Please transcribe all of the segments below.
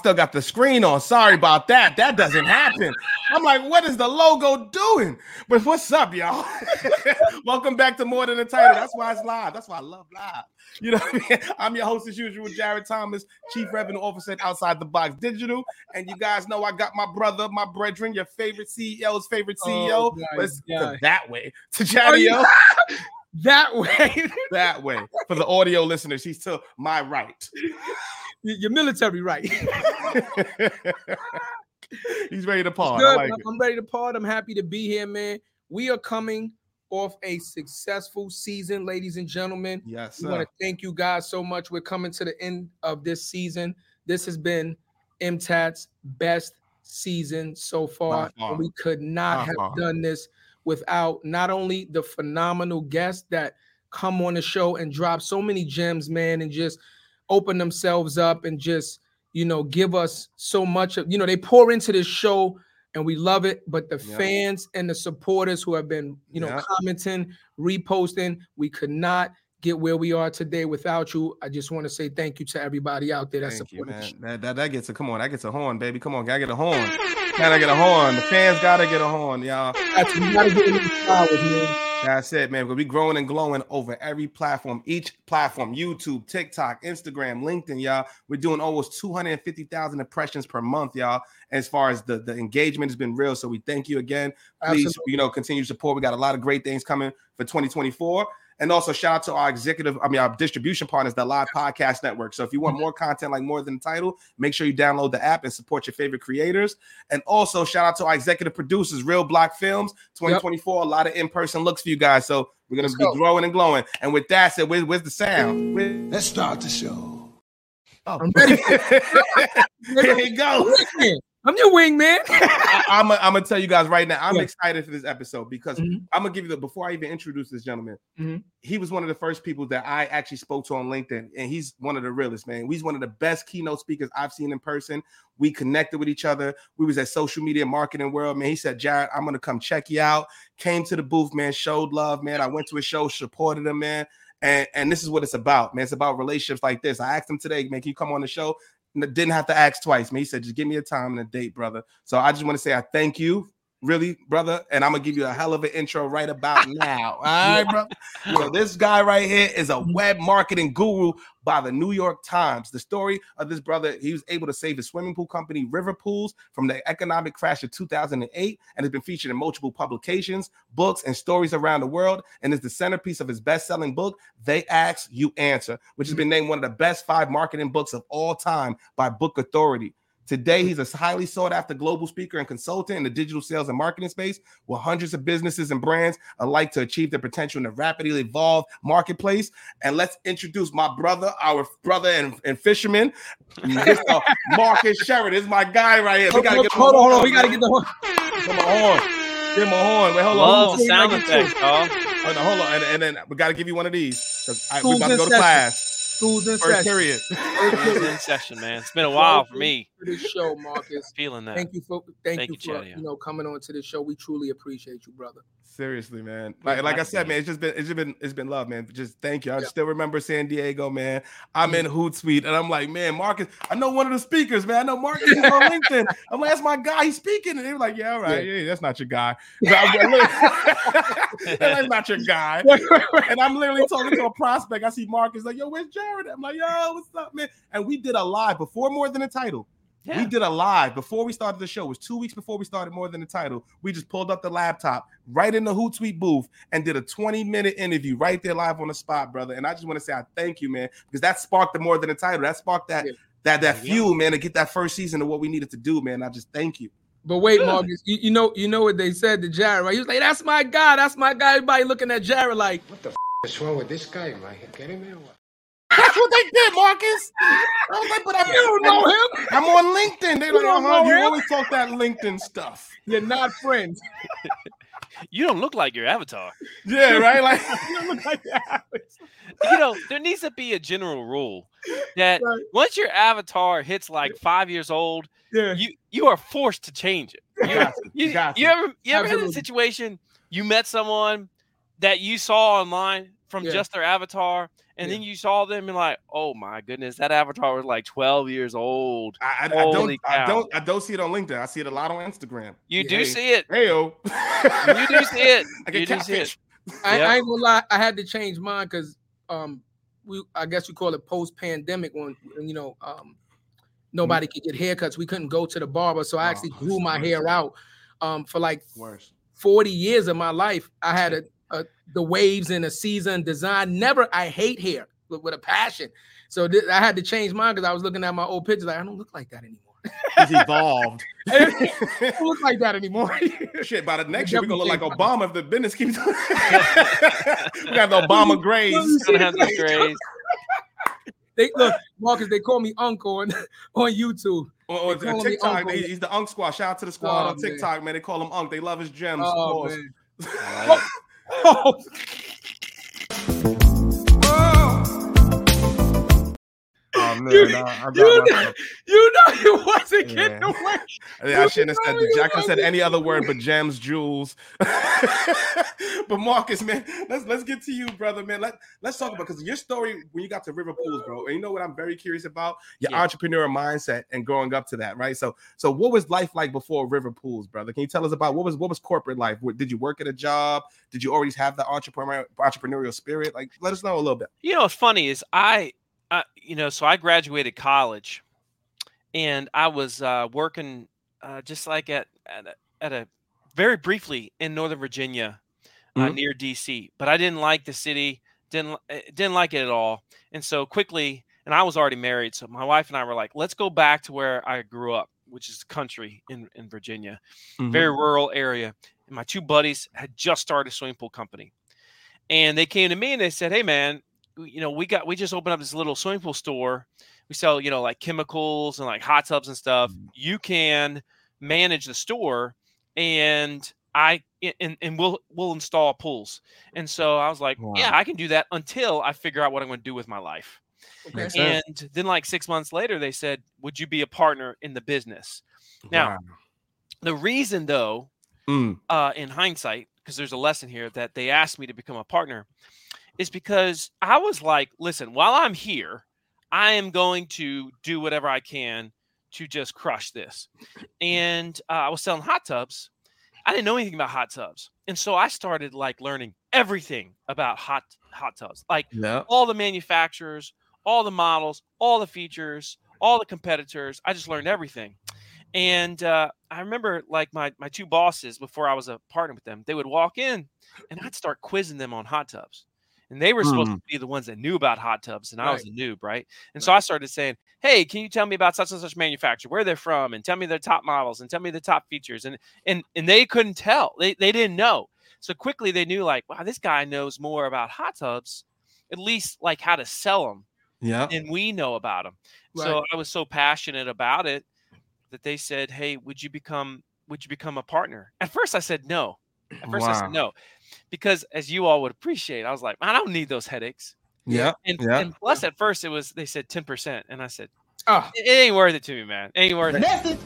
Still got the screen on. Sorry about that. That doesn't happen. I'm like, what is the logo doing? But what's up, y'all? Welcome back to More Than a Title. That's why it's live. That's why I love live. You know what I mean? I'm your host as usual, Jarrett Thomas, Chief Revenue Officer at Outside the Box Digital. And you guys know I got my brother, my brethren, your favorite CEO's favorite CEO. Oh, Let's go that way to yeah. that way. that way. For the audio listeners, he's to my right. Your military right. he's ready to pause. I like I'm it. Ready to part. I'm happy to be here, man. We are coming off a successful season, ladies and gentlemen. Yes, We want to thank you guys so much. We're coming to the end of this season. This has been MTAT's best season so far. And we could not By have far. done this without not only the phenomenal guests that come on the show and drop so many gems, man, and just open themselves up and just, you know, give us so much of, you know, they pour into this show and we love it. But the Yeah. fans and the supporters who have been, you know, Yeah. commenting, reposting, we could not get where we are today without you. I just want to say thank you to everybody out there that Thank you, supported the man. show. That, that that gets a come on, that gets a horn, baby. Come on, gotta get a horn. Gotta get a horn. The fans gotta get a horn, y'all. That's, gotta them flowers, man. That's it, man. Because be growing and glowing over every platform, each platform, YouTube, TikTok, Instagram, LinkedIn, y'all. We're doing almost 250,000 impressions per month, y'all. As far as the, the engagement has been real. So we thank you again. Please, Absolutely. you know, continue support. We got a lot of great things coming for 2024. And also shout out to our executive, I mean, our distribution partners, the Live Podcast Network. So if you want mm-hmm. more content like More Than the Title, make sure you download the app and support your favorite creators. And also shout out to our executive producers, Real Black Films, 2024. A lot of in-person looks for you guys. So we're gonna Let's be go. growing and glowing. And with that said, where- where's the sound? Where- Let's start the show. oh. I'm ready. Here you go. I'm your wingman. I, am gonna tell you guys right now. I'm Yeah. excited for this episode because Mhm. I'm gonna give you the before I even introduce this gentleman. Mhm. He was one of the first people that I actually spoke to on LinkedIn, and he's one of the realest man. He's one of the best keynote speakers I've seen in person. We connected with each other. We was at social media marketing world, man. He said, "Jarrett, I'm gonna come check you out." Came to the booth, man. Showed love, man. I went to a show, supported him, man. And and this is what it's about, man. It's about relationships like this. I asked him today, man, can you come on the show? Didn't have to ask twice, man. He said, just give me a time and a date, brother. So I just want to say I thank you, really, brother. And I'm gonna give you a hell of an intro right about now. All right, brother. So this guy right here is a mm. web marketing guru by the New York Times. The story of this brother, he was able to save his swimming pool company, River Pools, from the economic crash of 2008, and has been featured in multiple publications, books, and stories around the world. And is the centerpiece of his best-selling book, They Ask, You Answer, which has mm. been named one of the best five marketing books of all time by Book Authority. Today, he's a highly sought after global speaker and consultant in the digital sales and marketing space, with hundreds of businesses and brands alike to achieve their potential in a rapidly evolved marketplace. And let's introduce my brother, our brother and, and fisherman, Mr. Marcus Sheridan. This is my guy right here. We gotta get hold on, hold on. We gotta get the Give him a horn. Give him a horn. Wait, hold on. Love Hold on. sound effects, dog. Hold on, hold on. And, and then we gotta give you one of these. 'cause I, we about to go to session. class. schools in First session. period. It's in session, man. It's been a while for me For this show, Marcus. feeling that. Thank you for thank, Thank you you, for Chatty. you know coming on to the show. We truly appreciate you, brother. Seriously, man. Like, like I said, man, it's just been it's just been it's been love, man. Just thank you. I Yeah. still remember San Diego, man. I'm Mm. in Hootsuite, and I'm like, man, Marcus. I know one of the speakers, man. I know Marcus is on LinkedIn. I'm like, that's my guy. He's speaking, and they were like, yeah, all right, yeah, that's not your guy. So I'm like, that's not your guy. And I'm literally talking to a prospect. I see Marcus like, yo, where's Jarrett? I'm like, yo, what's up, man? And we did a live before more than a title. We did a live before we started the show. It was two weeks before we started more than the title. We just pulled up the laptop right in the Hootsuite booth and did a 20 minute interview right there live on the spot, brother. And I just want to say I thank you, man, because that sparked the more than the title. That sparked that Yeah. that that There you fuel, man, to get that first season of what we needed to do, man. I just thank you. But wait, Good. Marcus, you, you know you know what they said to Jarrett, right? He was like, "That's my guy. That's my guy." Everybody looking at Jarrett like, What the f- is wrong with this guy? Am I kidding me or what? That's what they did, Marcus. I was like, but I'm, "You don't know him. I'm on LinkedIn. They're like, don't uh-huh, know you him? always talk that LinkedIn stuff. You're not friends." You don't look like your avatar. Yeah, right. Like, You don't look like that. You know, there needs to be a general rule that Right. once your avatar hits like five years old, Yeah. you you are forced to change it. You You, got you, you got you ever you ever had a situation you met someone that you saw online from Yeah. just their avatar and Yeah. then you saw them and like, oh my goodness, that avatar was like 12 years old. I, I, I don't Holy I don't I don't see it on LinkedIn. I see it a lot on Instagram. You Yeah, do hey, see it. Hey. You do see it. I You get do see it. I, Yep. I ain't gonna lie, I had to change mine because um we I guess you call it post pandemic when when, you know um nobody could get haircuts. We couldn't go to the barber. So I Oh, actually that's grew my worse. hair out. Um for like Worse. 40 years of my life. I had a, a the waves and a season design. Never I hate hair with, with a passion. So thi- I had to change mine because I was looking at my old pictures. Like, I don't look like that anymore. He's evolved. I don't look like that anymore. Shit, by the next year, we're gonna look like Definitely Obama if the business keeps we got the Obama grays. Gonna have some grays. they look, Marcus, they call me uncle on, on YouTube. Or, or They TikTok, Uncle. they- he's the Unk Squad. Shout out to the squad Oh, on TikTok, man. They call him Unk. They love his gems. Oh, Oh, Oh, man, You- I you myself. you know you wasn't getting Yeah. away. Yeah, I shouldn't have said know that. Jack have said any other word but gems, jewels. but Marcus, man, let's let's get to you, brother, man. Let let's talk about because your story when you got to River Pools, bro. And you know what I'm very curious about your Yeah. entrepreneur mindset and growing up to that, right? So, so what was life like before River Pools, brother? Can you tell us about what was what was corporate life? Did you work at a job? Did you always have the entrepreneur entrepreneurial spirit? Like, let us know a little bit. You know what's funny is I, uh, you know, so I graduated college, and I was uh, working uh, just like at at a, at a very briefly in Northern Virginia, uh, Mhm. near DC. But I didn't like the city, didn't eh, didn't like it at all, and so quickly. And I was already married, so my wife and I were like, "Let's go back to where I grew up, which is country in in Virginia." very rural area. And my two buddies had just started a swimming pool company. And they came to me and they said, Hey man, you know, we got we just opened up this little swimming pool store. We sell, you know, like chemicals and like hot tubs and stuff. You can manage the store and I and, and we'll we'll install pools. And so I was like, Wow. Yeah, I can do that until I figure out what I'm going to do with my life. Okay. Makes sense. And then like six months later, they said, Would you be a partner in the business? Now, Wow. The reason though Mm, uh, in hindsight, because there's a lesson here that they asked me to become a partner, is because I was like, listen, while I'm here, I am going to do whatever I can to just crush this. And uh, I was selling hot tubs. I didn't know anything about hot tubs, and so I started like learning everything about hot hot tubs, like yeah. all the manufacturers, all the models, all the features, all the competitors. I just learned everything. And uh, I remember like my my two bosses before I was a partner with them, they would walk in and I'd start quizzing them on hot tubs. And they were supposed hmm. to be the ones that knew about hot tubs, and I was a noob, right? And so I started saying, "Hey, can you tell me about such and such manufacturer, where they're from, and tell me their top models, and tell me the top features?" And and and they couldn't tell; they they didn't know. So quickly they knew, like, wow, this guy knows more about hot tubs, at least like how to sell them, Yeah. and we know about them. Right. So I was so passionate about it that they said, "Hey, would you become would you become a partner?" At first, I said no. At first, I said no, because as you all would appreciate, I was like, I don't need those headaches. Yeah. And, Yeah. and plus, at first, it was they said ten percent, and I said, Ah, it, it ain't worth it to me, man. It ain't worth it.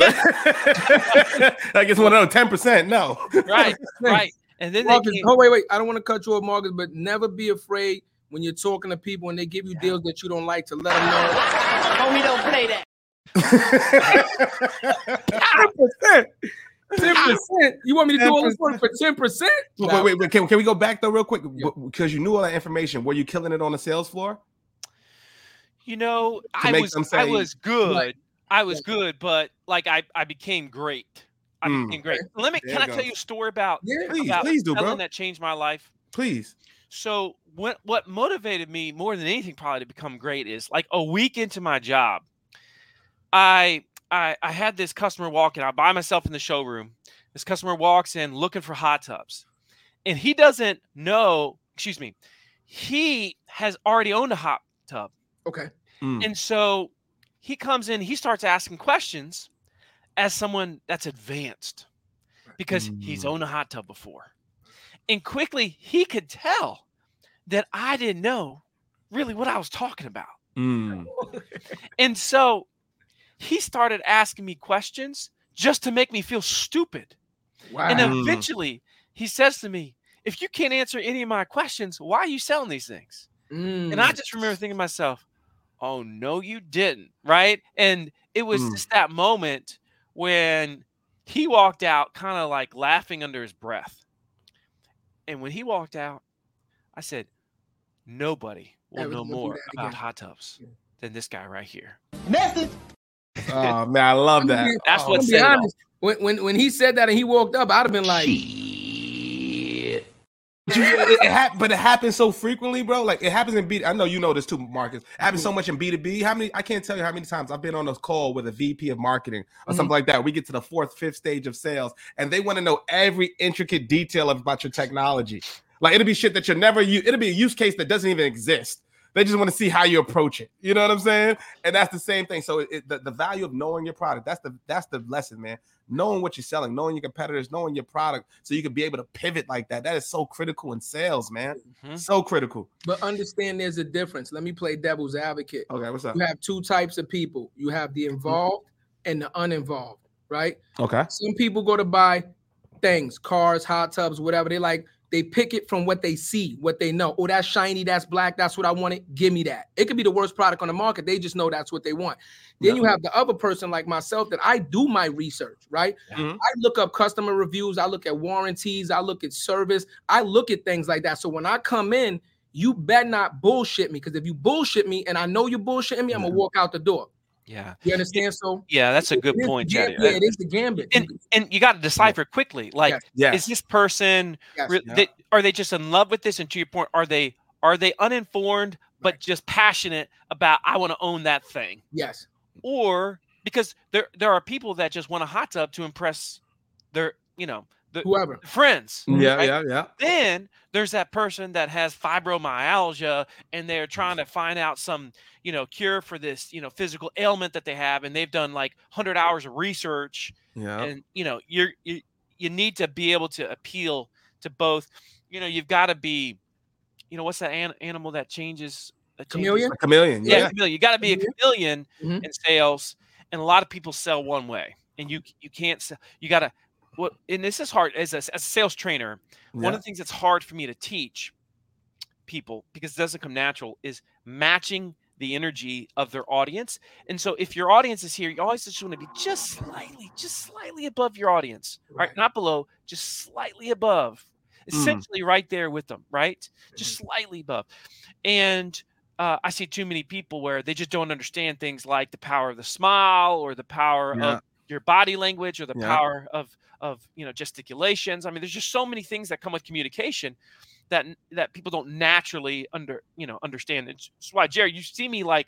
I guess one of ten percent. No. Right, right. And then they Marcus, came, oh wait, wait. I don't want to cut you off, Marcus, but never be afraid when you're talking to people and they give you deals that you don't like to let them know. Homie, don't play that. Ten percent. Ten percent. You want me to do all this work for ten percent? wait, wait, wait. Can, can we go back though, real quick? Because you knew all that information. Were you killing it on the sales floor? you know, I was them I was good. I was good, but like I I became great. I Mm. became great. Let me There can I you tell you a story about Yeah. Please, about please do, bro. that changed my life? Please. So what what motivated me more than anything probably to become great is like a week into my job, I I I had this customer walk in. I buy myself in the showroom. This customer walks in looking for hot tubs. And he doesn't know, excuse me, he has already owned a hot tub. Okay. Mm. And so he comes in, he starts asking questions as someone that's advanced because he's Mm. owned a hot tub before. And quickly he could tell that I didn't know really what I was talking about. Mm. And so he started asking me questions just to make me feel stupid. Wow. And Mm. eventually he says to me, If you can't answer any of my questions, why are you selling these things? And I Mm. just remember thinking to myself, oh, no, you didn't. Right. And it was Mm. just that moment when he walked out, kind of like laughing under his breath. And when he walked out, I said, nobody will know more about hot tubs than this guy right here. Oh man, I love that. be- That's I'm what gonna be said it honest. When, when when he said that and he walked up, I'd have been like, But you- it, it hap- but it happens so frequently, bro. Like it happens in B. I know you know this too, Marcus. It happens so much in B two B. How many? I can't tell you how many times I've been on a call with a VP of marketing or Mhm. something like that. We get to the fourth, fifth stage of sales, and they want to know every intricate detail about your technology. Like it'll be shit that you're never. u- It'll be a use case that doesn't even exist. They just want to see how you approach it. You know what I'm saying? And that's the same thing. So it, the, the value of knowing your product. That's the that's the lesson, man. Knowing what you're selling, knowing your competitors, knowing your product, so you can be able to pivot like that. That is so critical in sales, man. Mhm. So critical. but understand there's a difference. Let me play devil's advocate. Okay, what's up? You have two types of people. You have the involved and the uninvolved, right? Okay. Some people go to buy things, cars, hot tubs, whatever. They like they pick it from what they see, what they know. Oh, that's shiny, that's black, that's what I wanted. Give me that. It could be the worst product on the market. They just know that's what they want. Then you have the other person like myself that I do my research, right? Mhm. I look up customer reviews, I look at warranties, I look at service, I look at things like that. So when I come in, you better not bullshit me because if you bullshit me and I know you're bullshitting me, I'm gonna walk out the door. Yeah. You understand? So Yeah, that's a good it is point, gam- Chatty. Yeah, it is the gambit. And and you got to decipher quickly. Like, Yes. Yes. is this person Yes. re- Yeah. they, are they just in love with this? And to your point, are they are they uninformed but just passionate about I want to own that thing, yes. or because there there are people that just want a hot tub to impress their you know the Whoever. friends. yeah, right? yeah, yeah. Then there's that person that has fibromyalgia and they're trying to find out some, you know, cure for this, you know, physical ailment that they have and they've done like 100 hours of research Yeah. and you know, you're you, you need to be able to appeal to both. You know, you've got to be you know, what's that an- animal that changes that Chameleon? A chameleon. Yeah, Yeah. chameleon. You got to be a Mhm. chameleon Mhm. in sales and a lot of people sell one way and you you can't sell you got to what and this is hard as a, as a sales trainer one of the things that's hard for me to teach people because it doesn't come natural is matching the energy of their audience. And so if your audience is here, you always just want to be just slightly, just slightly above your audience. Right. Right. Not below, just slightly above. Mm. Essentially right there with them, right? Just slightly above. And uh, I see too many people where they just don't understand things like the power of the smile or the power Yeah. of your body language or the Yeah. power of of you know gesticulations. I mean, there's just so many things that come with communication that that people don't naturally under you know understand. It's it's why Jerry, you see me like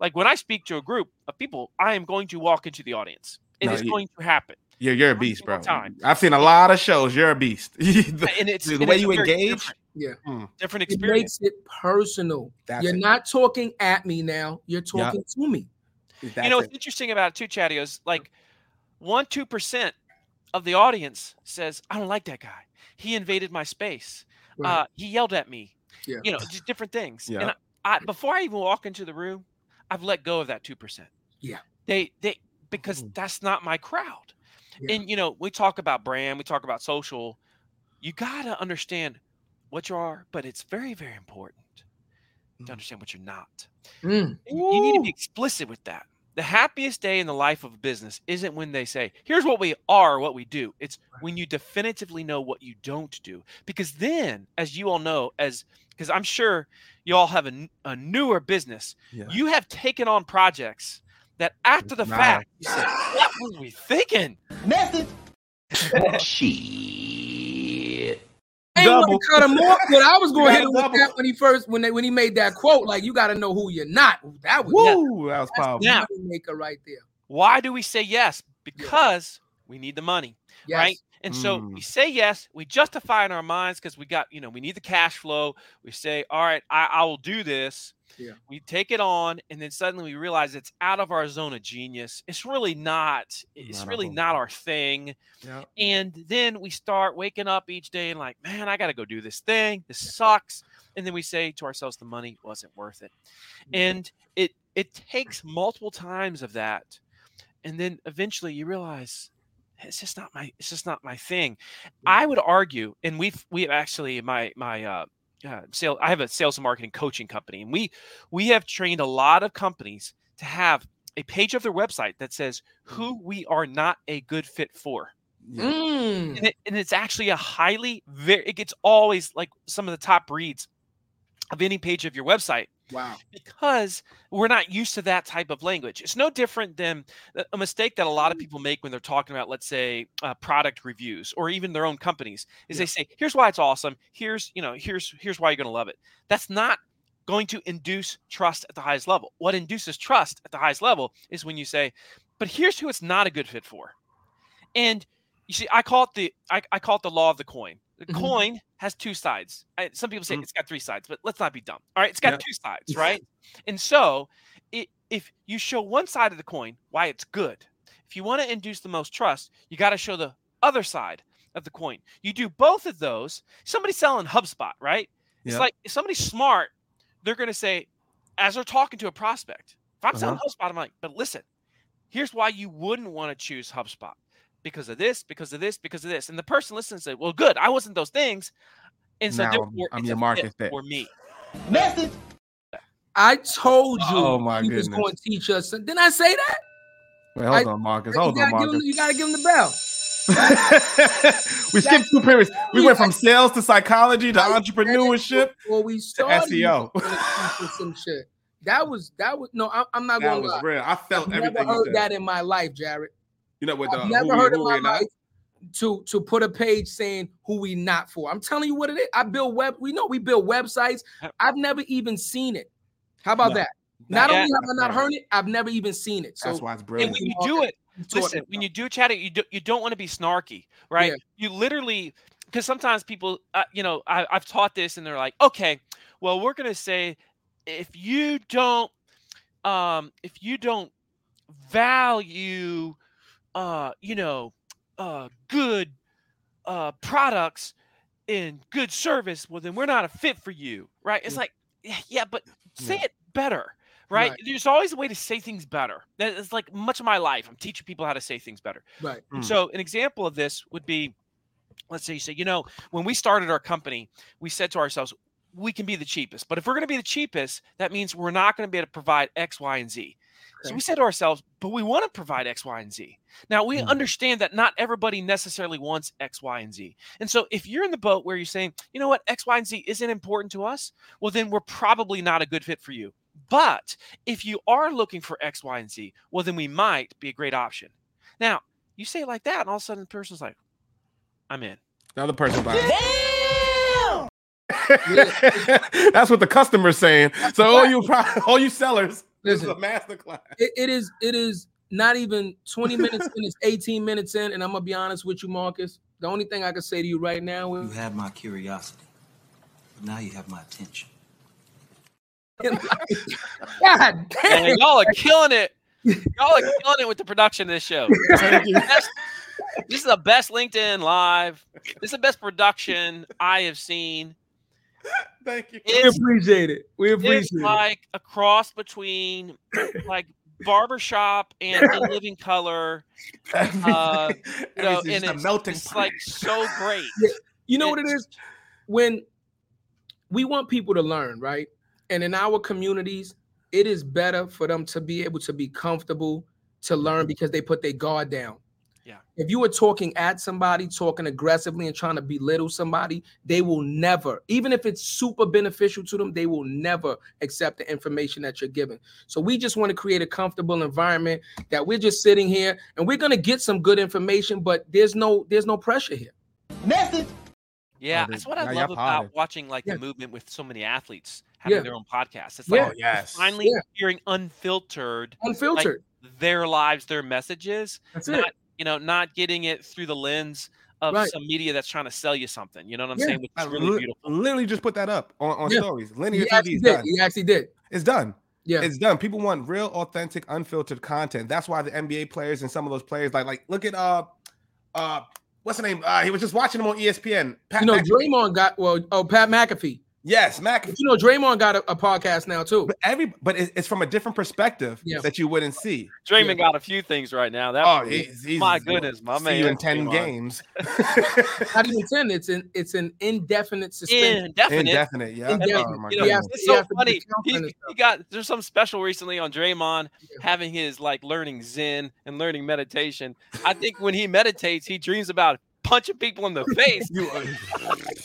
like when I speak to a group of people, I am going to walk into the audience. It is No, you- going to happen, You're, you're a beast, bro. time. I've seen a lot of shows. You're a beast. the, and it's the and way it's you engage. different, Yeah. Hmm. different experience. It experience. makes it personal. That's You're it. not talking at me now. You're talking to me. you That's know it. what's interesting about it too, Chatty, is like one two percent of the audience says, "I don't like that guy. He invaded my space. Right. Uh, he yelled at me. Yeah. You know, just different things." Yeah. And I, I, before I even walk into the room, I've let go of that two percent. Yeah. They they because Mhm. that's not my crowd. Yeah. And you know, we talk about brand, we talk about social. You gotta understand what you are, but it's very very important to understand what you're not. Mm. You, you need to be explicit with that. The happiest day in the life of a business isn't when they say, here's what we are, what we do. It's when you definitively know what you don't do. Because then, as you all know, as because I'm sure you all have a, a newer business, Yeah. you have taken on projects that after the Nah. fact, you said, what was we thinking? I ain't want Double. to cut him off, but I was going to You hit him gotta with that when he first when they when he made that quote. Like you got to know who you're not. That was Woo, that was that's powerful. Yeah. maker right there. Why do we say yes? Because we need the money. Yes. right? And so Mm. we say yes, we justify in our minds because we got, you know, we need the cash flow. We say, all right, I, I will do this. Yeah. We take it on, and then suddenly we realize it's out of our zone of genius. It's really not. It's Not really not our thing. Yeah. And then we start waking up each day and like, man, I got to go do this thing. This sucks. And then we say to ourselves, the money wasn't worth it. And it it takes multiple times of that, and then eventually you realize it's just not my it's just not my thing. I would argue, and we've we have actually my my uh uh, sales. I have a sales and marketing coaching company, and we we have trained a lot of companies to have a page of their website that says who we are not a good fit for. Mm. And, it, and it's actually a highly very it gets always like some of the top reads of any page of your website Wow. because we're not used to that type of language. It's no different than a- mistake that a lot of people make when they're talking about, let's say, uh, product reviews or even their own companies. Is they say, "Here's why it's awesome. Here's you know, here's here's why you're going to love it." That's not going to induce trust at the highest level. What induces trust at the highest level is when you say, "But here's who it's not a good fit for," and you see, I call it the I, I call it the law of the coin. The Mhm. coin has two sides. I, some people say Mhm. it's got three sides, but let's not be dumb. All right, it's got Yeah. two sides, right? and so, i if you show one side of the coin, why it's good. If you want to induce the most trust, you got to show the other side of the coin. You do both of those. Somebody selling HubSpot, right? It's like if somebody's smart, they're going to say, as they're talking to a prospect, if I'm selling HubSpot, I'm like, but listen, here's why you wouldn't want to choose HubSpot because of this, because of this, because of this. And the person listens and say, well, good, I wasn't those things. And so Now I'm- therefore, I'm it's your a market fit fit. for me. Message. I told you Oh, my he was goodness. going to teach us. Didn't I say that? Wait, hold I- on, Marcus. Hold on, gotta, him, Marcus. you gotta give him the bell. we skipped two periods. We went from sales to psychology to entrepreneurship well, we to started, SEO. was gonna teach us some shit. That was that was no. I, I'm not That gonna was lie. real. I felt I've everything never you heard said. that in my life, Jarrett. You know, with the I've never who we- heard in my life to to put a page saying who we not for. I'm telling you what it is. I build web. We know we build websites. I've never even seen it. How about No. that? Not Yeah. only have I not heard it, I've never even seen it. So That's why it's And brilliant. when you do it, listen, me when you do chat it, you do, you don't want to be snarky, right? Yeah. You literally, because sometimes people, uh, you know, I, I've taught this, and they're like, okay, well, we're gonna say if you don't, um, if you don't value, uh, you know, uh, good uh products and good service, well, then we're not a fit for you, right? It's Yeah. like, yeah, but say Yeah. it better. Right? Right. There's always a way to say things better. That is like much of my life. I'm teaching people how to say things better. right. Mm. So an example of this would be, let's say you say, you know, when we started our company, we said to ourselves, we can be the cheapest. But if we're going to be the cheapest, that means we're not going to be able to provide X, Y, and Z. So we said to ourselves, but we want to provide X, Y, and Z. Now we Mm. understand that not everybody necessarily wants X, Y, and Z. And so if you're in the boat where you're saying, you know what, X, Y, and Z isn't important to us, well, then we're probably not a good fit for you. But if you are looking for X, Y, and Z, well, then we might be a great option. Now, you say it like that, and all of a sudden the person's like, I'm in. Now The other person buying. Damn! That's what the customer's saying. So all you all you sellers, this is a Listen. masterclass. It, it is it is not even 20 minutes in, it's 18 minutes in, and I'm gonna be honest with you, Marcus. The only thing I can say to you right now is You have my curiosity, but now you have my attention. God damn. Man, y'all are killing it. Y'all are killing it with the production of this show. Best- this is the best LinkedIn live. This is the best production I have seen. Thank you. We appreciate it. We appreciate it. it's it. like a cross between like barbershop and in living color. Uh, You know, and just a it's, melting it's like so great. You know what It's- When we want people to learn, right? And in our communities, it is better for them to be able to be comfortable to learn because they put their guard down. Yeah. If you are talking at somebody, talking aggressively and trying to belittle somebody, they will never, even if it's super beneficial to them, they will never accept the information that you're giving. So we just want to create a comfortable environment that we're just sitting here and we're going to get some good information, but there's no there's no pressure here. Message. Yeah, Oh, that's what I now love about potted. watching like Yeah. the movement with so many athletes having Yeah. their own podcasts. It's Yeah. like Oh yes. finally Yeah. hearing unfiltered Unfiltered. their lives, their messages, That's it. You know, not getting it through the lens of Right. some media that's trying to sell you something. You know what I'm Yeah. saying? Which is really li- beautiful. literally just put that up on, on Yeah. stories. Linear He TV actually is did. done. He actually did. It's done. Yeah. It's done. People want real, authentic, unfiltered content. That's why the NBA players and some of those players, like, like look at uh, uh, what's the name? Uh, he was just watching him on ESPN. Pat you know, Mc- Draymond got well. Oh, Pat McAfee. Yes, Mac. But you know, Draymond got a, a podcast now too. But every but it- it's from a different perspective Yeah. that you wouldn't see. Draymond got a few things right now. That Oh, he's, he's my goodness, my see man. you in ten Draymond. games. Not even ten. It's an it's an indefinite suspension. Indefinite. Indefinite, yeah. Indefinite. Oh, You know, He goodness. has to- it's so has funny. He, he got there's some special recently on Draymond Yeah. having his like learning Zen and learning meditation. I think when he meditates, he dreams about punching people in the face. You, uh,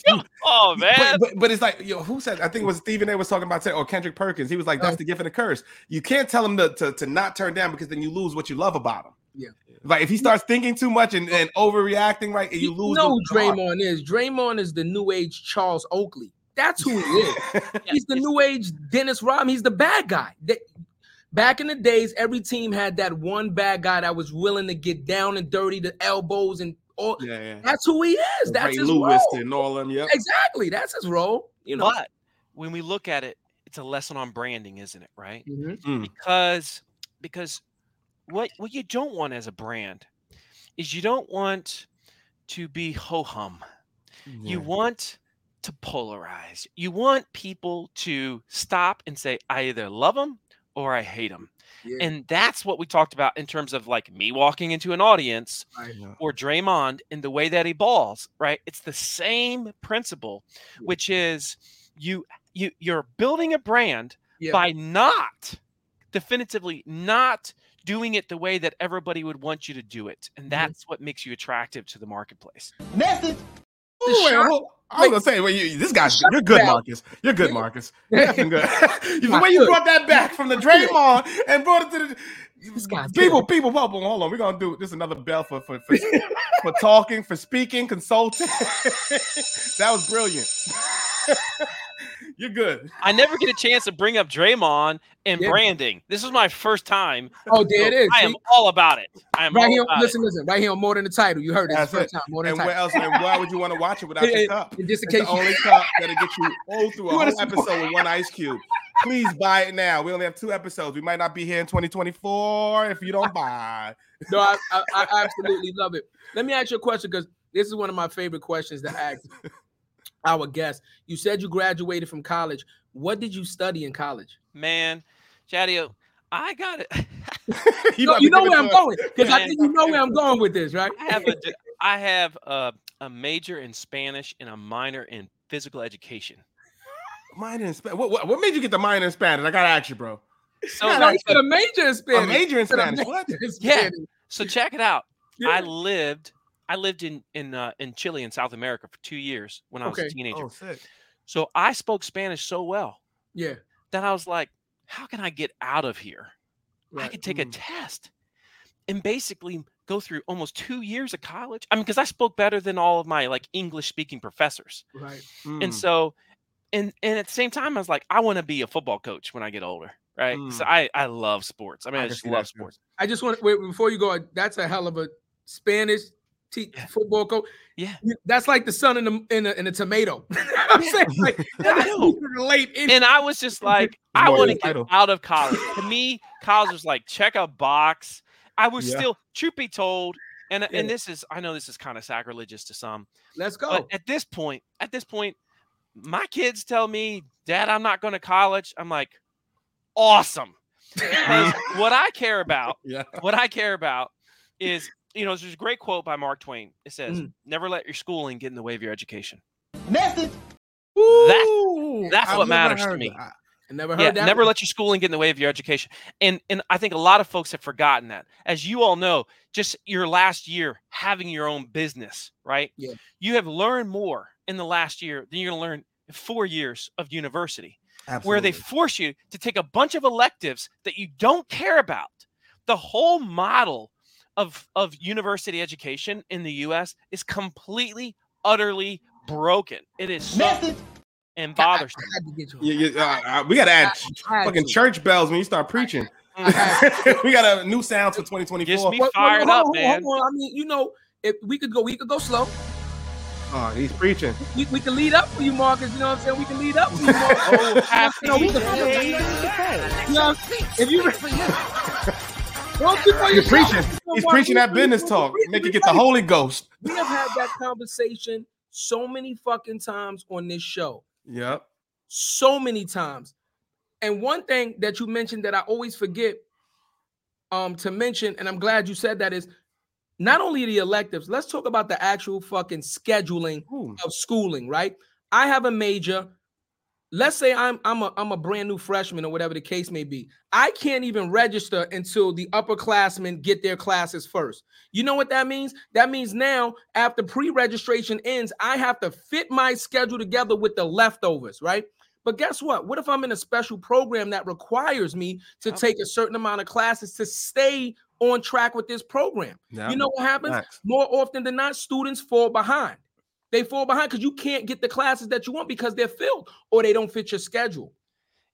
oh man, but, but, but it's like yo, who said? I think it was Stephen A. was talking about or Kendrick Perkins. He was like, "That's Uh. the gift and the curse." You can't tell him to, to to not turn down because then you lose what you love about him. Yeah. Like if he starts thinking too much and, and overreacting, right, you You lose. know who the heart. Draymond is. Draymond is the new age Charles Oakley. That's who he is. Yeah, He's the new age Dennis Rodman. He's the bad guy. That- back in the days, every team had that one bad guy that was willing to get down and dirty, the elbows and all. yeah, yeah. That's who he is. That's Ray his Lewis role. and all them. Yep. Exactly. That's his role. You know. But when we look at it, it's a lesson on branding, isn't it? Right? Mhm. Mm. Because because what what you don't want as a brand is you don't want to be ho hum. You want to polarize. You want people to stop and say, I either love them or I hate them. Yeah. And that's what we talked about in terms of like me walking into an audience or Draymond in the way that he balls, right? It's the same principle, Yeah. which is you you you're building a brand Yeah. by not definitively not doing it the way that everybody would want you to do it. And mm-hmm. that's what makes you attractive to the marketplace. Message. Ooh, wait, shot- hold- I was gonna say, well, you, this guy's you're good. Marcus. You're good, Marcus. You're good. the way you brought that back from the Draymond and brought it to the people, people, hold on, hold on. We're gonna do this another bell for for for, for talking, for speaking, consulting. that was brilliant. You're good. I never get a chance to bring up Draymond and Yeah. branding. This is my first time. Oh, there so is. I am all about it. I am Right all here. about Listen, listen. Right here on more than the title. You heard it. That's It's the first it. time. More than And the title. else? And why would you want to watch it without Yeah, your cup? And just in It's the case only cup that'll get you all through a You whole support- episode with one ice cube. Please buy it now. We only have two episodes. We might not be here in 2024 if you don't buy. No, I, I, I absolutely love it. Let me ask you a question because this is one of my favorite questions to ask our guest. You said you graduated from college. What did you study in college? Man, Chadeo, I got it. You, about you know where I'm going because I think you know where I'm going with this, right? I have a d- I have a, a major in Spanish and a minor in physical education. Minor in Spanish. What, what, what made you get the minor in Spanish? I gotta ask you, bro. So no, he said a major in Spanish. A major in He said a Spanish. What? Yeah. So check it out. Yeah. I lived I lived in in uh, in Chile in South America for two years when I was Okay. a teenager. Oh, sick. So I spoke Spanish so well yeah. that I was like, how can I get out of here? I could take a Mm. test and basically go through almost two years of college. I mean, because I spoke better than all of my like English speaking professors. Right. Mm. And so, and and at the same time, I was like, I want to be a football coach when I get older, right? So Mm. I I love sports. I mean, I I, just love sports. I just want to wait before you go. That's a hell of a Spanish te- Yeah. football coach. Yeah. That's like the sun in the in a, in a tomato. I'm saying like relate. And I was just like, I want to get title. out of college. to me, college was like check a box. I was Yeah. still, truth be told, and and this is, I know this is kind of sacrilegious to some, Let's go. But at this point, at this point, my kids tell me, Dad, I'm not going to college. I'm like, awesome. What I care about, yeah. what I care about is, you know, there's a great quote by Mark Twain. It says, Mm. never let your schooling get in the way of your education. Message. Ooh, that's I've what never matters to me. that. I never heard Yeah, that. never one. let your schooling get in the way of your education. And and I think a lot of folks have forgotten that. As you all know, just your last year having your own business, right? Yeah. You have learned more in the last year than you're going to learn in 4 years of university. where they force you to take a bunch of electives that you don't care about. The whole model of of university education in the US is completely utterly broken. It is so Message. and I- I bothersome. had to get you. You- you- uh, uh, we gotta add I had fucking to. church bells when you start preaching. we got a new sound for 2024. Gets me Well, well, fired hold up, on, man. hold on. I mean, you know, if we could go, we could go slow. Oh, he's preaching. We, we can lead up for you, Marcus. You know what I'm saying? We can lead up for you, Marcus. Oh, happy You know, we can- You know, if you don't you know He's yourself? preaching. He's preaching that business talk. Make you get the Holy Ghost. We have had that conversation so many fucking times on this show. Yep. so many times. And one thing that you mentioned that I always forget um to mention, and I'm glad you said that is not only the electives, let's talk about the actual fucking scheduling Ooh. of schooling, right? I have a major. Let's say I'm I'm a I'm a brand new freshman or whatever the case may be. I can't even register until the upperclassmen get their classes first. You know what that means? That means now after pre-registration ends, I have to fit my schedule together with the leftovers, right? But guess what? What if I'm in a special program that requires me to Yep. take a certain amount of classes to stay on track with this program? Yeah. You know what happens? Facts. More often than not, students fall behind. They fall behind because you can't get the classes that you want because they're filled or they don't fit your schedule.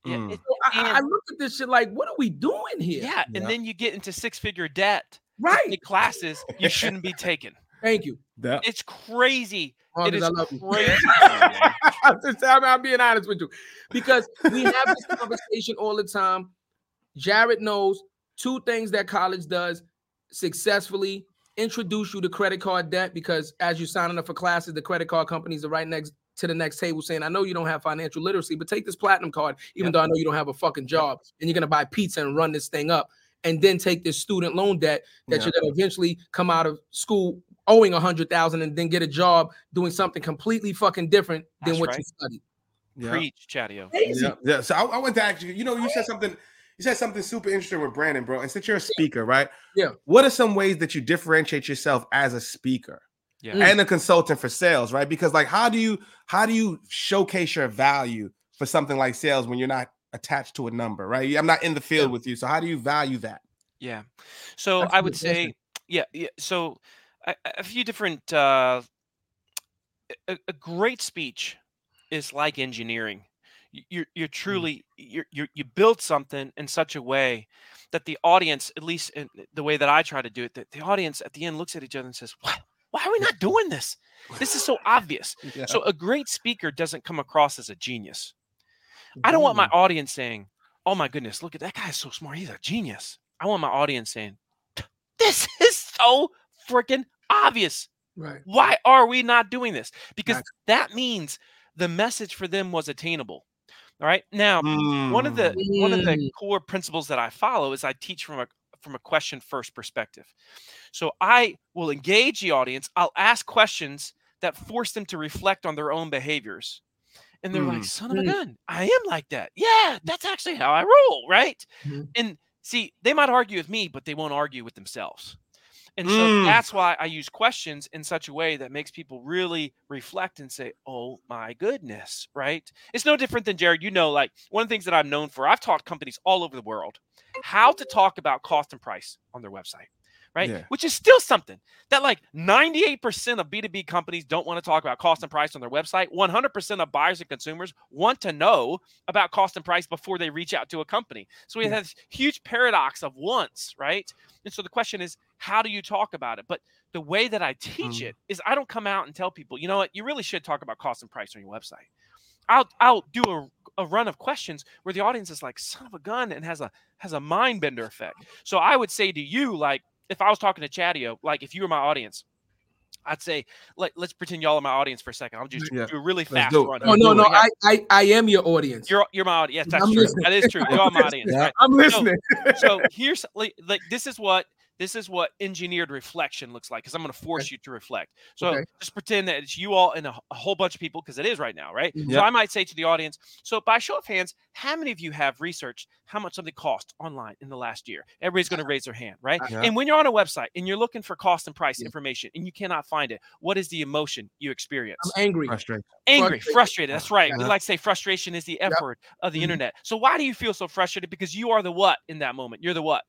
Yeah, Mm. So I, I- I look at this shit like, what are we doing here? yeah, Yeah. and then you get into six figure debt. Right. The classes you shouldn't be taking. Thank you. Yeah. It's crazy. Marcus, it is I love crazy. I'm, I'm- I'm being honest with you because we have this conversation all the time. Jarrett knows two things that college does successfully introduce you to credit card debt because as you're signing up for classes, the credit card companies are right next to the next table saying, I know you don't have financial literacy, but take this platinum card, even Yep. though I know you don't have a fucking job, and you're gonna buy pizza and run this thing up, and then take this student loan debt that Yeah. you're gonna eventually come out of school owing a hundred thousand and then get a job doing something completely fucking different than That's what you studied. Yeah. Preach, Chadeo. Crazy. Yeah, yeah. So I, I went to actually, you know, you said something. You said something super interesting with branding, bro. And since you're a speaker, right? Yeah. What are some ways that you differentiate yourself as a speaker Yeah. And a consultant for sales, right? Because like, how do you how do you showcase your value for something like sales when you're not attached to a number, right? I'm not in the field with you, so how do you value that? Yeah. So That's I a would say, yeah, yeah. So a, a few different. Uh, a, a great speech is like engineering. You're you're mm. truly you're, you're you build something in such a way that the audience, at least in the way that I try to do it, that the audience at the end looks at each other and says, "Why why are we not doing this? This is so obvious." Yeah. So a great speaker doesn't come across as a genius. I don't want my mm. audience saying, "Oh my goodness, look at that guy is so smart. He's a genius." I want my audience saying, "This is so freaking obvious. Right. Why are we not doing this?" Because Right. that means the message for them was attainable. All right. Now, one of the one of the Mm. core principles that I follow is I teach from a from a question first perspective. So I will engage the audience. I'll ask questions that force them to reflect on their own behaviors. And they're like, Mm. son of a Mm. gun, I am like that. Yeah, that's actually how I roll, right? Mhm. And see, they might argue with me, but they won't argue with themselves. And so Mm. that's why I use questions in such a way that makes people really reflect and say, oh my goodness, right? It's no different than Jarrett. You know, like one of the things that I'm known for, I've taught companies all over the world how to talk about cost and price on their website, right? Yeah. Which is still something that like 98% of B2B companies don't want to talk about cost and price on their website. 100% of buyers and consumers want to know about cost and price before they reach out to a company. So we Yeah. have this huge paradox of wants, right? And so the question is, how do you talk about it? But the way that I teach Mm. it is I don't come out and tell people, you know what, you really should talk about cost and price on your website. I'll I'll do a, a run of questions where the audience is like, son of a gun, and has a has a mind bender effect. So I would say to you, like, if I was talking to Chadeo, like if you were my audience, I'd say, let, let's pretend y'all are my audience for a second. I'll just Yeah. do a really fast do it. run. Let's Oh no, no. I, I I am your audience. You're you're my audience. Yes, that's I'm true. listening. That is true. You're my audience. Yeah. Right? I'm listening. so here's like, like this is what this is what engineered reflection looks like because I'm going to force you to reflect. So Okay. just pretend that it's you all and a, a whole bunch of people because it is right now, right? Mhm. So I might say to the audience, so by show of hands, how many of you have researched how much something cost online in the last year? Everybody's going to raise their hand, right? Yeah. And when you're on a website and you're looking for cost and price Yeah. information and you cannot find it, what is the emotion you experience? I'm angry. Frustrating. angry, Frustrated. frustrated. That's right. We like to say frustration is the F Yep. word of the Mhm. internet. So why do you feel so frustrated? Because you are the what in that moment? You're the what?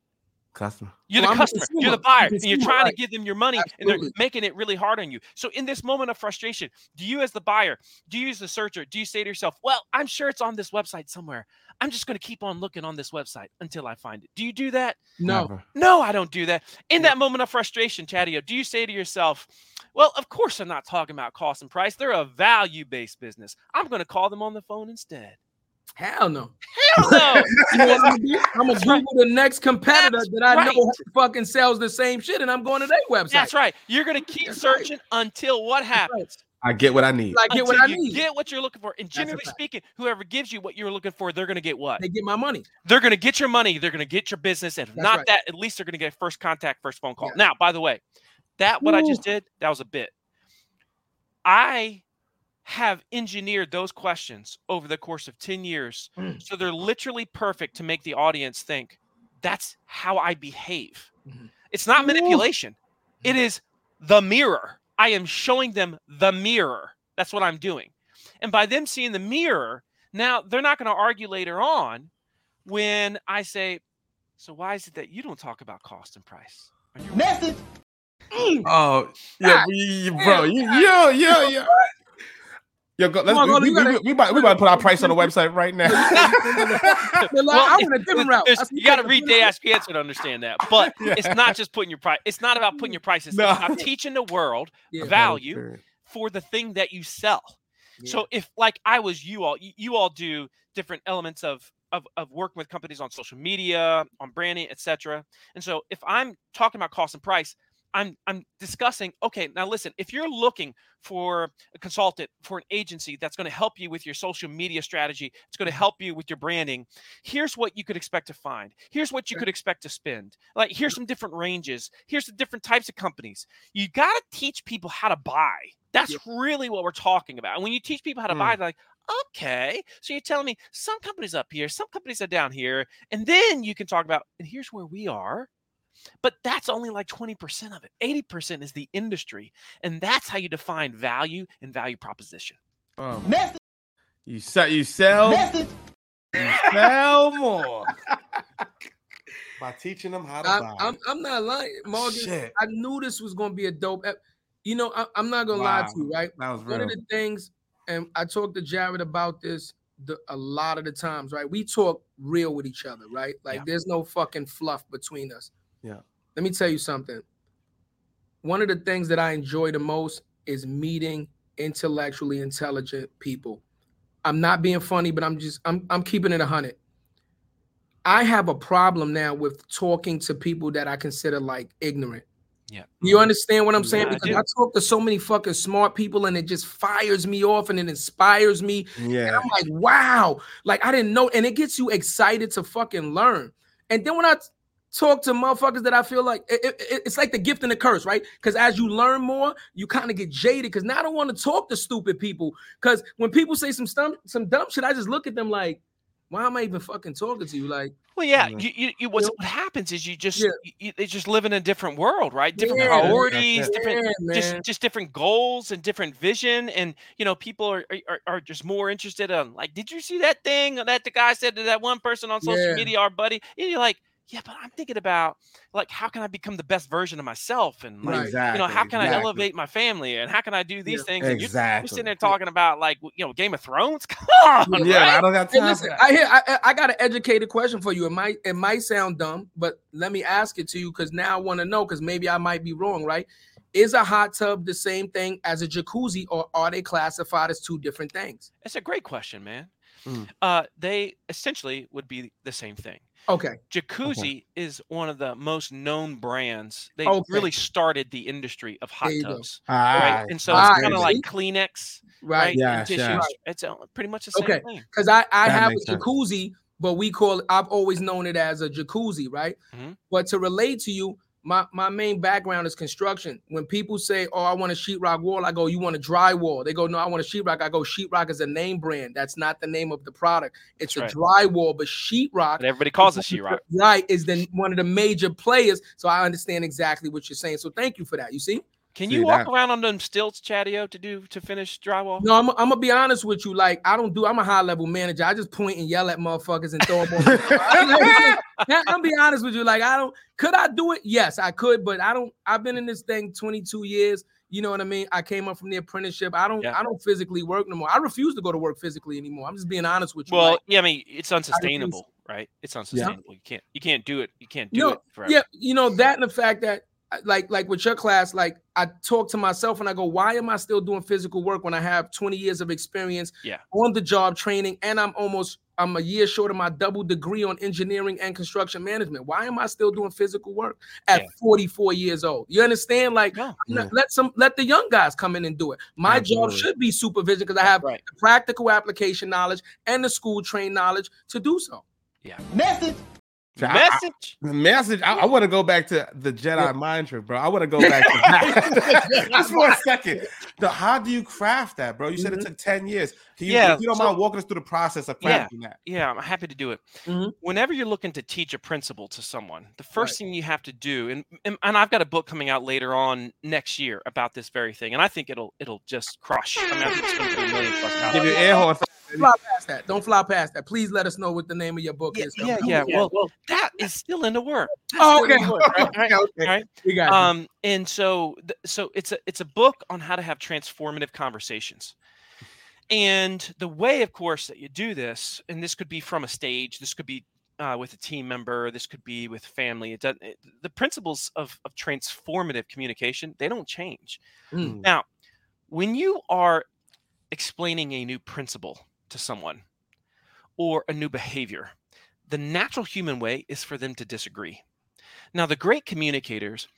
Customer. You're Well, the I'm a customer. You're the consumer. I'm buyer, and you're trying right. to give them your money, and they're making it really hard on you. So, in this moment of frustration, do you, as the buyer, do you, as the searcher, do you say to yourself, "Well, I'm sure it's on this website somewhere. I'm just going to keep on looking on this website until I find it." Do you do that? No. Never. No, I don't do that. In Yeah. that moment of frustration, Chadeo, do you say to yourself, "Well, of course I'm not talking about cost and price. They're a value-based business. I'm going to call them on the phone instead." Hell no. Hell no. You know I'm gonna do? I'm gonna That's right. Google the next competitor That's that I right. know fucking sells the same shit, and I'm going to their website. That's right. You're going to keep That's right. searching until what happens? I get what I need. I get what until I you need. Get what you're looking for. And generally speaking, whoever gives you what you're looking for, they're going to get what? They get my money. They're going to get your money. They're going to get your business. And if That's not right. that, at least they're going to get first contact, first phone call. Yeah. Now, by the way, that what I just did, that was a bit. I have engineered those questions over the course of 10 years. Mm. So they're literally perfect to make the audience think that's how I behave. Mhm. It's not manipulation, it is the mirror. I am showing them the mirror. That's what I'm doing. And by them seeing the mirror, now they're not going to argue later on when I say, So why is it that you don't talk about cost and price? Message. Oh, yeah, we- bro, you, yo, yo, yo. Yo, go, let's, on, we, you we, gotta- we, we, about, we about to put our price on the website right now. But like, I went a different route. there's- you got to read the- They Ask Answer to understand that. But Yeah. it's not just putting your price. It's not about putting your prices. No. It's about teaching the world Yeah. value for the thing that you sell. So if like I was you all, you, you all do different elements of of of working with companies on social media, on branding, etc. And so if I'm talking about cost and price, I'm I'm discussing, okay, now listen, if you're looking for a consultant, for an agency that's going to help you with your social media strategy, it's going to help you with your branding, here's what you could expect to find. Here's what you could expect to spend. Like here's some different ranges. Here's the different types of companies. You got to teach people how to buy. That's Yeah. really what we're talking about. And when you teach people how to Hmm. buy, they're like, okay. So you're telling me some companies up here, some companies are down here, and then you can talk about, and here's where we are. But that's only like 20% of it. 80% is the industry. And that's how you define value and value proposition. Um, Message. you sell, you sell, Message. you sell more by teaching them how to I'm, buy. I'm, I'm not lying, Morgan. Shit, I knew this was going to be a dope. ep- You know, I, I'm not going to lie to you, right? that was One real. of the things, and I talked to Jarrett about this the, a lot of the times, right? We talk real with each other, right? Like Yeah. there's no fucking fluff between us. Yeah. Let me tell you something. One of the things that I enjoy the most is meeting intellectually intelligent people. I'm not being funny, but I'm just I'm I'm keeping it a hundred. I have a problem now with talking to people that I consider like ignorant. Yeah. You understand what I'm saying? Yeah, because do. I, talk to so many fucking smart people and it just fires me off and it inspires me. yeah, I'm like, wow. Like I didn't know. And it gets you excited to fucking learn. And then when I t- talk to motherfuckers that I feel like it- it- it- it's like the gift and the curse, right? Because as you learn more, you kind of get jaded. Because now I don't want to talk to stupid people. Because when people say some stum- some dumb shit, I just look at them like, why am I even fucking talking to you? Like, Well, yeah, Yeah. you, you, you what's, Yeah. what happens is you just Yeah. you, you- they just live in a different world, right? Different Yeah, priorities, it. different yeah, just just different goals and different vision and you know people are, are are just more interested in like did you see that thing that the guy said to that one person on social Yeah. media our buddy and you're like yeah but i'm thinking about like how can i become the best version of myself and like exactly. you know how can i elevate my family and how can i do these Yeah. things and you're, Exactly. you're sitting there talking about like you know game of thrones come on Yeah, right? I don't got Hey, time. listen. I hear I, I- I got an educated question for you. It might it might sound dumb, but let me ask it to you because now I want to know because maybe I might be wrong, right? Is a hot tub the same thing as a jacuzzi, or are they classified as two different things? it's a great question man Mm. uh they essentially would be the same thing Okay, Jacuzzi is one of the most known brands. They Okay. really started the industry of hot There you go. tubs, All right? right. And so Ah, it's kind of like Kleenex, right. right? Yeah, and tissues. yeah. It's pretty much the same Okay. thing. Because I I That have a makes sense. jacuzzi, but we call it. I've always known it as a jacuzzi, right? Mhm. But to relate to you, my my main background is construction. When people say, "Oh, I want a sheetrock wall," I go, "You want a drywall?" They go, "No, I want a sheetrock." I go, "Sheetrock is a name brand. That's not the name of the product. It's That's a drywall, but sheetrock." But everybody calls it sheetrock. Right, is the one of the major players. So I understand exactly what you're saying. So thank you for that. You see? Can See you walk that- around on them stilts, Chadeo, to do to finish drywall? No, I'm, I'm gonna be honest with you. Like, I don't do. I'm a high level manager. I just point and yell at motherfuckers and throw them. on. I'm gonna be honest with you. Like, I don't. Could I do it? Yes, I could. But I don't. I've been in this thing 22 years. You know what I mean? I came up from the apprenticeship. I don't. Yeah. I don't physically work no more. I refuse to go to work physically anymore. I'm just being honest with you. Well, like, yeah, I mean it's unsustainable, right? It's unsustainable. You can't you can't do it. You can't do No, it forever. yeah, you know that and the fact that like like with your class, like I talk to myself and I go, why am I still doing physical work when I have 20 years of experience Yeah. on the job training and I'm almost I'm a year short of my double degree on engineering and construction management. Why am I still doing physical work at Yeah. 44 years old? You understand? Like No. let- mm. let some let the young guys come in and do it. My job should be supervision because I have Right. the practical application knowledge and the school trained knowledge to do so. Yeah message. So I- I- Message. Message. I, I want to go back to the Jedi mind trick, bro. I want to go back to that just for a second. The, how do you craft that, bro? You said it took ten years. Can you, Yeah, if you don't so- mind walking us through the process of Yeah. crafting that? Yeah, I'm happy to do it. Mhm. Whenever you're looking to teach a principle to someone, the first Right. thing you have to do, and, and and I've got a book coming out later on next year about this very thing, and I think it'll it'll just crush. I mean, I think it's going to be a million plus dollars. Give you air horse. Fly past that. Don't fly past that. Please let us know what the name of your book Yeah, is. yeah, yeah. Well, that is still in the work. Oh, okay. work, right, right, Okay. right. we got you. Um, and so, so it's a it's a book on how to have transformative conversations. And the way, of course, that you do this, and this could be from a stage, this could be uh, with a team member, this could be with family. It does, it, the principles of, of transformative communication they don't change. Mm. Now, when you are explaining a new principle to someone or a new behavior, the natural human way is for them to disagree. Now, the great communicators,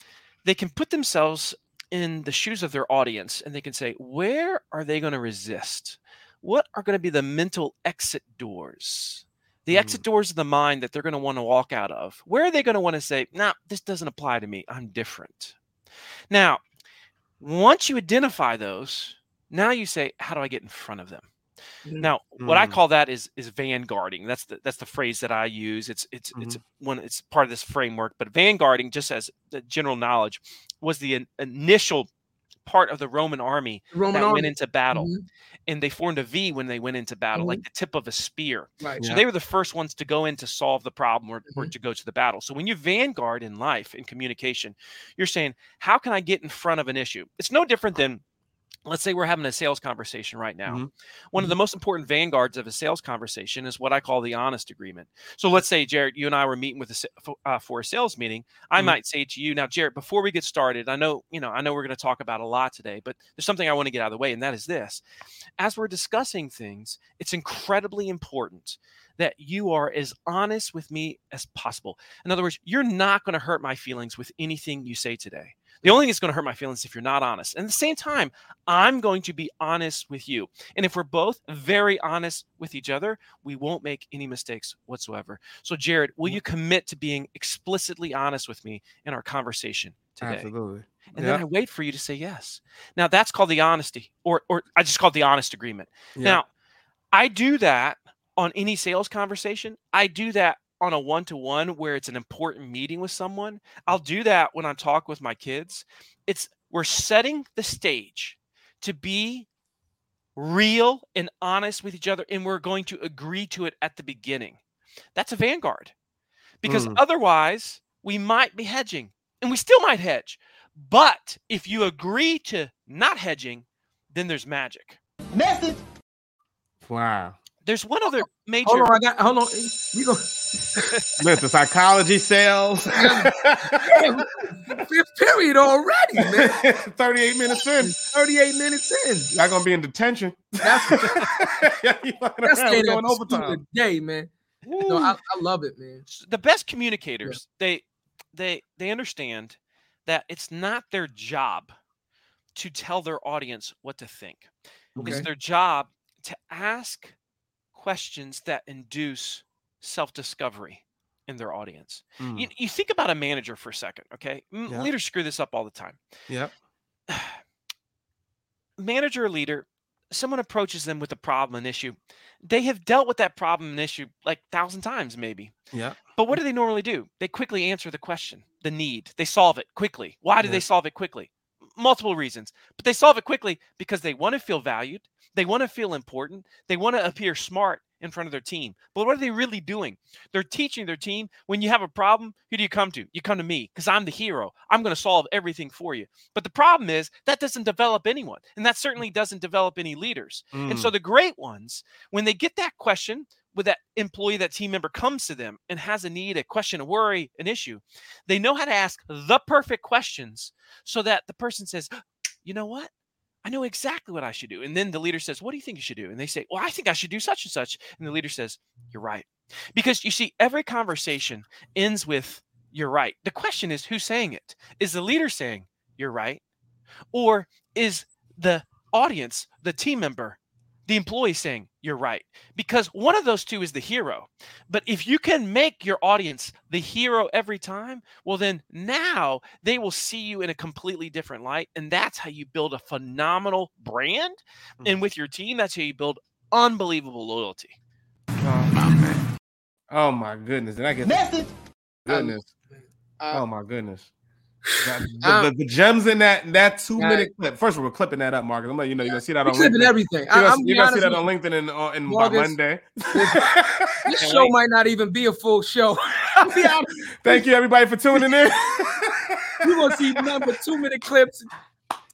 they can put themselves in the shoes of their audience and they can say, where are they going to resist? What are going to be the mental exit doors? The hmm. exit doors of the mind that they're going to want to walk out of. Where are they going to want to say, nah, this doesn't apply to me. I'm different. Now, once you identify those, now you say, how do I get in front of them? Now, what I Mm. call that is is vanguarding. That's the that's the phrase that I use. It's it's it's one it's part of this framework. But vanguarding, just as the general knowledge, was the in- initial part of the Roman army Roman that army. went into battle, Mhm. and they formed a V when they went into battle, like the tip of a spear. Right. So Yeah. they were the first ones to go in to solve the problem or, or Mhm. to go to the battle. So when you vanguard in life in communication, you're saying, how can I get in front of an issue? It's no different than let's say we're having a sales conversation right now. Mhm. One of the most important vanguards of a sales conversation is what I call the honest agreement. So let's say, Jarrett, you and I were meeting with a, uh, for a sales meeting. I Mhm. might say to you, now, Jarrett, before we get started, I know, you know, I know we're going to talk about a lot today, but there's something I want to get out of the way, and that is this: as we're discussing things, it's incredibly important that you are as honest with me as possible. In other words, you're not going to hurt my feelings with anything you say today. The only thing that's going to hurt my feelings is if you're not honest. And at the same time, I'm going to be honest with you. And if we're both very honest with each other, we won't make any mistakes whatsoever. So, Jarrett, will you commit to being explicitly honest with me in our conversation today? Absolutely. And then I wait for you to say yes. Now that's called the honesty, or or I just call it the honest agreement. Now, I do that on any sales conversation. I do that on a one-to-one where it's an important meeting with someone. I'll do that when I talk with my kids. It's we're setting the stage to be real and honest with each other, and we're going to agree to it at the beginning. That's a vanguard. Because Mm. otherwise, we might be hedging and we still might hedge. But if you agree to not hedging, then there's magic. Message. Wow. There's one other major. Hold on, I got hold on. We go Listen, psychology, sales. fifth period already, man. 38 minutes in. 38 minutes in. Y'all gonna be in detention. That's Yeah, you fucking that's around, staying we at going the school overtime. today, man. No, I, I love it, man. the best communicators they they they understand that it's not their job to tell their audience what to think it's their job to ask questions that induce self-discovery in their audience Mm, you, you think about a manager for a second okay Yeah. leaders screw this up all the time Yeah. manager or leader someone approaches them with a problem an issue they have dealt with that problem and issue like thousand times maybe Yeah. but what do they normally do? They quickly answer the question, the need. They solve it quickly. Why do Yeah. they solve it quickly? Multiple reasons. But they solve it quickly because they want to feel valued. They want to feel important. They want to appear smart in front of their team. But what are they really doing? They're teaching their team when you have a problem, who do you come to? You come to me because I'm the hero. I'm going to solve everything for you. But the problem is that doesn't develop anyone. And that certainly doesn't develop any leaders. And Mm, so the great ones, when they get that question, with that employee, that team member comes to them and has a need, a question, a worry, an issue, they know how to ask the perfect questions so that the person says, you know what? I know exactly what I should do. And then the leader says, What do you think you should do? And they say, Well, I think I should do such and such. And the leader says, You're right. Because you see, every conversation ends with, You're right. The question is, who's saying it? Is the leader saying, You're right? Or is the audience, the team member, the employee saying, You're right? Because one of those two is the hero. But if you can make your audience the hero every time, well, then now they will see you in a completely different light. And that's how you build a phenomenal brand. And with your team, that's how you build unbelievable loyalty. Oh my oh, my goodness! Did I get Message. goodness? Uh, oh my goodness! That- Um, the, the, the gems in that that two Right. minute clip. First of all, we're clipping that up, Marcus. I'm letting you know you're gonna see that we're on clipping LinkedIn. everything. You're gonna, I'm you're gonna see that on LinkedIn in, uh, in by Marcus, Monday. you, this show might not even be a full show. I'll be honest. Thank you everybody for tuning in. You're gonna see number two minute clips,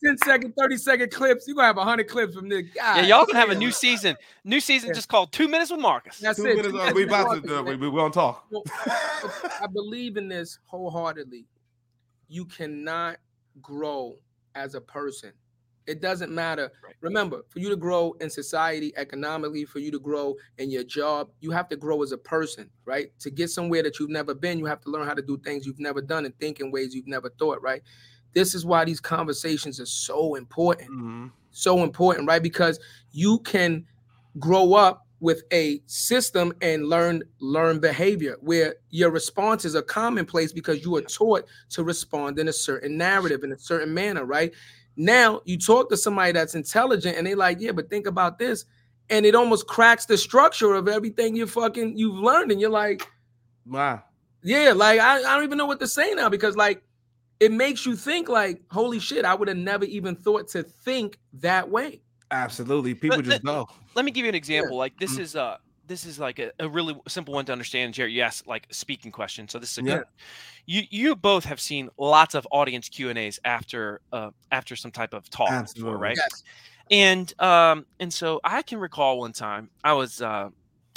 10 second, 30 second clips. You're gonna have 100 clips from this guy. Yeah, y'all can have a new season. New season just called Two Minutes with Marcus. That's Two it. minutes, Two uh, minutes we with about to uh, man. we, we gonna talk. Well, I believe in this wholeheartedly. You cannot grow as a person. It doesn't matter. Right. Remember, for you to grow in society economically, for you to grow in your job, you have to grow as a person, right? To get somewhere that you've never been, you have to learn how to do things you've never done and think in ways you've never thought, right? This is why these conversations are so important Mhm. so important, right? Because you can grow up with a system and learn learn behavior where your responses are commonplace because you are taught to respond in a certain narrative in a certain manner, right? Now you talk to somebody that's intelligent and they like, yeah, but think about this, and it almost cracks the structure of everything you fucking you've learned, and you're like, Wow. yeah, like I, I don't even know what to say now because like it makes you think like, holy shit, I would have never even thought to think that way. Absolutely. People But just the- go. Let me give you an example. Like this Mhm. is a this is like a, a really simple one to understand, Jerry. You asked like speaking question. So this is a Yeah. good you you both have seen lots of audience Q and A's after uh after some type of talk before, right? Yes. And um and so I can recall one time I was uh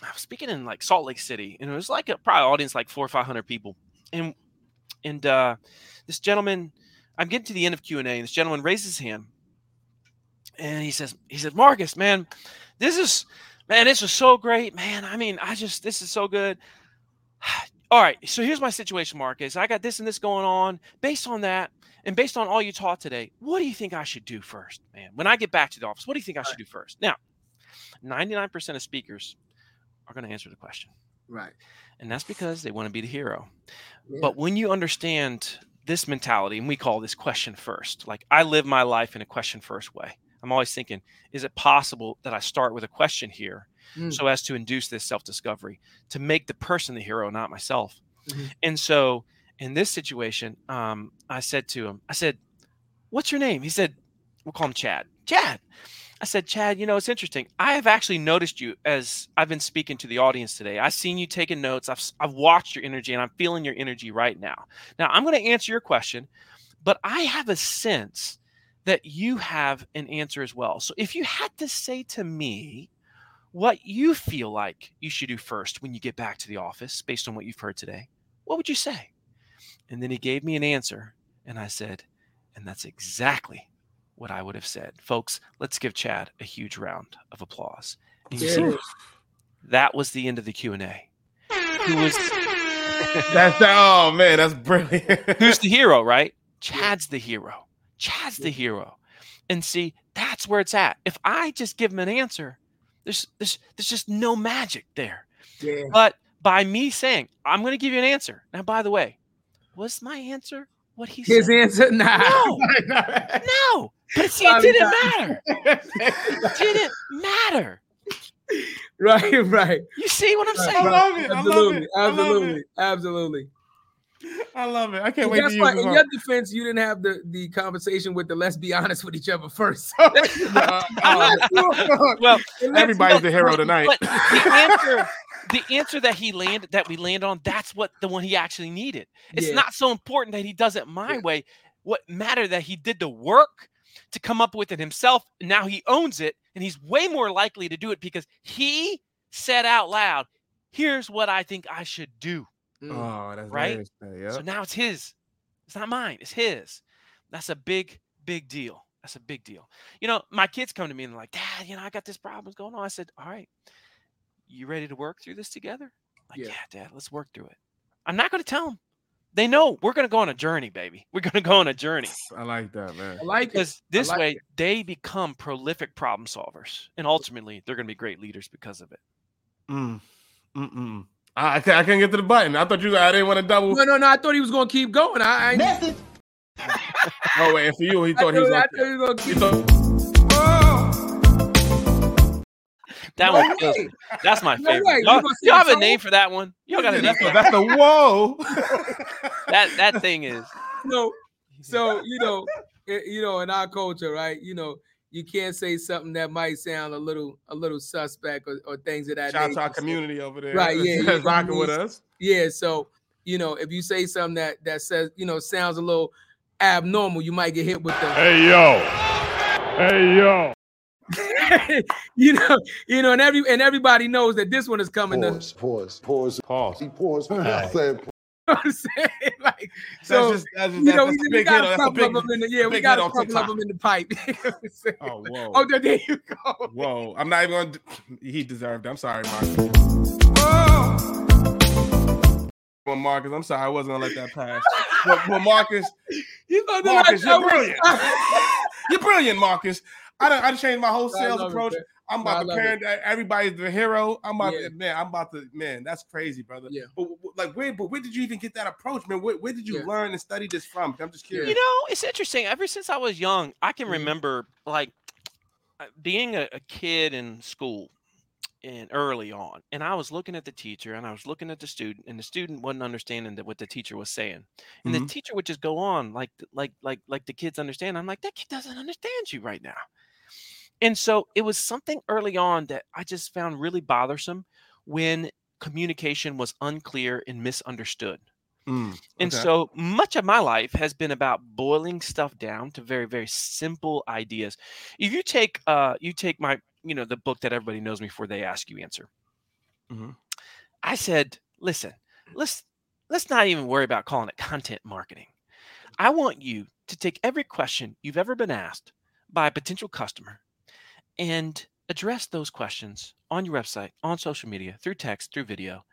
I was speaking in like Salt Lake City and it was like a probably audience like four or five hundred people. And and uh this gentleman I'm getting to the end of Q and A and this gentleman raises his hand and he says he said Marcus man this is man this is so great man I mean I just this is so good. All right, so here's my situation, Marcus. I got this and this going on. Based on that, and based on all you taught today, what do you think I should do first, man? When I get back to the office, what do you think I should do first? Now, 99% of speakers are going to answer the question. Right. And that's because they want to be the hero. Yeah. But when you understand this mentality, and we call this question first, like I live my life in a question first way. I'm always thinking, is it possible that I start with a question here Mm. so as to induce this self discovery, to make the person the hero, not myself? Mhm. And so in this situation, um, I said to him, I said, What's your name? He said, We'll call him Chad. Chad. I said, Chad, you know, it's interesting. I have actually noticed you as I've been speaking to the audience today. I've seen you taking notes. I've, I've watched your energy and I'm feeling your energy right now. Now, I'm going to answer your question, but I have a sense that you have an answer as well. So if you had to say to me what you feel like you should do first when you get back to the office based on what you've heard today, what would you say? And then he gave me an answer. And I said, and that's exactly what I would have said. Folks, let's give Chad a huge round of applause. And you see, that was the end of the Q&A. Who was That's the, oh man, that's brilliant. who's the hero, right? Chad's the hero. Chad's the hero. And see, that's where it's at. If I just give him an answer, there's there's there's just no magic there. Yeah. But by me saying, I'm going to give you an answer. Now, by the way, was my answer what he His said? answer, nah. No, no. But see, it didn't matter. It didn't matter. Right, right. You see what I'm saying? I love it. I love Absolutely. I love absolutely, it. absolutely. I love it. I can't And wait to guess use what? it. In your defense, you didn't have the, the conversation with the let's be honest with each other first. Well, Everybody's the hero tonight. But the answer, the answer that he landed, that we land on, that's what the one he actually needed. It's Yeah. not so important that he does it my Yeah. way. What mattered that he did the work to come up with it himself. Now he owns it, and he's way more likely to do it because he said out loud Here's what I think I should do. Mm. Oh, that's Right? nice, man. Yep. So now it's his. It's not mine. It's his. That's a big, big deal. That's a big deal. You know, my kids come to me and they're like, Dad, you know, I got this problem going on. I said, All right, you ready to work through this together? Like, Yeah. yeah, Dad, let's work through it. I'm not going to tell them. They know we're going to go on a journey, baby. We're going to go on a journey I like that, man. I like it. because this like way it. they become prolific problem solvers, and ultimately they're going to be great leaders because of it. Mm. Mm-mm. I, I, can't, I can't get to the button. I thought you. I didn't want to double. No, no, no. I thought he was gonna keep going. I, I, Message. Oh wait, and for you, he thought he was. I Like, thought he was gonna keep thought, That No one, way. that's my No favorite. way. You Y'all, y'all have a so? name for that one? Y'all got a name that's, for the, that? that's the whoa. That that thing is. so so you know eh, you know in our culture right you know you can't say something that might sound a little a little suspect or, or things of that Shout out to nature. our community over there. Right, yeah, yeah, rocking with us. yeah so you know if you say something that that says you know sounds a little abnormal you might get hit with the Hey yo. Hey yo. you know you know and every and everybody knows that this one is coming to, Pause, pause, pause. Pause. He paused. I said, you know what I'm saying? like That's so just that's, just, you know that's we, we got a That's couple of them in the yeah we got a couple of them in the pipe You know what I'm? Oh whoa. oh there, you go Whoa. I'm not even going to. He deserved it. I'm sorry, Marcus. Well, Marcus, I'm sorry. I wasn't going to let that pass. Well, well, Marcus, you know Marcus, like, you're brilliant. you're brilliant, Marcus. I done, I done changed my whole sales love it, approach. I'm about to love parent that everybody's the hero. I'm about Yeah. to, man, I'm about to, man, that's crazy, brother. Yeah. But, but, like, where, but where did you even get that approach, man? Where, where did you Yeah. learn and study this from? I'm just curious. You know, it's interesting. Ever since I was young, I can Mhm. remember like uh, being a, a kid in school and early on, and I was looking at the teacher and I was looking at the student, and the student wasn't understanding that what the teacher was saying, and the Mhm. teacher would just go on like like like like the kids understand. I'm like, that kid doesn't understand you right now. And so it was something early on that I just found really bothersome when communication was unclear and misunderstood. Mm, And so much of my life has been about boiling stuff down to very, very simple ideas. If you take uh you take my, you know, the book that everybody knows me for, they ask you answer. Mhm. I said, listen, let's let's not even worry about calling it content marketing. I want you to take every question you've ever been asked by a potential customer and address those questions on your website, on social media, through text, through video.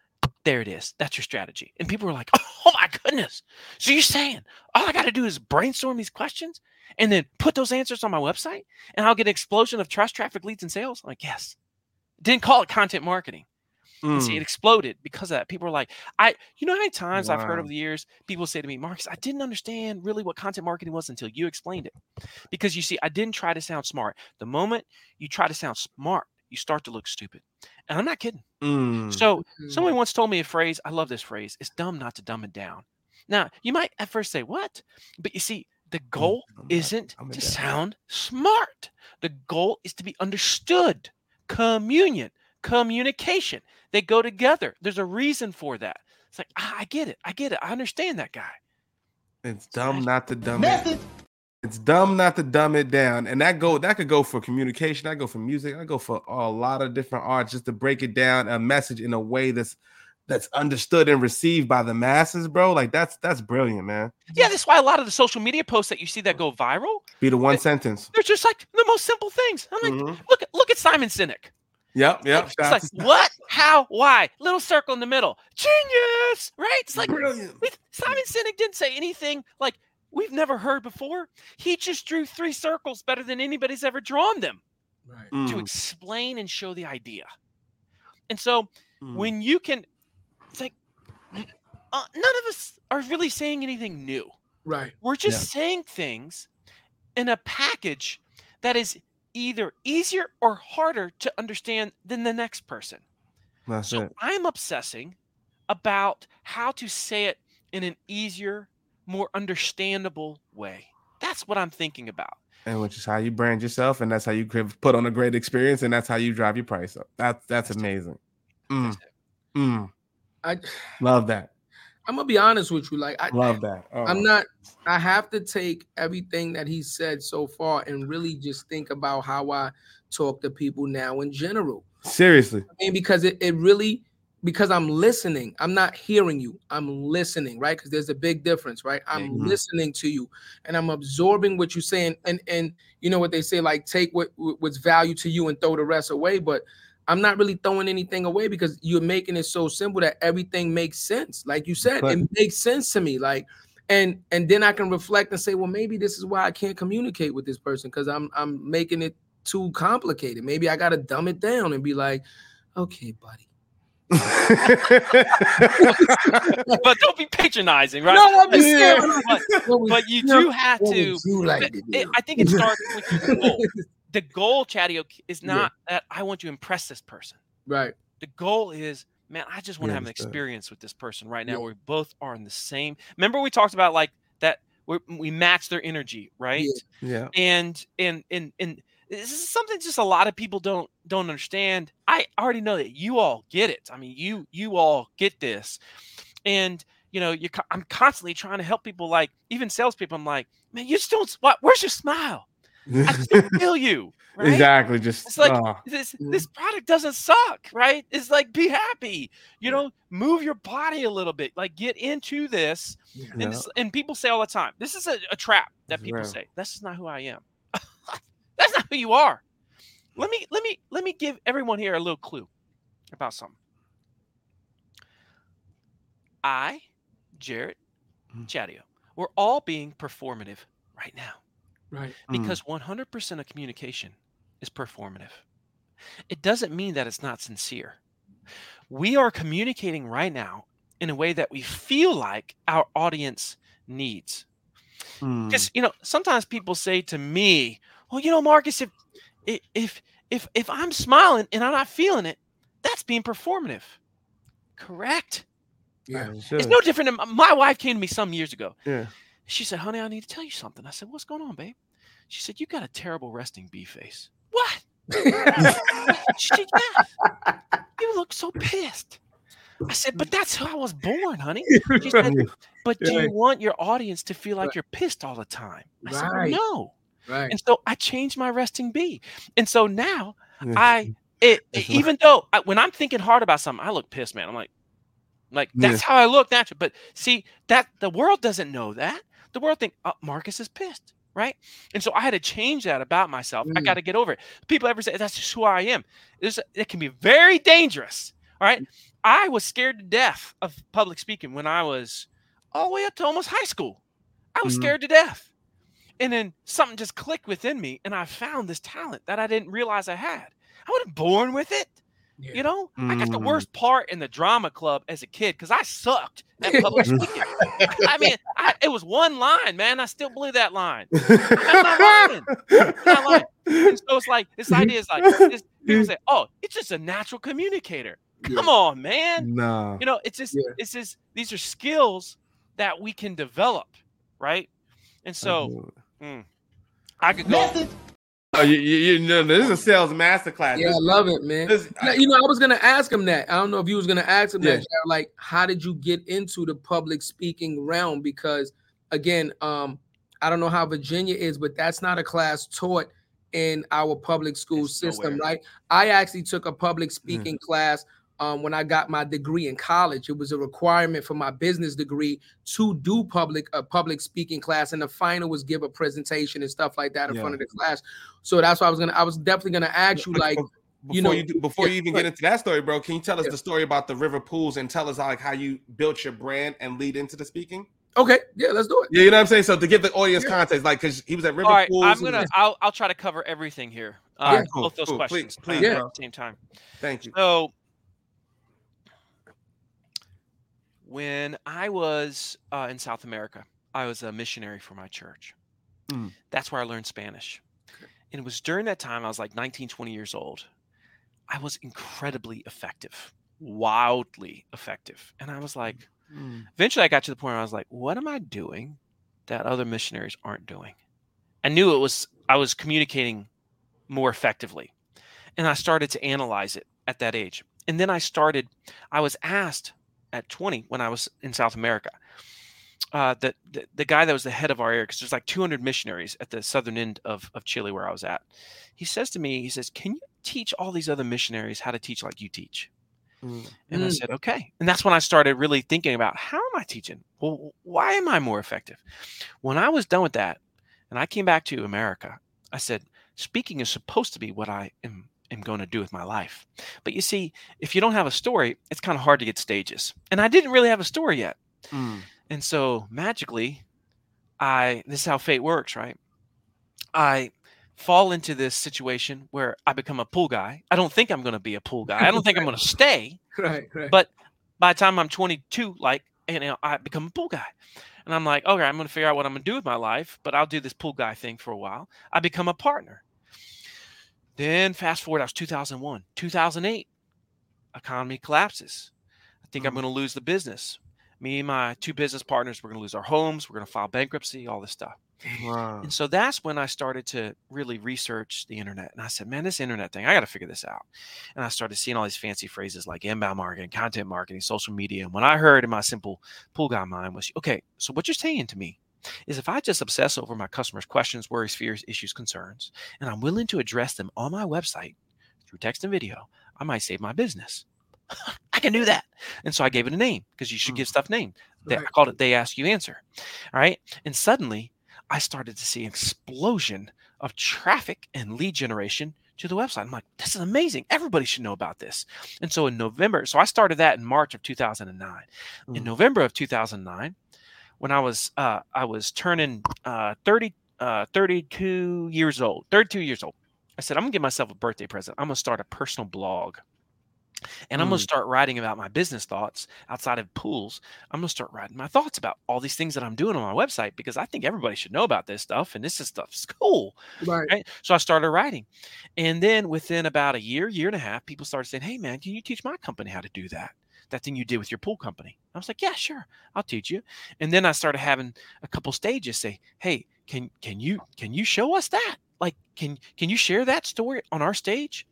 There it is. That's your strategy. And people were like, oh my goodness. So you're saying all I got to do is brainstorm these questions and then put those answers on my website and I'll get an explosion of trust, traffic, leads, and sales? I'm like, yes. Didn't call it content marketing. And see, Mm, it exploded because of that. People were like, I, you know how many times I've heard over the years people say to me, Marcus, I didn't understand really what content marketing was until you explained it. Because you see, I didn't try to sound smart. The moment you try to sound smart, you start to look stupid. And I'm not kidding. mm. So Mm. somebody once told me a phrase. I love this phrase. It's dumb not to dumb it down. Now, you might at first say, what? But you see, the goal I'm isn't to down. sound smart. The goal is to be understood. Communion, communication. They go together. There's a reason for that. It's like, ah, I get it. I get it. I understand that guy. It's dumb not to dumb it. Message. It's dumb not to dumb it down, and that go that could go for communication. I go for music. I go for a lot of different arts just to break it down a message in a way that's that's understood and received by the masses, bro. Like that's that's brilliant, man. Yeah, that's why a lot of the social media posts that you see that go viral, Be the one It- sentence. they're just like the most simple things. I'm like, Mhm. look at look at Simon Sinek. Yep, yep. It's like what, how, why? Little circle in the middle. Genius, right? It's like brilliant. we- Simon Sinek didn't say anything like we've never heard before. He just drew three circles better than anybody's ever drawn them right to Mm, explain and show the idea. And so mm. when you can, it's like uh, none of us are really saying anything new. right We're just saying things in a package that is either easier or harder to understand than the next person. that's So it. I'm obsessing about how to say it in an easier, more understandable way. That's what I'm thinking about. And which is how you brand yourself, and that's how you give- put on a great experience, and that's how you drive your price up. That's that's That's it. amazing. Mm, That's mm. i Love that. I'm gonna be honest with you like i Love that. Oh. i'm not i have to take everything that he said so far and really just think about how i talk to people now in general seriously. I mean, because it, it really because I'm listening. I'm not hearing you. I'm listening, right? Because there's a big difference, right? I'm Mhm. listening to you and I'm absorbing what you're saying. And and you know what they say, like take what what's value to you and throw the rest away. But I'm not really throwing anything away because you're making it so simple that everything makes sense. Like you said, But- it makes sense to me. Like and and then I can reflect and say, well, maybe this is why I can't communicate with this person because I'm I'm making it too complicated. Maybe I gotta dumb it down and be like, okay, buddy. but don't be patronizing, right? No, I'm just Yeah. but, What but you do have to. you like but to it- I think it starts with your goal. The goal, Chatty, is Yeah. not that I want to impress this person. right. The goal is, man, I just want to have an experience with this person right now. Yeah. where We both are in the same. Remember, we talked about like that. we we match their energy, right? yeah. and and and and this is something just a lot of people don't don't understand i already know that you all get it i mean you you all get this and you know you i'm constantly trying to help people like even salespeople i'm like man you just don't what where's your smile i still feel you right Exactly. Just It's like- oh, this this product doesn't suck right it's like be happy you know move your body a little bit like get into this yeah. and, this, and people say all the time, this is a, a trap that It's people real. say. That's just not who I am. That's not who you are. Let me let me let me give everyone here a little clue about something. I, Jarrett, Mm. Chadeo, we're all being performative right now Right. Mm. because 100% of communication is performative. It doesn't mean that it's not sincere. We are communicating right now in a way that we feel like our audience needs. Mm. Because you know, sometimes people say to me, "Well, you know, Marcus, if if if if I'm smiling and I'm not feeling it, that's being performative." Correct. Yeah. It It's no different than my wife came to me some years ago. Yeah. She said, "Honey, I need to tell you something." I said, "What's going on, babe?" She said, "You got a terrible resting bee face." What? She "Yeah. You look so pissed." I said, "But that's how I was born, honey." She said, "But do you want your audience to feel like you're pissed all the time?" I said, Right. "No." right. And so I changed my resting bee. And so now mm-hmm. I it right. even though I, when I'm thinking hard about something, I look pissed, man. I'm like, like that's how I look naturally. But see that the world doesn't know that. The world think oh, Marcus is pissed, right? And so I had to change that about myself. I Mm. got to get over it. People ever say that's just who I am. This it can be very dangerous. All right. I was scared to death of public speaking when I was all the way up to almost high school. I was Mhm. scared to death. And then something just clicked within me, and I found this talent that I didn't realize I had. I wasn't born with it. Yeah. You know, I got the Mm. worst part in the drama club as a kid because I sucked at public speaking. I mean, I, it was one line, man. I still believe that line. I'm not lying. I'm not lying. And so it's like this idea is like this, people say, "Oh, it's just a natural communicator." Come on, man. no. You know, it's just Yeah. it's just these are skills that we can develop, right? And so mm, I could go. Message. Oh, you, you, you know, this is a sales masterclass. Yeah, I love it, man. this- Now, you know, I was gonna ask him that. I don't know if you was gonna ask him Yeah. that. Like, how did you get into the public speaking realm? Because again, um, I don't know how Virginia is, but that's not a class taught in our public school It's system, nowhere. right? I actually took a public speaking class um, when I got my degree in college. It was a requirement for my business degree to do public a public speaking class, and the final was give a presentation and stuff like that in Yeah. front of the class. So that's why I was gonna. I was definitely gonna ask you, like, before you know- you do, before yeah, you even get into that story, bro, can you tell us Yeah. the story about the river pools and tell us like how you built your brand and lead into the speaking? okay, yeah, let's do it. Yeah, you know what I'm saying. So to give the audience Yeah. context, like because he was at river All right, pools. I'm gonna. was- I'll I'll try to cover everything here. Uh, All right, cool, both those cool. Questions please, uh, bro. at the same time. Thank you. So when I was uh, in South America, I was a missionary for my church. Mm. That's where I learned Spanish. And it was during that time, I was like 19, 20 years old. I was incredibly effective, wildly effective. And I was like, Mm. eventually I got to the point where I was like, what am I doing that other missionaries aren't doing? I knew it was, I was communicating more effectively. And I started to analyze it at that age. And then I started, I was asked at 20 when I was in South America, uh, the, the, the guy that was the head of our area, because there's like 200 missionaries at the southern end of, of Chile where I was at. He says to me, he says, Can you teach all these other missionaries how to teach like you teach? Mm. And I Mm. said, okay. And that's when I started really thinking about how am I teaching? Well, why am I more effective? When I was done with that and I came back to America, I said, speaking is supposed to be what I am, am going to do with my life. But you see, if you don't have a story, it's kind of hard to get stages. And I didn't really have a story yet. Mm. And so magically, I this is how fate works, right? I fall into this situation where I become a pool guy. I don't think I'm going to be a pool guy. I don't think I'm going to stay. Right, right. But by the time I'm 22, like, you know, I become a pool guy. And I'm like, okay, I'm going to figure out what I'm going to do with my life, but I'll do this pool guy thing for a while. I become a partner. Then fast forward, I was 2001, 2008, economy collapses. I think I'm Mm. going to lose the business. Me and my two business partners, we're going to lose our homes. We're going to file bankruptcy, all this stuff. Wow. And so that's when I started to really research the internet. And I said, man, this internet thing, I got to figure this out. And I started seeing all these fancy phrases like inbound marketing, content marketing, social media. And what I heard in my simple pool guy mind was, okay, so what you're saying to me is if I just obsess over my customers' questions, worries, fears, issues, concerns, and I'm willing to address them on my website through text and video, I might save my business. I can do that. And so I gave it a name because you should Mm. give stuff name. They, I called it They Ask You Answer. All right. And suddenly I started to see an explosion of traffic and lead generation to the website. I'm like, this is amazing. Everybody should know about this. And so in November, so I started that in March of 2009. In Mm. November of 2009, when I was uh, I was turning uh, 30, uh, 32 years old, 32 years old, I said, I'm gonna give myself a birthday present. I'm gonna start a personal blog. And I'm going Mm. to start writing about my business thoughts outside of pools. I'm going to start writing my thoughts about all these things that I'm doing on my website because I think everybody should know about this stuff. And this is stuff's cool. right. Right. So I started writing. And then within about a year, year and a half, people started saying, Hey, man, can you teach my company how to do that? That thing you did with your pool company. I was like, Yeah, sure. I'll teach you. And then I started having a couple stages say, Hey, can can you can you show us that? Like, can can you share that story on our stage?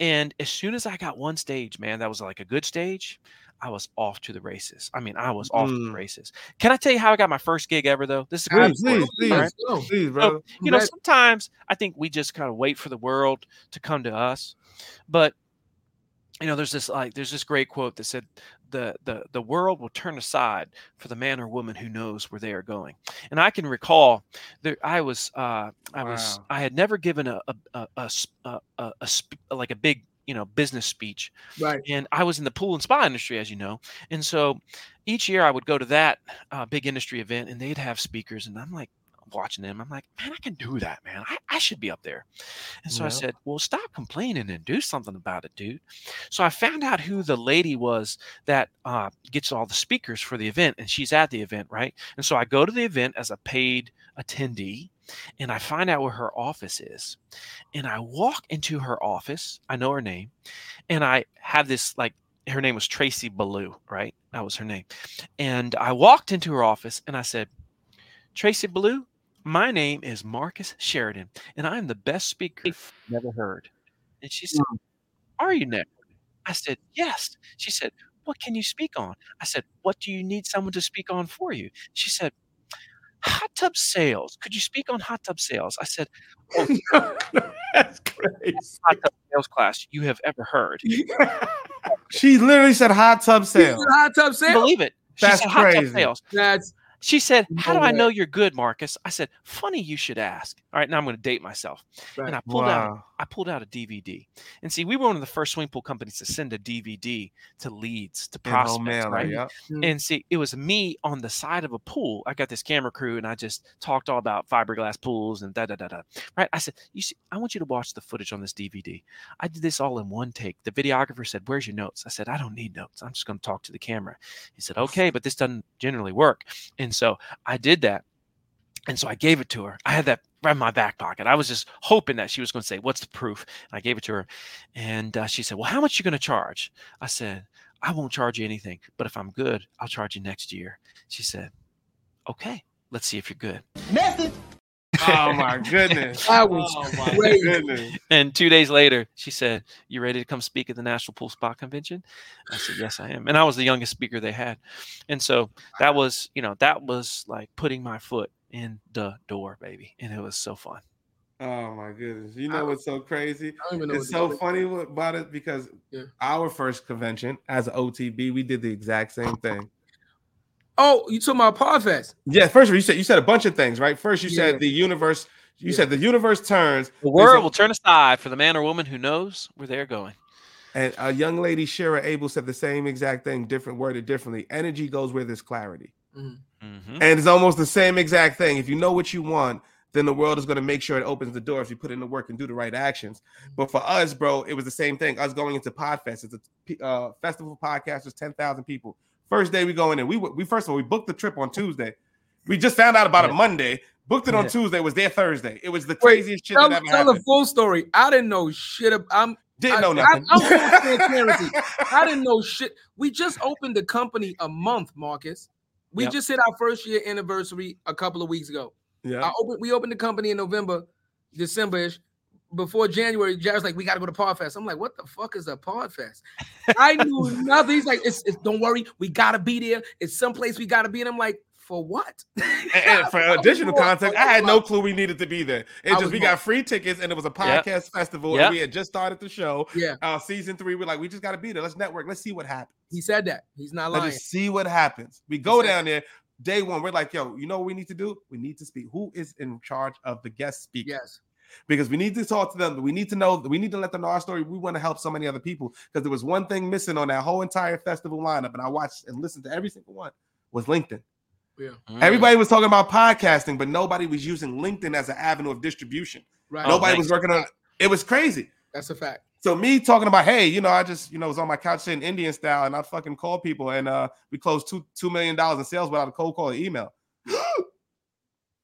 And as soon as I got one stage, man, that was like a good stage, I was off to the races. I mean, I was off to the Mm. races. Can I tell you how I got my first gig ever though? This is a cool Please, please, right? Please, brother. you know, sometimes I think we just kind of wait for the world to come to us. But you know, there's this like there's this great quote that said the the the world will turn aside for the man or woman who knows where they are going. And I can recall that I was uh I was I had never given a a a a sp- like a big you know business speech Right. and I was in the pool and spa industry, as you know. And so each year I would go to that uh, big industry event, and they'd have speakers, and I'm like watching them. I'm like, man, I can do that, man. I, I should be up there. And so I said, well, stop complaining and do something about it, dude. So I found out who the lady was that uh, gets all the speakers for the event, and she's at the event, right? And so I go to the event as a paid attendee. And I find out where her office is. And I walk into her office. I know her name and I have this like her name was Tracy Ballou, right? That was her name. And I walked into her office and I said, Tracy Ballou, my name is Marcus Sheridan, and I'm the best speaker you've never heard. And she said, hmm. Are you never? I said, Yes. She said, What can you speak on? I said, What do you need someone to speak on for you? She said, Hot tub sales. Could you speak on hot tub sales? I said, oh, That's crazy. Hot tub sales class you have ever heard. She literally said hot tub sales. Hot tub sales. believe it. She That's said, Hot tub sales. That's She said, How do I know you're good, Marcus? I said, Funny you should ask. All right, now I'm going to date myself. Right. And I pulled out I pulled out a DVD. And see, we were one of the first swimming pool companies to send a DVD to leads, to In home prospects, right? yep. And see, it was me on the side of a pool. I got this camera crew and I just talked all about fiberglass pools and da da da da. Right. I said, You see, I want you to watch the footage on this DVD. I did this all in one take. The videographer said, Where's your notes? I said, I don't need notes. I'm just going to talk to the camera. He said, Okay, but this doesn't generally work. And so I did that. And so I gave it to her. I had that in my back pocket. I was just hoping that she was going to say, "What's the proof?" And I gave it to her, and uh, she said, "Well, how much you going to charge?" I said, "I won't charge you anything, but if I'm good, I'll charge you next year." She said, "Okay, let's see if you're good." Message. Oh my goodness. that was Oh my crazy. goodness. And two days later, she said, "You ready to come speak at the National Pool Spa Convention?" I said, "Yes, I am." And I was the youngest speaker they had, and so that was, you know, that was like putting my foot in the door, baby, and it was so fun. Oh my goodness! You know what's so crazy? I don't even know It's so funny about it because Yeah. our first convention as an OTB, we did the exact same thing. Oh, you talking about Podfest? Yeah, first of all, you said you said a bunch of things, right? First, you Yeah. said the universe. You Yeah. said the universe turns. The world so- will turn aside for the man or woman who knows where they're going. And a young lady, Shira Abel, said the same exact thing, different worded differently. Energy goes where there's clarity. Mhm. Mhm. And it's almost the same exact thing. If you know what you want, then the world is going to make sure it opens the door if you put in the work and do the right actions. But for us, bro, it was the same thing. Us going into Podfest, it's a uh, festival for podcasters, 10,000 people. First day we go in, and we we first of all we booked the trip on Tuesday. We just found out about it Monday. Booked it on Yeah. Tuesday. Was there Thursday. It was the Wait, craziest shit Tell, that ever tell the full story. I didn't know shit. I'm Didn't I- know I- nothing. I'm full transparency. I didn't know shit. We just opened the company a month, Marcus. We Yep. just hit our first year anniversary a couple of weeks ago. yeah. I opened, we opened the company in November, December-ish. Before January, Jarrett's like, we gotta go to Podfest. I'm like, what the fuck is a Podfest? I knew nothing. He's like, it's, it's don't worry, we gotta be there. It's someplace we gotta be. And I'm like, for what? And, and for additional lost. context, I had no clue we needed to be there. It just was we got free tickets and it was a Yep. podcast festival. Yep. And we had just started the show. Yeah, Uh, season three, we're like, we just got to be there. Let's network. Let's see what happens. he said that. He's not lying. Let's just see what happens. We go said- down there. Day one, we're like, yo, you know what we need to do? We need to speak. Who is in charge of the guest speaker? Yes. Because we need to talk to them. We need to know. We need to let them know our story. We want to help so many other people. Because there was one thing missing on that whole entire festival lineup, and I watched and listened to every single one. Was LinkedIn. Yeah. Mm. Everybody was talking about podcasting, but nobody was using LinkedIn as an avenue of distribution. Right. Oh, nobody thanks. was working on it. It was crazy. That's a fact. So me talking about, hey, you know, I just, you know, was on my couch sitting Indian style, and I fucking called people, and uh, we closed two two million dollars in sales without a cold call or email.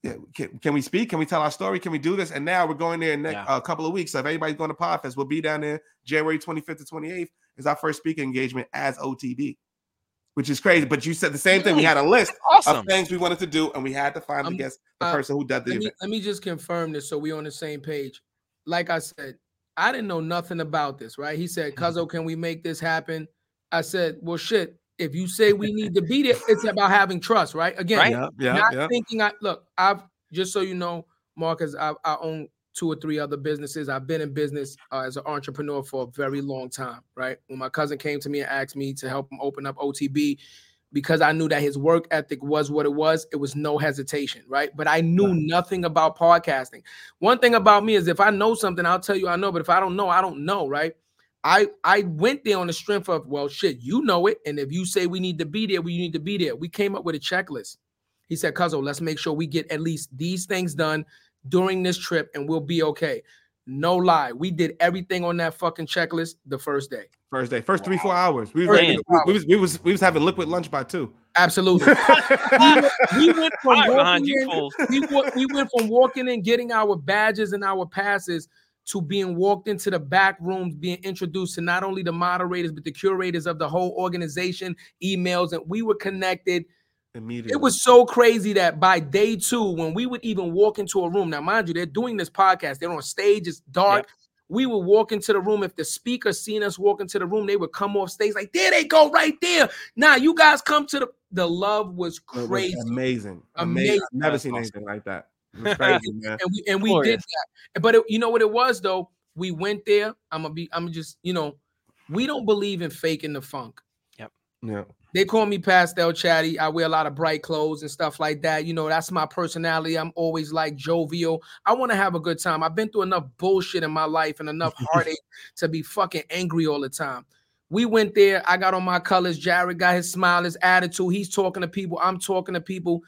Yeah, can, can we speak? Can we tell our story? Can we do this? And now we're going there in next Yeah. a couple of weeks. So if anybody's going to Podfest, we'll be down there January 25th to 28th. Is our first speaking engagement as OTB, which is crazy. But you said the same thing. We had a list Awesome. of things we wanted to do, and we had to find the Um, guest, the uh, person who did the Let me, event. let me just confirm this so we're on the same page. Like I said, I didn't know nothing about this, right? He said, Mm-hmm. Cuzzo, can we make this happen? I said, Well, shit, if you say we need to beat it, it's about having trust, right? Again, Right. Yeah, yeah, not yeah. thinking I look, I've just so you know, Marcus, I, I own two or three other businesses. I've been in business uh, as an entrepreneur for a very long time, right? When my cousin came to me and asked me to help him open up OTB, because I knew that his work ethic was what it was, it was no hesitation, right? But I knew nothing about podcasting. One thing about me is if I know something, I'll tell you I know, but if I don't know, I don't know, right? I I went there on the strength of well, shit, you know it, and if you say we need to be there, we need to be there. We came up with a checklist. He said, "Cuzzo, let's make sure we get at least these things done during this trip, and we'll be okay." No lie, we did everything on that fucking checklist the first day. First day, first three four hours. We was, First ready three, we, was we was we was having liquid lunch by two. Absolutely. we, went, we went from Right behind walking you in, fools. we, we went from walking in, getting our badges and our passes to being walked into the back rooms, being introduced to not only the moderators but the curators of the whole organization, emails, and we were connected. Immediately. It was so crazy that by day two, when we would even walk into a room, now mind you, they're doing this podcast, they're on stage, it's dark. We would walk into the room. If the speaker seen us walk into the room, they would come off stage like, there they go, right there. Now you guys come to the the love was It was crazy. amazing. Amazing. Amazing. I've never That's seen awesome. anything like that. It was crazy, man. and we and we did that. But it, you know what it was though? We went there. I'm gonna be. I'm just. You know, we don't believe in faking the funk. Yep. Yeah. They call me pastel chatty. I wear a lot of bright clothes and stuff like that. You know, that's my personality. I'm always like jovial. I want to have a good time. I've been through enough bullshit in my life and enough heartache to be fucking angry all the time. We went there. I got on my colors. Jarrett got his smile, his attitude. He's talking to people. I'm talking to people.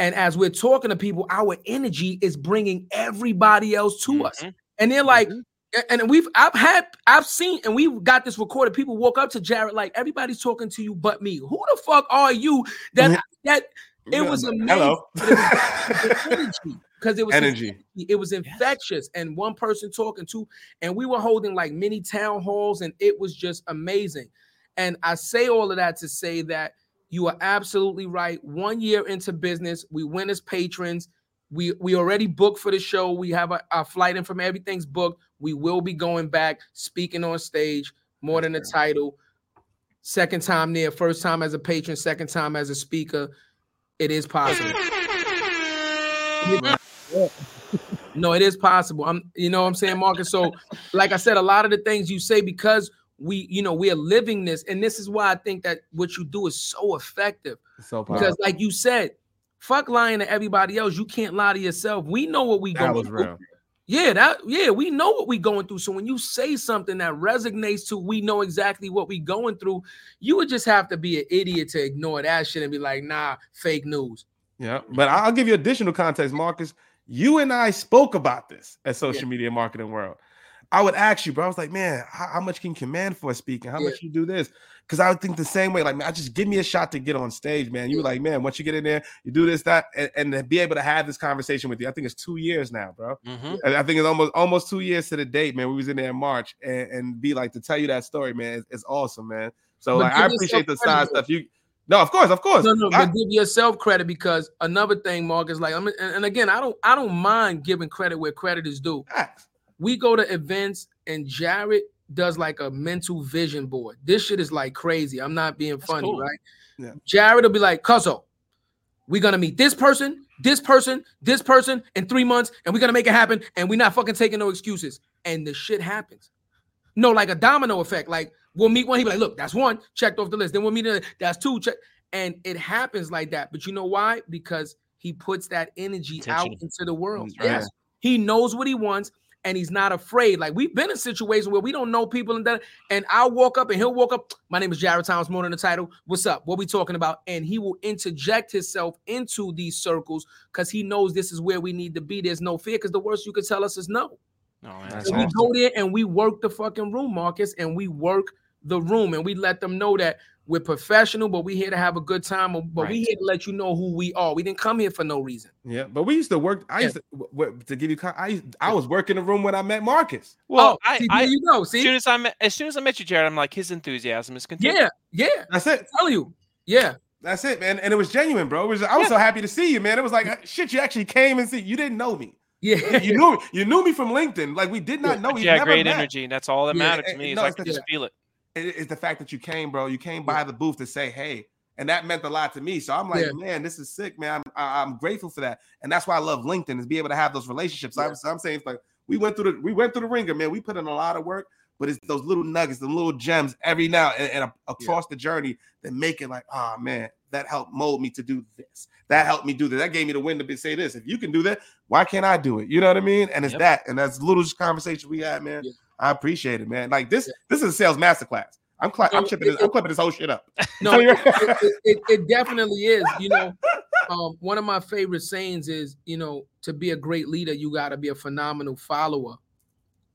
And as we're talking to people, our energy is bringing everybody else to us. Mhm. And they're like, a- and we've I've had I've seen and we've got this recorded. People walk up to Jarrett like everybody's talking to you but me. Who the fuck are you? That that it was amazing. Hello. but it was the energy because it was Energy. it was infectious and one person talking to and we were holding like mini town halls and it was just amazing and i say all of that to say that you are absolutely right. One year into business we went as patrons. We we already booked for the show. We have a, our flight in from everything's booked. We will be going back speaking on stage more than a title. Second time there first time as a patron second time as a speaker. It is possible. No, it is possible. I'm, you know, what I'm saying, Marcus. So, like I said, a lot of the things you say because we, you know, we are living this, and this is why I think that what you do is so effective. So powerful. Because, like you said, fuck lying to everybody else. You can't lie to yourself. We know what we that going through. real. Yeah, that yeah, we know what we going through. So when you say something that resonates to we know exactly what we going through, you would just have to be an idiot to ignore that shit and be like, nah, fake news. Yeah, but I'll give you additional context, Marcus. You and I spoke about this at Social Media Marketing World. I would ask you, bro. I was like, man, how, how much can you command for speaking? How Yeah. much you do this? Because I would think the same way. Like, man, I just give me a shot to get on stage, man. You were like, man, once you get in there, you do this, that, and, and to be able to have this conversation with you. I think it's two years now, bro. Mhm. I think it's almost almost two years to the date, man. We was in there in March, and, and be like to tell you that story, man. It's, it's awesome, man. So like, I appreciate the side stuff. You, no, of course, of course. No, no, I- but give yourself credit because another thing, Mark, is like, I'm, and, and again, I don't, I don't mind giving credit where credit is due. facts. We go to events and Jarrett does like a mental vision board. This shit is like crazy. I'm not being funny, cool. right? Yeah. Jarrett will be like, Cuzzo, we're gonna meet this person, this person, this person in three months, and we're gonna make it happen, and we're not fucking taking no excuses. And the shit happens. No, like a domino effect. Like we'll meet one, he be like, look, that's one, checked off the list. Then we'll meet another, that's two, check. And it happens like that. But you know why? Because he puts that energy out into the world. Mm, right. Yes. He knows what he wants and he's not afraid. Like we've been in situations where we don't know people and that, and I'll walk up and he'll walk up. My name is Jarrett Thomas, more than the title. What's up? What we talking about? And he will interject himself into these circles because he knows this is where we need to be. There's no fear because the worst you could tell us is no. No, man, That's that's So we awesome. go there and we work the fucking room, Marcus, and we work the room and we let them know that we're professional, but we're here to have a good time. But we here to let you know who we are. We didn't come here for no reason. Yeah, but we used to work. I Yeah. used to, w- w- to give you. I I was working the room when I met Marcus. Well, oh, I, see, I there you go. as soon as I met, as soon as I met you, Jarrett, I'm like his enthusiasm is contagious. yeah, yeah. That's it. Tell you, yeah. That's it, man. And it was genuine, bro. It was, I was so happy to see you, man. It was like uh, shit. You actually came and see. You didn't know me. Yeah, You knew me. You knew me from LinkedIn. Like we did not Yeah. know. But We you had never great met. energy, and that's all that Yeah, mattered to and- me. Is no, I it's could the- just feel it. It- It's the fact that you came, bro. You came by the booth to say, "Hey," and that meant a lot to me. So I'm like, Yeah. man, this is sick, man. I'm I- I'm grateful for that, and that's why I love LinkedIn is be able to have those relationships. I'm, I'm saying it's like we went through the we went through the ringer, man. We put in a lot of work, but it's those little nuggets, the little gems every now and, and across the journey that make it like, oh man, that helped mold me to do this. That helped me do this. That gave me the wind to be, say this. If you can do that, why can't I do it? You know what I mean? And it's Yep. that, and that's little conversation we had, man. Yeah. I appreciate it, man. Like this, Yeah. this is a sales masterclass. I'm, cl- I'm No, chipping it- this, I'm clipping this whole shit up. No, it, it, it, it, it definitely is. You know, um, one of my favorite sayings is, you know, to be a great leader, you got to be a phenomenal follower.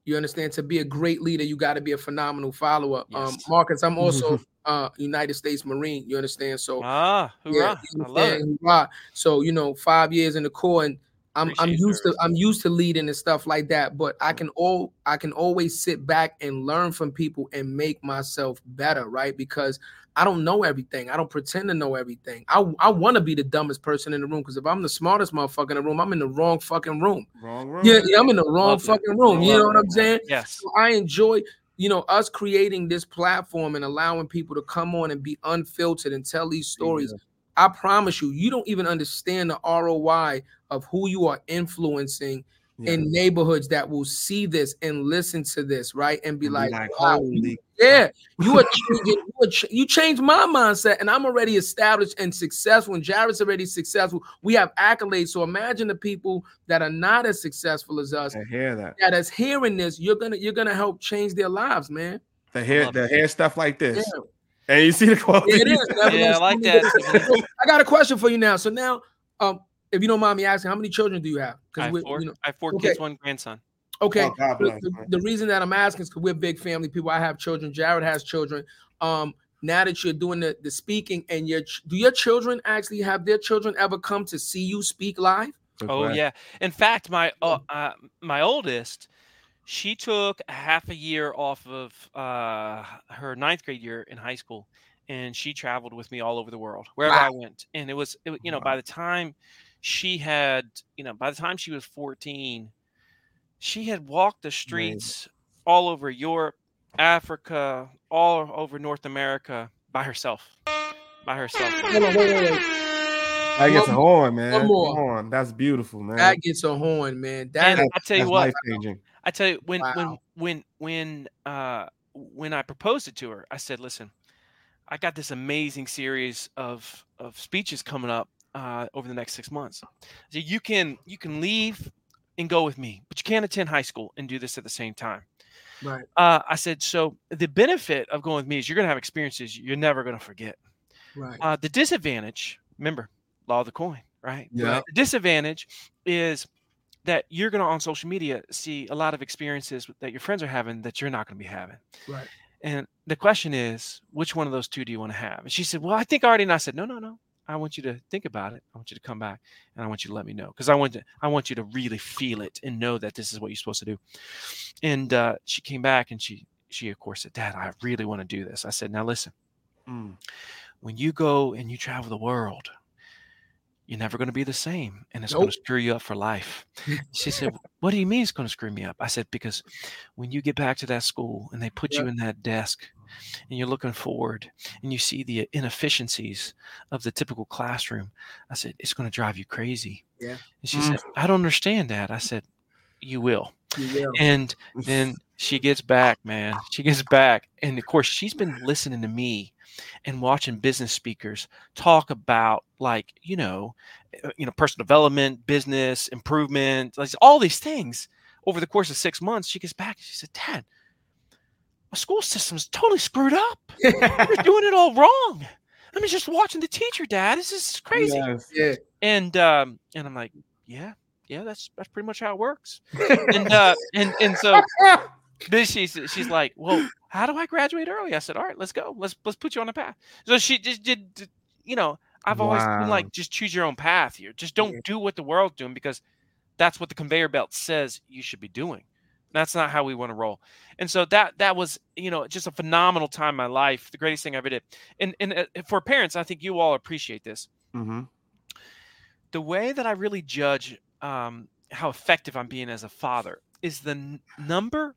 You understand? To be a great leader, you got to be a phenomenal follower. Um, Marcus, I'm also uh United States Marine. You understand? So Ah, yeah, hoorah! you I love it. understand? Hoorah. So you know, five years in the Corps, and I'm I'm used to. I'm used to leading and stuff like that. But I can all I can always sit back and learn from people and make myself better, right? Because I don't know everything. I don't pretend to know everything. I I want to be the dumbest person in the room because if I'm the smartest motherfucker in the room, I'm in the wrong fucking room. Wrong room. Yeah, yeah, I'm in the wrong Love fucking room. You know what I'm saying? Yes. So I enjoy, you know, us creating this platform and allowing people to come on and be unfiltered and tell these stories. I promise you, you don't even understand the ROI of who you are influencing Yeah. in neighborhoods that will see this and listen to this, right? And be And like, like, wow, holy yeah, you are changing, you, are ch- you changed my mindset, and I'm already established and successful, and Jarrett's already successful. We have accolades. So imagine the people that are not as successful as us I hear that. that is hearing this, you're gonna you're gonna help change their lives, man. The hair, love the it. hair stuff like this. Yeah. And you see the quality. Yeah, it is. Yeah, I like that. I got a question for you now. So now, um, if you don't mind me asking, how many children do you have? I have we, you know, I have four okay. kids, one grandson. okay. Oh, God the, bless, the- the reason that I'm asking is because we're big family people. I have children. Jarrett has children. Um, now that you're doing the, the speaking, and your do your children actually have their children ever come to see you speak live? Good Oh question. yeah. In fact, my uh, uh, my oldest, she took a half a year off of uh, her ninth grade year in high school, and she traveled with me all over the world wherever I went. And it was, it, you know, by the time she had, you know, by the time she was fourteen, she had walked the streets all over Europe, Africa, all over North America by herself. By herself. Hold on, wait, wait, wait. That gets a horn, man. one more. Come on. That's beautiful, man. That gets a horn, man. That And I tell you That's what, life changing. I tell you when when Wow. when when uh when I proposed it to her, I said, "Listen, I got this amazing series of of speeches coming up uh, over the next six months. So you can you can leave and go with me, but you can't attend high school and do this at the same time." right. Uh, I said, "So the benefit of going with me is you're going to have experiences you're never going to forget. Right. Uh, the disadvantage, remember, law of the coin, right? Yeah. The disadvantage is that you're going to on social media see a lot of experiences that your friends are having that you're not going to be having. Right. And the question is, which one of those two do you want to have? And she said, Well, I think I already. And I said, No, no, no. I want you to think about it. I want you to come back and I want you to let me know because I want to. I want you to really feel it and know that this is what you're supposed to do. And uh, she came back and she she of course said, Dad, I really want to do this. I said, Now listen Mm. when you go and you travel the world, you're never going to be the same and it's going to screw you up for life. she said, What do you mean it's going to screw me up? I said, Because when you get back to that school and they put you in that desk and you're looking forward and you see the inefficiencies of the typical classroom, I said, It's going to drive you crazy. Yeah. And she Mm. said, I don't understand that. I said, You will. You will. And then she gets back, man. She gets back. And of course, she's been listening to me and watching business speakers talk about like, you know, uh, you know, personal development, business improvement, like all these things over the course of six months. She gets back. She said, Dad, my school system's totally screwed up. You're doing it all wrong. I mean, just watching the teacher, Dad. This is crazy. Yes. yeah. And um, and I'm like, yeah, yeah, that's that's pretty much how it works. and uh, and and so then she's she's like, well, how do I graduate early? I said, all right, let's go. Let's let's put you on a path. So she just did, did- you know, I've always been like, just choose your own path here. Just don't do what the world's doing because that's what the conveyor belt says you should be doing. That's not how we want to roll. And so that that was, you know, just a phenomenal time in my life. The greatest thing I ever did. And and uh, for parents, I think you all appreciate this hmm the way that I really judge um, how effective I'm being as a father is the n- number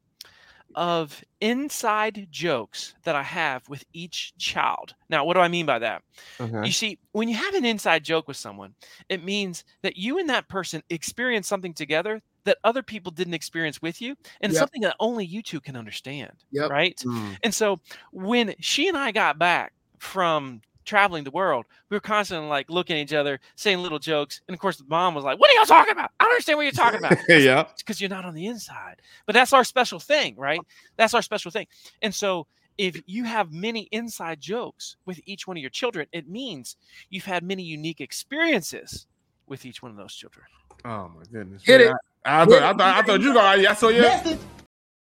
of inside jokes that I have with each child. Now, what do I mean by that? Okay. You see, when you have an inside joke with someone, it means that you and that person experience something together that other people didn't experience with you and Yep. something that only you two can understand. Yep. Right. Mm. And so when she and I got back from traveling the world, we were constantly like looking at each other, saying little jokes. And of course, the mom was like, What are y'all talking about? I don't understand what you're talking about. yeah. Because you're not on the inside. But that's our special thing, right? That's our special thing. And so if you have many inside jokes with each one of your children, it means you've had many unique experiences with each one of those children. Oh my goodness. Hit man. it. I, I thought I thought I thought you gonna yeah, so yeah. Message.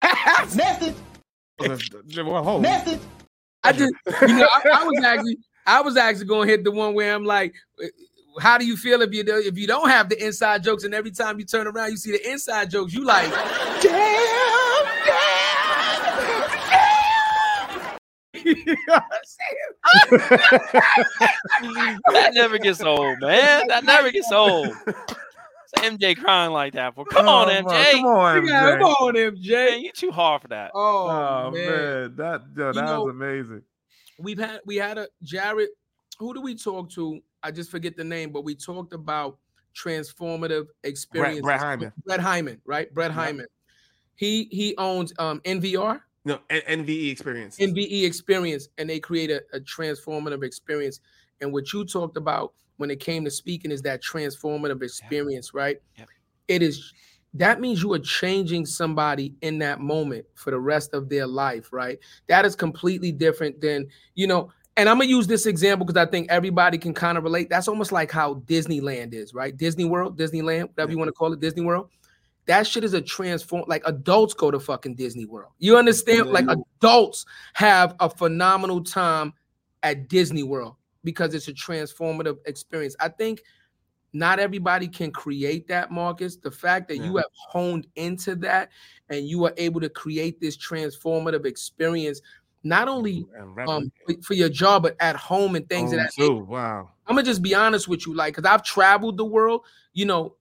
Message. Well, hold on. Message. I just, you know, I, I was actually, I was actually going to hit the one where I'm like, how do you feel if you do, if you don't have the inside jokes and every time you turn around you see the inside jokes, you like, damn, damn. you know what I'm saying? that never gets old, man. That never gets old. It's MJ crying like that. For come on, Oh, MJ. man, Come on, Yeah, MJ. come on, Man, MJ. you too hard for that. Oh, Oh man. man, that yo, that know- was amazing. we've had we had a Jarrett. Who do we talk to? I just forget the name, but we talked about transformative experience. Brett Hyman. Brett Hyman, right? Brett Yep. Hyman. He he owns um NVR, No, N- NVE experience. NVE experience, and they create a, a transformative experience. And what you talked about when it came to speaking is that transformative experience, right? It is that means you are changing somebody in that moment for the rest of their life, right? That is completely different than, you know, and I'm gonna use this example because I think everybody can kind of relate. That's almost like how Disneyland is, right? Disney World, Disneyland, whatever you want to call it, Disney World. That shit is a transform. Like adults go to fucking Disney World. You understand? Like adults have a phenomenal time at Disney World because it's a transformative experience. I think not everybody can create that, Marcus. The fact that you have honed into that and you are able to create this transformative experience, not only um for- your job, but at home and things of Home that. too. Wow. I'm gonna just be honest with you, like, because I've traveled the world, you know,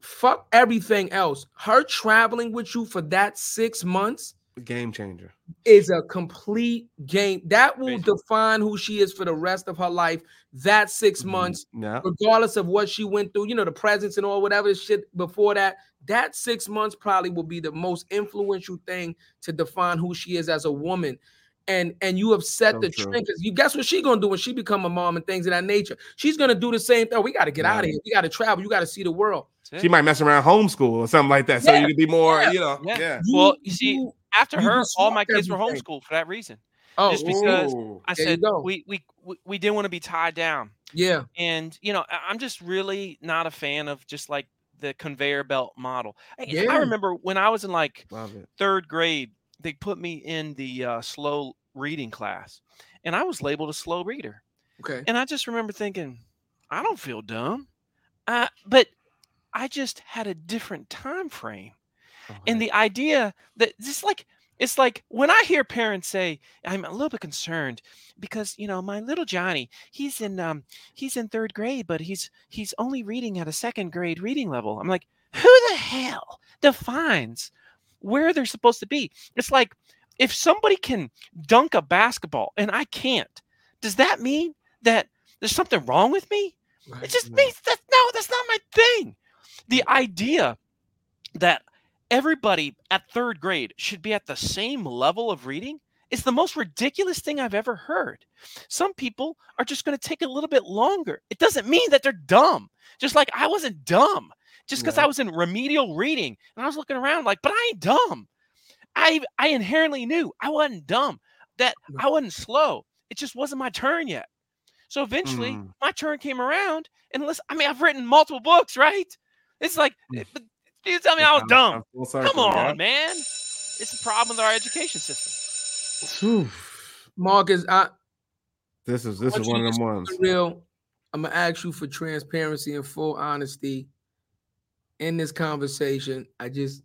fuck everything else. Her traveling with you for that six months Game changer. is a complete game that will Crazy. define who she is for the rest of her life. That 6 Mhm. months, Yeah. regardless of what she went through, you know, the presence and all whatever shit before that, that six months probably will be the most influential thing to define who she is as a woman. And and you have set So the true. trend because you guess what she gonna do when she become a mom and things of that nature. She's gonna do the same thing. We got to get out of here. We got to travel. You got to see the world. She it. might mess around homeschool or something like that. So Yeah, you could be more, yeah, you know, yeah. yeah. Well, you see, After you her, all my kids were homeschooled for that reason. oh just because- Ooh. I said we, we we we didn't want to be tied down. yeah, and you know i'm just really not a fan of just like the conveyor belt model I, I remember when i was in like third grade they put me in the uh, slow reading class and i was labeled a slow reader okay. and i just remember thinking i don't feel dumb uh, but i just had a different time frame and the idea that just like it's like when I hear parents say, "I'm a little bit concerned because you know my little Johnny, he's in um he's in third grade, but he's he's only reading at a second grade reading level." I'm like, who the hell defines where they're supposed to be? It's like if somebody can dunk a basketball and I can't, does that mean that there's something wrong with me? It just means that no, that's not my thing. The idea that everybody at third grade should be at the same level of reading is the most ridiculous thing I've ever heard. Some people are just going to take a little bit longer. It doesn't mean that they're dumb. Just like I wasn't dumb just because Yeah. I was in remedial reading and I was looking around like, but I ain't dumb. I I inherently knew I wasn't dumb. That I wasn't slow. It just wasn't my turn yet. So eventually, Mm. my turn came around, and listen, I mean, I've written multiple books, right? It's like, Mm. You tell me I was Come dumb. full Come on, yeah. man. It's a problem with our education system. Whew. Marcus, I This is this want is one of them ones. real. I'm gonna ask you for transparency and full honesty in this conversation. I just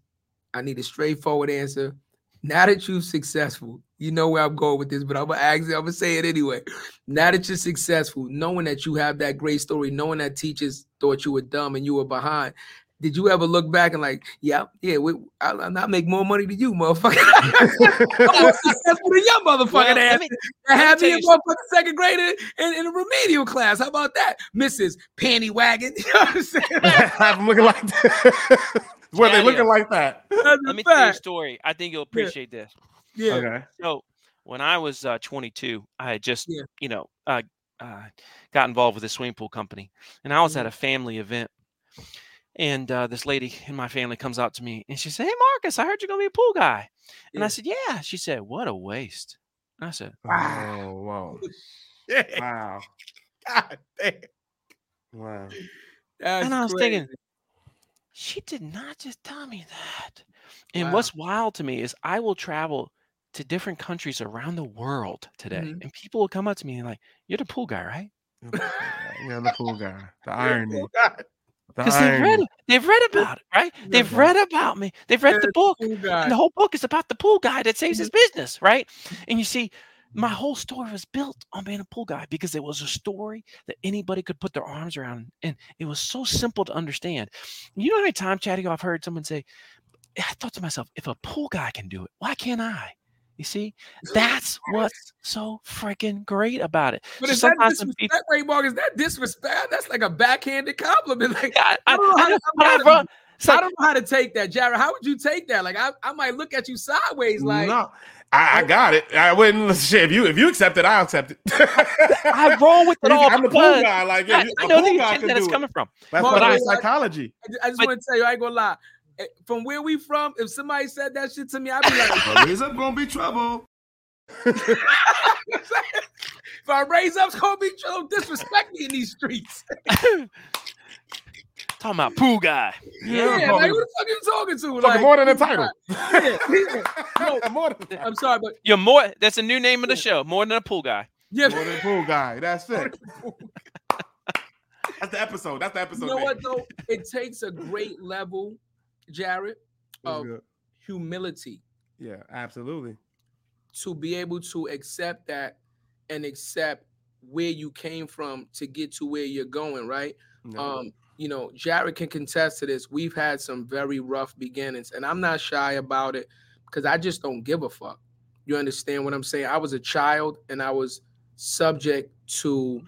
I need a straightforward answer. Now that you're successful, you know where I'm going with this, but I'm gonna ask you, I'm gonna say it anyway. Now that you're successful, knowing that you have that great story, knowing that teachers thought you were dumb and you were behind. Did you ever look back and like, yeah, yeah, we, I, I not make more money than you, motherfucker. I'm more successful than your motherfucking Well, ass. me- I had tell me in you motherfucking second grade in, in, in a remedial class. How about that, Mrs. Panty Wagon? You know what I'm saying? Have them looking like that. Were they Yeah, looking yeah. like that? That's Let a me tell you a story. I think you'll appreciate this. Yeah. Okay. So when I was uh, 22, I had just, Yeah. you know, uh, uh, got involved with a swimming pool company, and I was Mm-hmm. at a family event. And uh, this lady in my family comes out to me and she said, "Hey, Marcus, I heard you're gonna be a pool guy." And Yeah. I said, "Yeah." She said, "What a waste." And I said, Oh, wow. Yeah. Wow. God damn. Wow. That's and I was crazy. thinking, she did not just tell me that. And Wow. what's wild to me is I will travel to different countries around the world today, Mhm. and people will come up to me and like, "You're the pool guy, right?" Yeah, the pool guy. The irony. God. The Because they've read They've read about it, right? They've read about me. They've read the book. And the whole book is about the pool guy that saves his Mm-hmm. business, right? And you see, my whole story was built on being a pool guy because it was a story that anybody could put their arms around. And it was so simple to understand. You know how many times, Chadeo, I've heard someone say, I thought to myself, if a pool guy can do it, why can't I? You see, that's what's so freaking great about it. But So is that sometimes when people- disrespect, Ray Mark? Is that disrespect? That's like a backhanded compliment. Like, I, I, I don't know I how to- but I I'm not- I don't know how to take that, Jarrett. How would you take that? Like, I, I might look at you sideways, like, no, I, I oh. got it. I wouldn't shit. If you if you accept it, I'll accept it. I roll with it all I'm the pool because guy. Like, yeah, I, you- I a know pool the guy intent that it's do it. coming from. That's Mark, what I- I psychology. I ju- I just want to tell you, I ain't gonna lie. Eh, From where we from, if somebody said that shit to me, I'd be like, Raise up, gonna be trouble. if I raise up, it's gonna be don't disrespect me in these streets. Talking about pool guy. Yeah, like who the fuck you talking to? Fucking Like, more than a title. yeah, yeah. more than I'm sorry, but You're more. That's a new name of the show. More than a pool guy. yeah, more than a pool guy. That's it. That's the episode. That's the episode. you know name. what though? It takes a great level, Jarrett, of good. humility Yeah, absolutely. to be able to accept that and accept where you came from to get to where you're going, right? No. Um, you know, Jarrett can contest to this. We've had some very rough beginnings, and I'm not shy about it because I just don't give a fuck. You understand what I'm saying? I was a child and I was subject to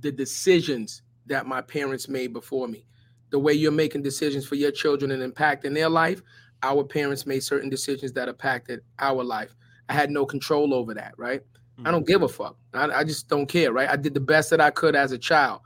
the decisions that my parents made before me. The way you're making decisions for your children and impacting their life, our parents made certain decisions that impacted our life. I had no control over that, right? I don't mm-hmm. give a fuck. I, I just don't care, right? I did the best that I could as a child.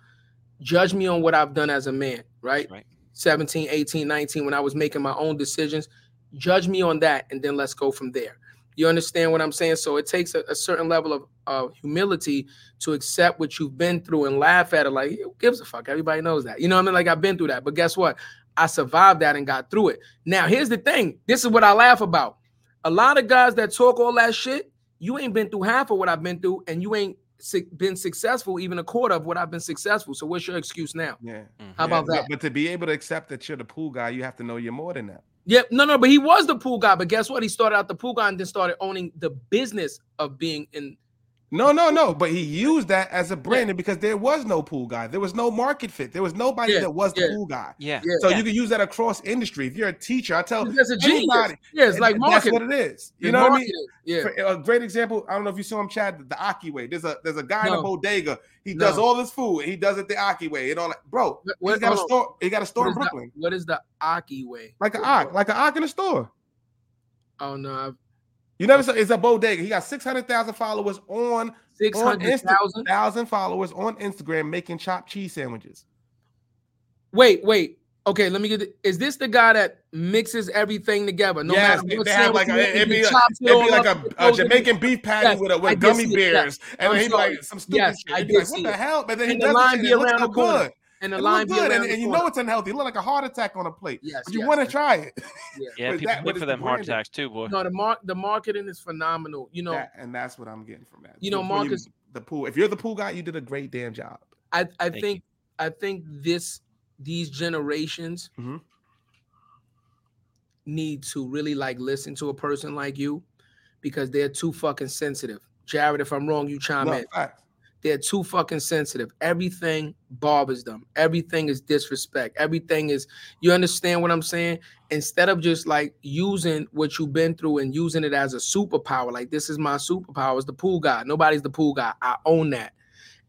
Judge me on what I've done as a man, right? Right. 17, 18, 19, when I was making my own decisions. Judge me on that, and then let's go from there. You understand what I'm saying? So it takes a, a certain level of, of humility to accept what you've been through and laugh at it like, who gives a fuck? Everybody knows that. You know what I mean? Like I've been through that. But guess what? I survived that and got through it. Now, here's the thing. This is what I laugh about. A lot of guys that talk all that shit, you ain't been through half of what I've been through, and you ain't been successful even a quarter of what I've been successful. So what's your excuse now? Yeah. Mm-hmm. How Yeah, about but- that? But to be able to accept that you're the pool guy, you have to know you're more than that. Yep. No, no, but he was the pool guy. But guess what? He started out the pool guy and then started owning the business of being in. No, no, no. But he used that as a branding because there was no pool guy. There was no market fit. There was nobody Yeah, that was the pool guy. Yeah. Yeah. So Yeah. you can use that across industry. If you're a teacher, I tell That's a genius. anybody. Yeah, it's like That's what it is. You It's know what I mean? Yeah. For- A great example. I don't know if you saw him, Chad. The Aki way. There's a there's a guy in a bodega. He No. does all his food. He does it the Aki way. And all that. Bro, What- he's what- got a store. He got a store in is the- Brooklyn, what is the Aki way? like an Ak, like an Ak in a store. Oh no, I've You never saw. It's a bodega. He got six hundred thousand followers on six on hundred Insta, thousand. thousand followers on Instagram making chopped cheese sandwiches. Wait, wait. Okay, let me get. Is this the guy that mixes everything together? No yes, matter what they have like a, you it'd be, like, it it'd be like a, a. Jamaican beef patty Yes, with a, with gummy it, yes. bears, and sorry. like some stupid Yes, shit. I He'd be like, what the hell? But then he the does line it, be and it looks around so the corner. good. And the It line good, and, and you know it's unhealthy. It look like a heart attack on a plate. Yes, But you yes, want to yes. try it. Yeah. But People that- but for the them heart attacks too, boy. No, the mark the marketing is phenomenal. You know, That- and that's what I'm getting from that. You know, When Marcus- the pool. If you're the pool guy, you did a great damn job. I I Thank think I think this these generations Mhm. need to really like listen to a person like you because they're too fucking sensitive. Jarrett, if I'm wrong, you chime No, in. facts. They're too fucking sensitive. Everything bothers them. Everything is disrespect. Everything is, you understand what I'm saying? Instead of just like using what you've been through and using it as a superpower, like this is my superpower, is the pool guy. Nobody's the pool guy. I own that.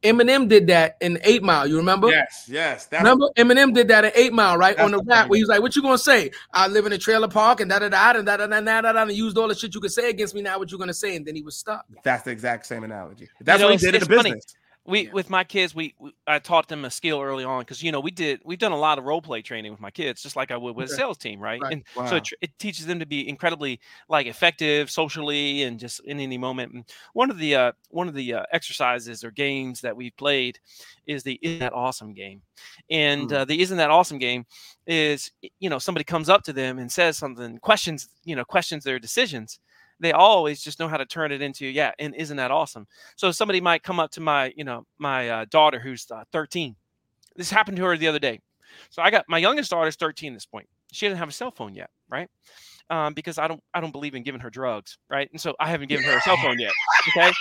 Eminem did that in Eight Mile. You remember? Yes, yes. That Remember, Eminem did that at Eight Mile, right? On the rap, where he was like, "What you gonna say? I live in a trailer park and da da da da da da da da da," and used all the shit you could say against me. Now, what you gonna say? And then he was stuck. That's the exact same analogy. That's know, what he did in the funny. We Yeah. with my kids we, we i taught them a skill early on because you know we did we've done a lot of role play training with my kids just like i would with a sales team right, Right. and Wow. so it, it teaches them to be incredibly like effective socially and just in any moment and one of the uh one of the uh, exercises or games that we've played is the isn't that awesome game and Hmm. uh, the isn't that awesome game is you know somebody comes up to them and says something questions you know questions their decisions they always just know how to turn it into yeah and isn't that awesome? So somebody might come up to my you know my uh, daughter who's uh, 13 this happened to her the other day. So i got my youngest daughter's 13 at this point. She doesn't have a cell phone yet right? Um, because i don't i don't believe in giving her drugs right? And so i haven't given her a cell phone yet okay?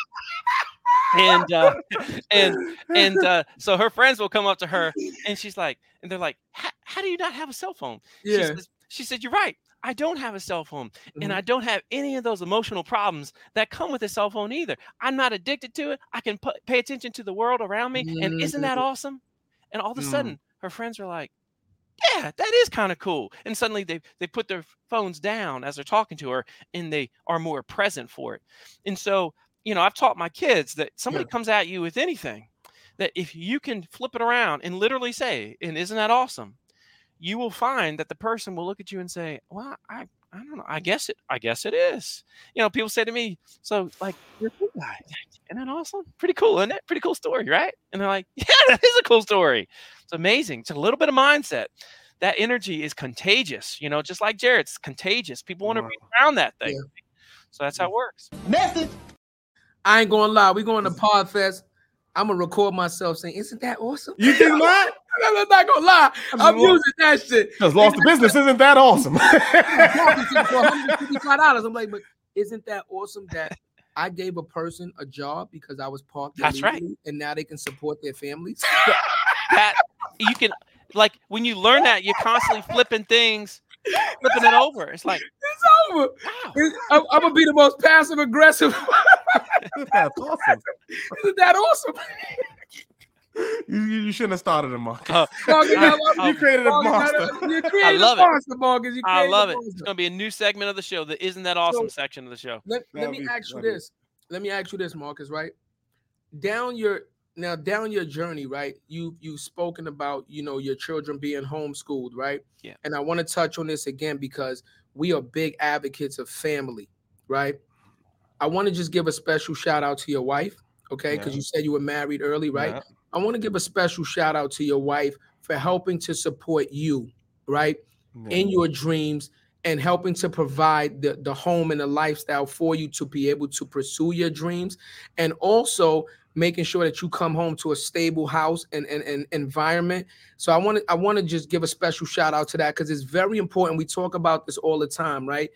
And uh, and and uh, so her friends will come up to her and she's like and they're like "How- do you not have a cell phone? She, Yeah. says, she said you're right i don't have a cell phone and Mhm. i don't have any of those emotional problems that come with a cell phone either. I'm not addicted to it. I can pu- pay attention to the world around me and isn't that awesome? And all of a Mm. sudden her friends are like yeah that is kind of cool. And suddenly they they put their phones down as they're talking to her and they are more present for it. And so you know i've taught my kids that somebody comes at you with anything that if you can flip it around and literally say and isn't that awesome you will find that the person will look at you and say well i i don't know i guess it i guess it is. You know people say to me so like you're a cool guy. Isn't that awesome? Pretty cool isn't it? Pretty cool story right? And they're like yeah that is a cool story. It's amazing. It's a little bit of mindset. That energy is contagious you know just like jarrett's contagious. People want to be around that thing. So that's how it works. Message. I ain't gonna lie. We going to Podfest. I'm gonna record myself saying, "Isn't that awesome?" You think not? I'm not gonna lie. I'm Well- using that shit. Because lost the business isn't that awesome. For $155. I'm like, but isn't that awesome that I gave a person a job because I was parked That's right. and now they can support their families? that you can like when you learn that you're constantly flipping things flipping it over. It's like It's over. wow. It's- I'm, I'm gonna be the most passive aggressive. That's awesome. Isn't that awesome? You, you you shouldn't have started him, Mark. Uh, Marcus, I I- you created a monster. You created love a it. monster, Marcus. You I love a it. It's gonna be a new segment of the show. The isn't that awesome So- section of the show. Let, let me be ask you funny. this. Let me ask you this, Marcus. Right down your now down your journey, right? You you've spoken about you know your children being homeschooled, right? Yeah. And I want to touch on this again because we are big advocates of family, right? I want to just give a special shout out to your wife, okay? Because Yeah. you said you were married early, right? Yeah. I want to give a special shout out to your wife for helping to support you, right? in your dreams and helping to provide the, the home and the lifestyle for you to be able to pursue your dreams and also making sure that you come home to a stable house and, and, and environment. So i want to i want to just give a special shout out to that because it's very important. We talk about this all the time right?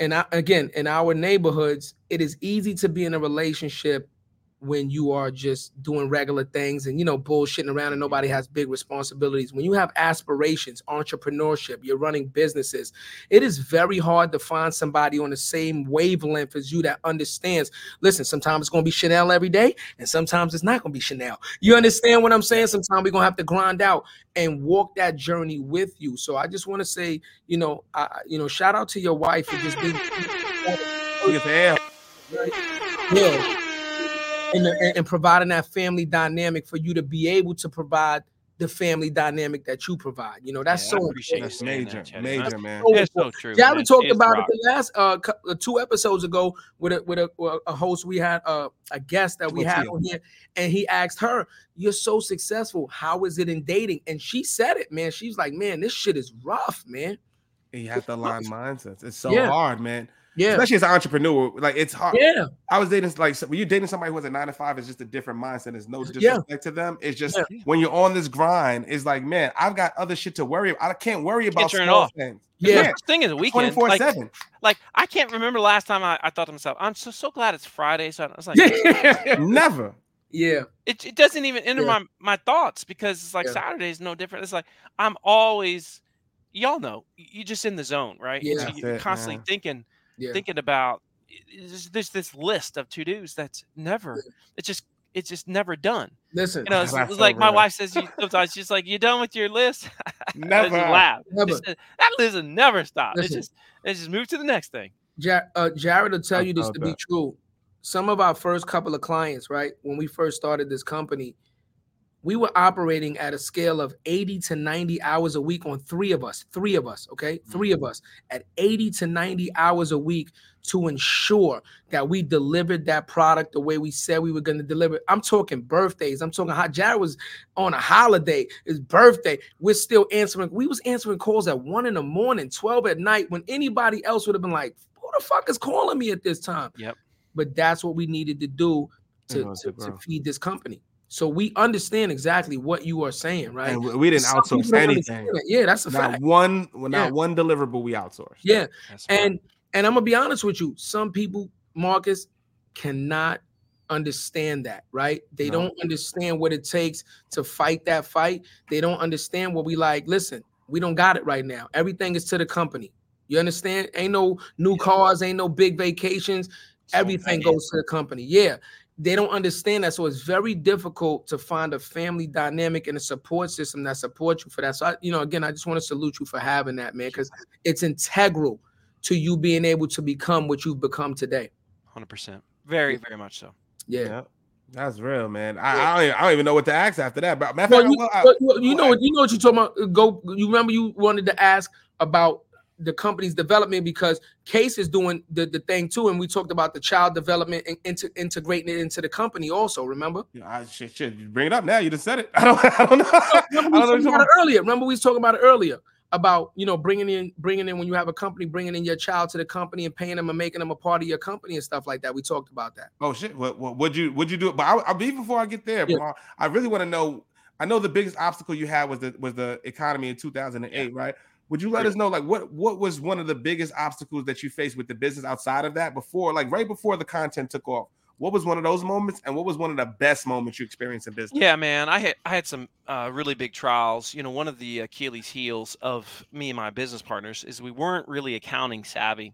And I, again in our neighborhoods it is easy to be in a relationship when you are just doing regular things and you know bullshitting around and nobody has big responsibilities. When you have aspirations entrepreneurship you're running businesses it is very hard to find somebody on the same wavelength as you that understands. Listen sometimes it's going to be chanel every day and sometimes it's not going to be chanel. You understand what i'm saying? Sometimes we're going to have to grind out and walk that journey with you. So i just want to say you know I, you know shout out to your wife for just being yeah. And, and, and providing that family dynamic for you to be able to provide the family dynamic that you provide. You know, that's Yeah, so important. That's major, that, Chadeo. major, That's- man. so It's so true. Jarrett man. talked It's about rock. it the last uh, uh, two episodes ago with a with a, uh, a host we had uh, a guest that we had Tortilla. on here, and he asked her, "You're so successful. How is it in dating?" And she said it, man. She's like, "Man, this shit is rough, man." And You have to align mindsets. It's so Yeah. hard, man. Yeah, Especially as an entrepreneur, like it's hard. yeah, I was dating like so when you're dating somebody who has a nine to five, it's just a different mindset. There's no Yeah. disrespect to them. It's just Yeah. when you're on this grind, it's like, man, I've got other shit to worry about. I can't worry about turn it small off. things. Yeah. Yeah, First thing is a weekend. twenty four Like, seven. like I can't remember last time I, I thought to myself, I'm so so glad it's Friday. So I was like, yeah, Never. yeah. it, it doesn't even enter Yeah. my my thoughts because it's like Yeah. Saturday is no different. It's like I'm always, y'all know, you're just in the zone, right? Yeah. so you're it, constantly man. thinking yeah. thinking about there's, there's this list of to dos that's never it's just it's just never done. Listen, You know, it's, it's like my real. wife says you, sometimes she's like, "You done with your list?" I just Never. laugh. Never. Just, that list will never stop. It's just it's just move to the next thing. Ja- uh, Jarrett will tell I you this felt to be true. Some of our first couple of clients, right, when we first started this company, we were operating at a scale of 80 to 90 hours a week on three of us, three of us, okay? Three of us at 80 to 90 hours a week to ensure that we delivered that product the way we said we were going to deliver. I'm talking birthdays. I'm talking how Jarrett was on a holiday, his birthday. We're still answering. We was answering calls at one in the morning, 12 at night, when anybody else would have been like, who the fuck is calling me at this time? Yep. But that's what we needed to do to, to to feed this company. So we understand exactly what you are saying, right? And we, didn't Some outsource anything. it. Yeah, that's a Not fact. one, well, not Yeah. one deliverable we outsourced. Yeah. That's right. And and I'm gonna be honest with you, some people, Marcus, cannot understand that, right? They No. don't understand what it takes to fight that fight. They don't understand what we like. Listen, we don't got it right now. Everything is to the company. You understand? Ain't no new cars, ain't no big vacations. Everything goes to the company. Yeah. They don't understand that. So it's very difficult to find a family dynamic and a support system that supports you for that. So I, you know, again, I just want to salute you for having that, man, because it's integral to you being able to become what you've become today. Hundred percent. Very, very much so. Yeah. Yeah. That's real, man. I, I, don't even, I don't even know what to ask after that. But Well, you, well, I- well, you- you know, ahead. you know what you're talking about. Uh, Go. You remember you wanted to ask about the company's development because Case is doing the, the thing too, and we talked about the child development and into, integrating it into the company also. Remember? Yeah, I, shit, shit, you bring it up now. You just said it. I don't, I don't know. I Remember we don't was what you're talking about it earlier. Remember we was talking about it earlier about you know bringing in bringing in when you have a company, bringing in your child to the company and paying them and making them a part of your company and stuff like that. We talked about that. Oh shit! What what would you would you do? But I, I even before I get there, Yeah. I really want to know. I know the biggest obstacle you had was the was the economy in 2008, right? Would you let us know like what what was one of the biggest obstacles that you faced with the business outside of that before, like right before the content took off? What was one of those moments, and what was one of the best moments you experienced in business? Yeah, man, I had I had some uh, really big trials. You know, one of the Achilles heels of me and my business partners is we weren't really accounting savvy,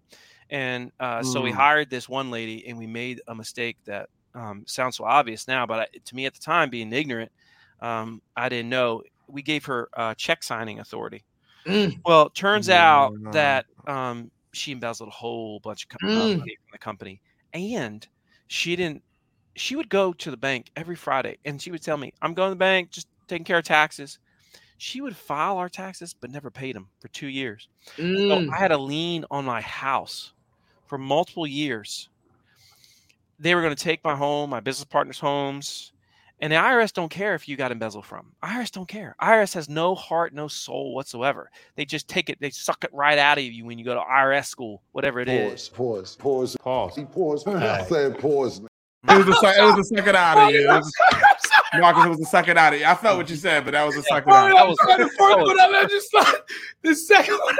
and uh, so we Mm. hired this one lady, and we made a mistake that um, sounds so obvious now, but I, to me at the time, being ignorant, um, I didn't know. We gave her uh, check signing authority. Mm. Well, it turns out that um, she embezzled a whole bunch of co- uh, Mm. money from the company, and she didn't. She would go to the bank every Friday, and she would tell me, "I'm going to the bank, just taking care of taxes." She would file our taxes, but never paid them for two years. So Mm. I had a lien on my house for multiple years. They were going to take my home, my business partners' homes, and the IRS don't care if you got embezzled from. IRS don't care. IRS has no heart, no soul whatsoever. They just take it, they suck it right out of you when you go to IRS school, whatever it is. Pause. Pause. Pause. Pause. He paused. I Alright. said pause. It was a suck, it was a suck it out of you. Marcus, it was a suck it out of you. I felt what you said, but that was a suck it out. That was- the first one I just thought the second one.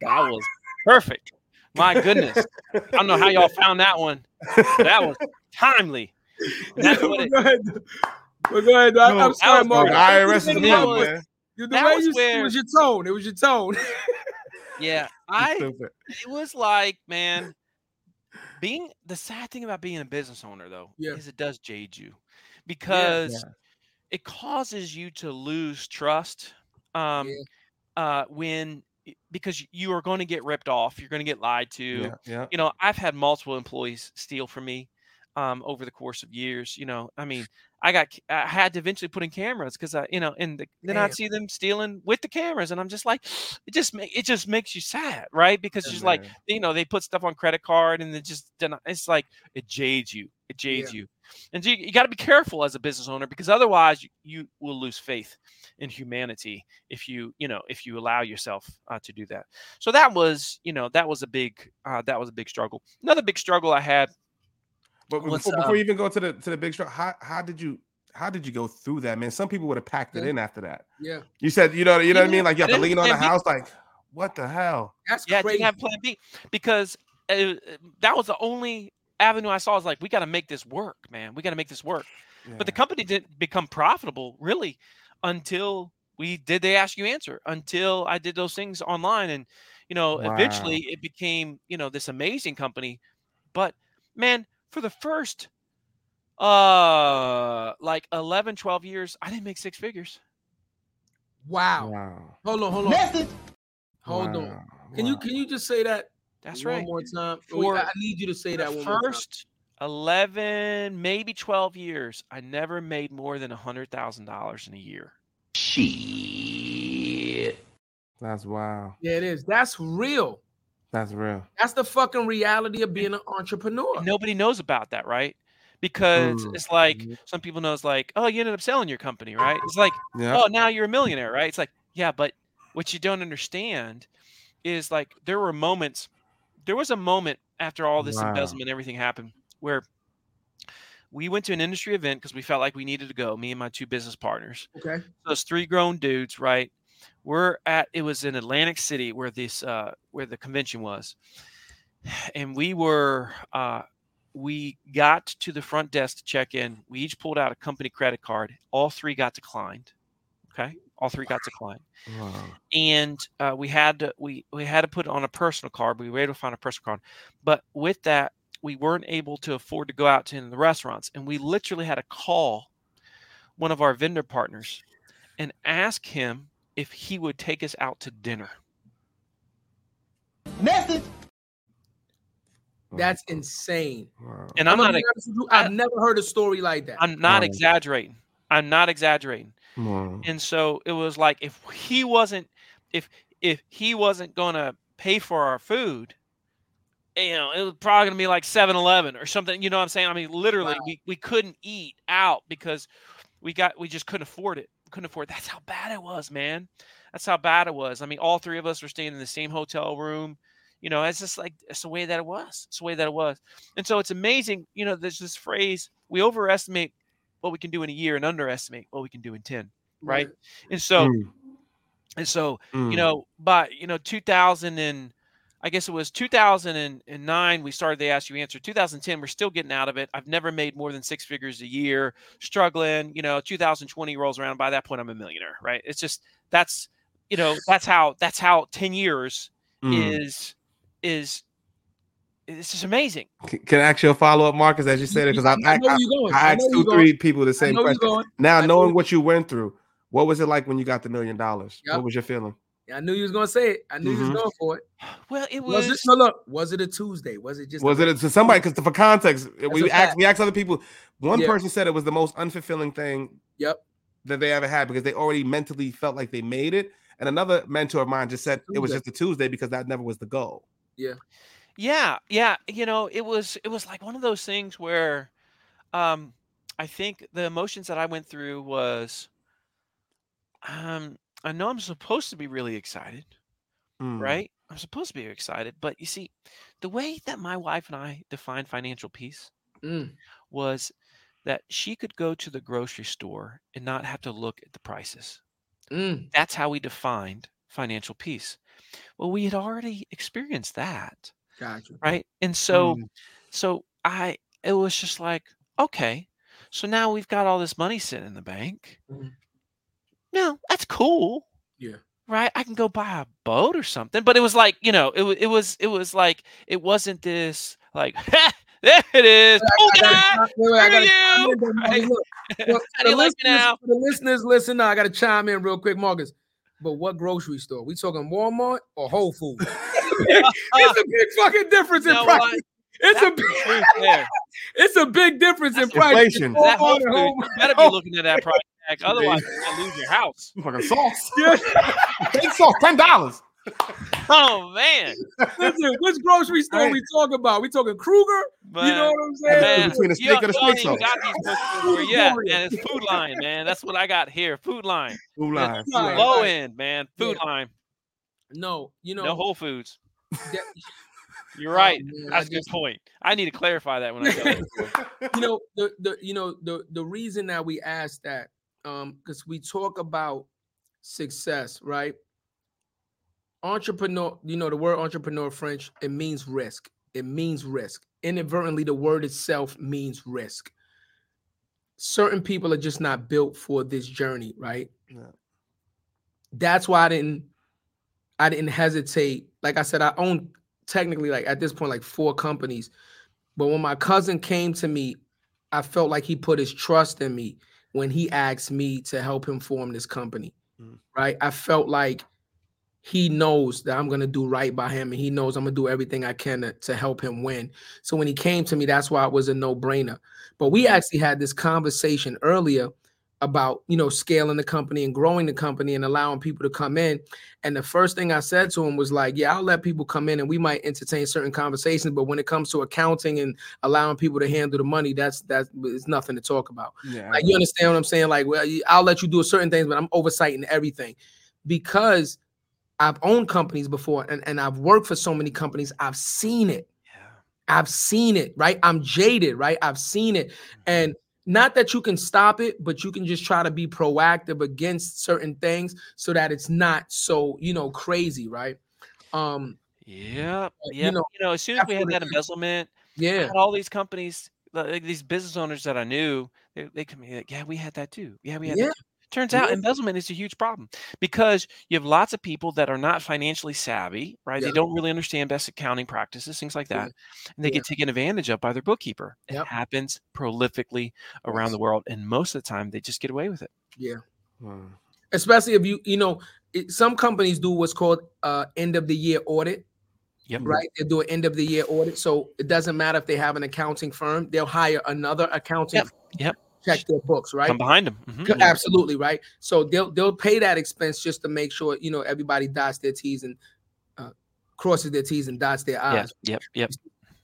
That was perfect. My goodness. I don't know how y'all found that one. That was timely. And That's what it, go ahead. But go ahead. I, No, I'm sorry, was Mark. The. IRS is a The That was- man. The that way was you, it where- was your tone. It was your tone. yeah. I stupid. it was like, man, being the sad thing about being a business owner though Yeah. is it does jade you because Yeah. it causes you to lose trust um Yeah. uh when because you are going to get ripped off you're going to get lied to Yeah, yeah. you know i've had multiple employees steal from me um over the course of years you know i mean i got I had to eventually put in cameras because i you know and the, then i'd see them stealing with the cameras and i'm just like it just it just makes you sad right? Because it's Yeah, just like you know they put stuff on credit card and it just it's like it jades you it jades you. And you, you got to be careful as a business owner because otherwise you, you will lose faith in humanity if you you know if you allow yourself uh, to do that. So that was you know that was a big uh, that was a big struggle. Another big struggle i had But What's before, before you even go to the to the big show, how how did you how did you go through that, man? Some people would have packed it Yeah. in after that. yeah, You said, you know, you know what I mean? Like you I have to lean on the house, like what the hell? that's yeah I crazy. didn't have plan b because uh, that was the only avenue i saw is like we got to make this work man we got to make this work but the company didn't become profitable really until we did they ask you answer until i did those things online and you know Wow. eventually it became you know this amazing company but man for the first uh like 11 12 years i didn't make six figures wow. Wow. Hold on, hold on. Hold on. Wow. Can you can you just say that that's one right one more time? For I I need you to say that the one more time. first 11 maybe 12 years i never made more than a hundred thousand dollars in a year shit That's wow. Yeah, it is. That's real. That's real. That's the fucking reality of being an entrepreneur. And nobody knows about that, right? Because Mm. it's like Mhm. some people know it's like, oh, you ended up selling your company, right? It's like, Yeah. oh, now you're a millionaire, right? It's like, yeah, but what you don't understand is like there were moments. There was a moment after all this Wow. embezzlement, everything happened, where we went to an industry event because we felt like we needed to go. Me and my two business partners Okay. those three grown dudes, right? We're at it was in Atlantic City where this uh where the convention was. And we were uh we got to the front desk to check in. We each pulled out a company credit card. All three got declined. Okay? All three got declined. Wow. And uh, we had to we we had to put on a personal card. We were able to find a personal card. But with that, we weren't able to afford to go out to the restaurants. And we literally had to call one of our vendor partners and ask him if he would take us out to dinner. Message. Oh, That's insane. And I'm, gonna not be honest with you, I- I've never heard a story like that. I'm not Wow. exaggerating. I'm not exaggerating. Wow. And so it was like if he wasn't if if he wasn't going to pay for our food, you know, it was probably going to be like 7-Eleven or something, you know what I'm saying? I mean, literally Wow. we we couldn't eat out because we got we just couldn't afford it. Couldn't afford. That's how bad it was, man. That's how bad it was. I mean, all three of us were staying in the same hotel room. You know, it's just like it's the way that it was. It's the way that it was. And so it's amazing, you know, there's this phrase, we overestimate what we can do in a year and underestimate what we can do in 10 right? And so Mm. and so Mm. you know by you know 2000 and I guess it was 2009 we started They Ask You Answer. 2010 we're still getting out of it. I've never made more than six figures a year, struggling. You know, 2020 rolls around. By that point, I'm a millionaire. Right? It's just that's you know that's how that's how 10 years Mm. is is it's just amazing. Can- I ask you a follow up, Marcus, as you said it? Because I, I I, I, you're. I I asked two, three people the same question. Now, knowing what you went through, what was it like when you got the million dollars? What was your feeling? I knew you was gonna say it. I knew you Mhm. was going for it. Well, it Was, was, it? No, look. Was it a Tuesday? Was it just? Was a- it to somebody? Because for context, we asked we asked other people. One Yeah. person said it was the most unfulfilling thing Yep. that they ever had because they already mentally felt like they made it. And another mentor of mine just said it was just a Tuesday because that never was the goal. Yeah. Yeah, yeah. You know, it was it was like one of those things where um I think the emotions that I went through was um I know I'm supposed to be really excited, Mm. right? I'm supposed to be excited, but you see, the way that my wife and I defined financial peace Mm. was that she could go to the grocery store and not have to look at the prices. Mm. That's how we defined financial peace. Well, we had already experienced that Gotcha. right and so Mm. so i it was just like okay so now we've got all this money sitting in the bank Mhm. No that's cool Yeah. right i can go buy a boat or something but it was like you know it, it was it was like it wasn't this like there it is oh, I gotta yeah, chime- wait, wait, I look gotta at chime you, in there, Marcus. right? Look, for- how for do the listeners- for the listeners, listen. Now I got to chime in real quick, Marcus. But what grocery store? We talking Walmart or Whole Foods? it's a big fucking difference in price. It's a big, it's a big difference in price. inflation. That Whole Foods, you better be looking at that price tag otherwise you're gonna lose your house Fucking sauce. Yeah. Big sauce, ten dollars. oh man Listen, which grocery store Right. we talking about? We talking Kroger? but you know what I'm saying? Man, Between the steak and the steak ain't sauce. got these yeah, man, it's Food Lion, man. That's what I got here. Food Lion. Food Lion. Food Lion. Low end, man. Food Lion. No, you know, No Whole Foods. that- You're right. Oh, man, I That's a good point. I need to clarify that when I go. there. you know the the you know the the reason that we ask that um because we talk about success right? Entrepreneur you know the word entrepreneur french it means risk. It means risk. Inadvertently the word itself means risk. Certain people are just not built for this journey right? Yeah. that's why i didn't i didn't hesitate. Like i said i own technically like at this point like four companies. But when my cousin came to me i felt like he put his trust in me when he asked me to help him form this company Mm. right? I felt like he knows that i'm going to do right by him and he knows i'm going to do everything i can to, to help him win. So when he came to me that's why it was a no-brainer. But we actually had this conversation earlier about you know scaling the company and growing the company and allowing people to come in and the first thing i said to him was like yeah i'll let people come in and we might entertain certain conversations but when it comes to accounting and allowing people to handle the money that's that's it's nothing to talk about Yeah. like you understand what i'm saying like well i'll let you do certain things but i'm oversighting everything because i've owned companies before and, and i've worked for so many companies i've seen it yeah. I've seen it, right? I'm jaded, right? I've seen it. Mm-hmm. And not that you can stop it, but you can just try to be proactive against certain things so that it's not so, you know, crazy, right? Um, yeah. you know, You know, as soon as we had that embezzlement, yeah. all these companies, like these business owners that I knew, they, they come in like, yeah, we had that too. Yeah, we had Yeah. that. too." Turns out embezzlement is a huge problem because you have lots of people that are not financially savvy, right? Yeah. They don't really understand best accounting practices, things like Yeah. that. And they Yeah. get taken advantage of by their bookkeeper. It Yep. happens prolifically around Yes. the world. And most of the time, they just get away with it. Yeah. Mm. Especially if you, you know, it, some companies do what's called uh end of the year audit, Yep. right? They do an end of the year audit. So it doesn't matter if they have an accounting firm, they'll hire another accounting Yep. Yep. Check their books, right? Come behind them. Mhm. Absolutely right. So they'll they'll pay that expense just to make sure you know everybody dots their T's and uh, crosses their T's and dots their Yeah. I's. Yep. Yep.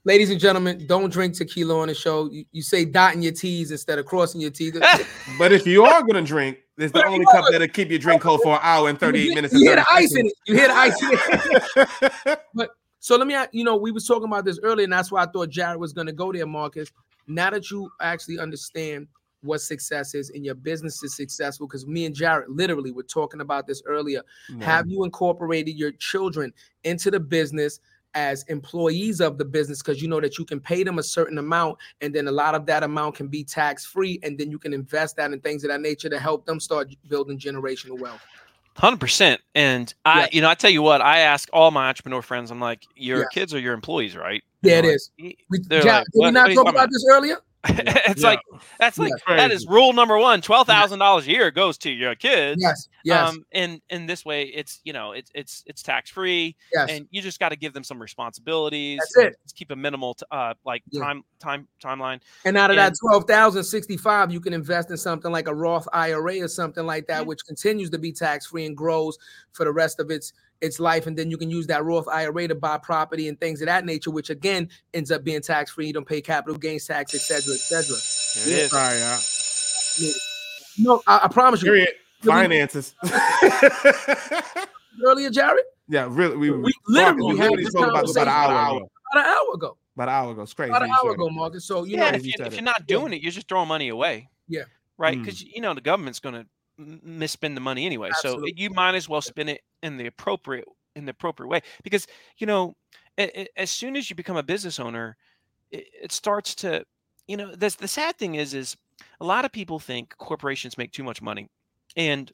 Ladies and gentlemen, don't drink tequila on the show. You, you say dotting your T's instead of crossing your T's. But if you are gonna drink, it's the only cup that'll keep your drink cold for an hour and 38 you, minutes. You and hear the ice in it. You hear the ice in it. seconds. So let me, you know, we was talking about this earlier, and that's why I thought Jarrett was going to go there, Marcus. Now that you actually understand what success is and your business is successful, because me and Jarrett literally were talking about this earlier. Have you incorporated your children into the business as employees of the business because you know that you can pay them a certain amount and then a lot of that amount can be tax free and then you can invest that in things of that nature to help them start building generational wealth. Hundred percent. And I, Yeah. you know, I tell you what, I ask all my entrepreneur friends, I'm like, your Yeah. kids are your employees, right? Yeah, You it know, is. We, Jack, like, did we not what are you talk about?" this earlier? it's Yeah. like that's like Yeah. that is rule number one. Twelve thousand dollars a year goes to your kids. Yes, yes, Um, and and this way, it's you know, it's it's it's tax free, yes. and you just got to give them some responsibilities. That's it. Just keep a minimal, t- uh, like Yeah. time time timeline. And out of and- that 12,065, you can invest in something like a Roth IRA or something like that, Mhm. which continues to be tax free and grows for the rest of its its life. And then you can use that Roth IRA to buy property and things of that nature, which again ends up being tax free. You don't pay capital gains tax, et cetera, et cetera. There it is. Sorry, yeah. No, I, I promise you. Period. Really- Finances. Earlier, Jarrett, yeah, really. We, we literally we had this spoke about this about an hour ago. about an hour ago. About an hour ago. It's crazy. About an hour ago. Marcus. So you yeah, know, if if, you you, said if it. you're not doing it, you're just throwing money away. Yeah. Right. Mm. Because you know the government's going to misspend the money anyway, Absolutely. so you might as well spend it in the appropriate in the appropriate way. Because you know, a- a- as soon as you become a business owner, it, it starts to, you know, this the sad thing is, is a lot of people think corporations make too much money, and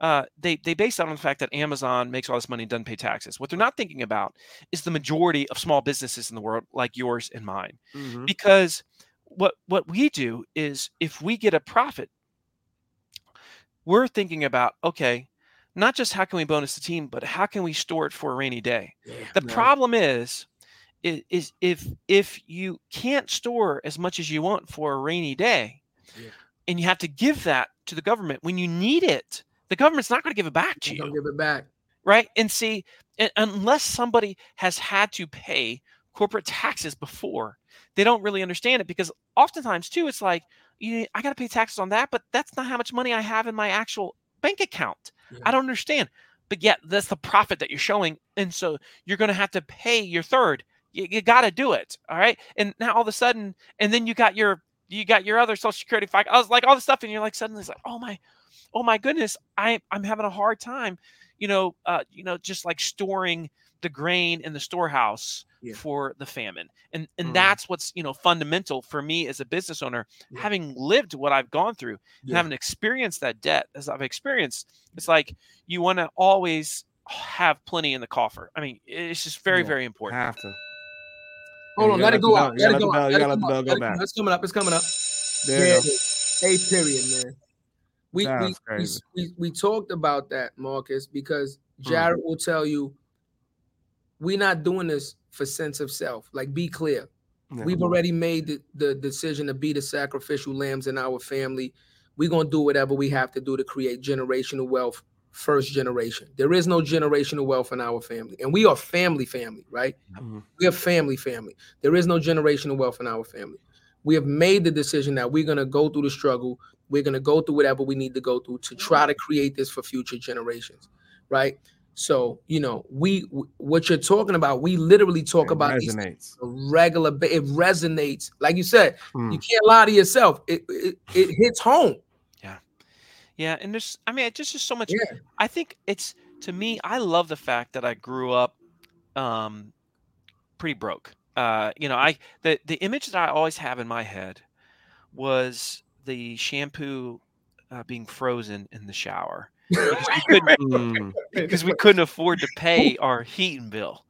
uh, they they base that on the fact that Amazon makes all this money and doesn't pay taxes. What they're not thinking about is the majority of small businesses in the world, like yours and mine Mhm. because what what we do is if we get a profit we're thinking about okay not just how can we bonus the team but how can we store it for a rainy day the Yeah. problem is is if if you can't store as much as you want for a rainy day Yeah. and you have to give that to the government when you need it the government's not going to give it back to don't you give it back. right? And see, unless somebody has had to pay corporate taxes before, they don't really understand it because oftentimes too, it's like, you, I got to pay taxes on that, but that's not how much money I have in my actual bank account. Yeah. I don't understand. But yet, that's the profit that you're showing, and so you're going to have to pay your third. You, you got to do it, all right. And now all of a sudden, and then you got your you got your other social security. I was like all this stuff, and you're like suddenly it's like, oh my, oh my goodness, I I'm having a hard time you know, uh, you know, just like storing the grain in the storehouse Yeah. for the famine, and and Mm. that's what's you know fundamental for me as a business owner, Yeah. having lived what I've gone through, and having experienced that debt as I've experienced. It's like you want to always have plenty in the coffer. I mean, it's just very Yeah. very important. Have to. Hold on, let it go out. Let it go out. the bell- it you come gotta out. let the bell Let it go back. out. It's coming up. It's coming up. There There you go. is. A period, man. We we, we we we talked about that, Marcus, because Hmm. Jarrett will tell you we're not doing this for sense of self. Like, be clear. Yeah. We've already made the, the decision to be the sacrificial lambs in our family. We're gonna do whatever we have to do to create generational wealth, first generation. There is no generational wealth in our family, and we are family, family, right? Mhm. We are family, family. There is no generational wealth in our family. We have made the decision that we're gonna go through the struggle. We're gonna go through whatever we need to go through to try to create this for future generations, right? So you know, we what you're talking about. We literally talk It about these resonates. regular it resonates like you said Mm. you can't lie to yourself it, it it hits home Yeah, Yeah, and there's, I mean, it's just, just so much. Yeah. I think it's to me. I love the fact that I grew up, um, pretty broke. Uh, you know, I the the image that I always have in my head was the shampoo uh, being frozen in the shower because we couldn't Mm. because we couldn't afford to pay our heating bill,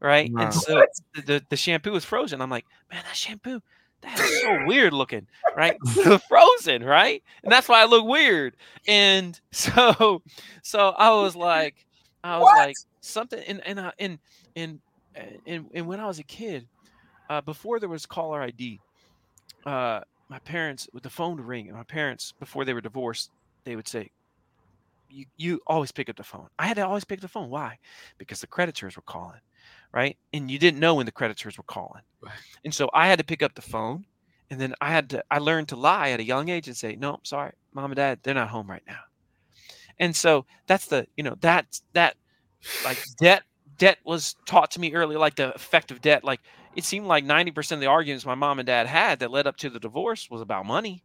right? Wow. And so the, the the shampoo was frozen. I'm like, man, that shampoo that is so weird looking, right? frozen, right? And that's why I look weird. And so so I was like, I was What? like something, and and uh, and and and and when I was a kid, uh, before there was caller ID, uh, my parents with the phone would ring, and my parents before they were divorced, they would say, "You you always pick up the phone." I had to always pick up the phone. Why? Because the creditors were calling, right? And you didn't know when the creditors were calling, Right. and so I had to pick up the phone, and then I had to I learned to lie at a young age and say, "No, I'm sorry, mom and dad, they're not home right now." And so that's the you know that that like debt debt was taught to me early, like the effect of debt. Like it seemed like 90% of the arguments my mom and dad had that led up to the divorce was about money.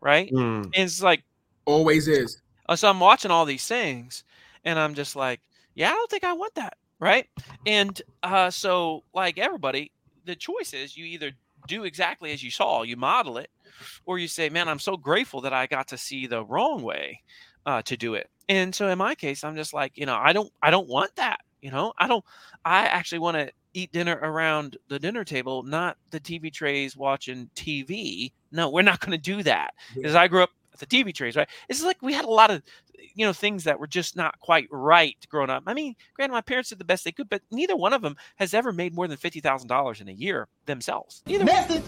Right. Mm. And it's like, always is so I'm watching all these things and I'm just like, yeah, I don't think I want that. right? And uh, so, like everybody, the choice is you either do exactly as you saw, you model it, or you say, "Man, I'm so grateful that I got to see the wrong way uh, to do it." And so, in my case, I'm just like, you know, I don't, I don't want that. You know, I don't. I actually want to eat dinner around the dinner table, not the TV trays watching TV. No, we're not going to do that. Because I grew up the TV trays, right? It's like we had a lot of, you know, things that were just not quite right growing up. I mean, granted, my parents did the best they could, but neither one of them has ever made more than fifty thousand dollars in a year themselves. Neither. One.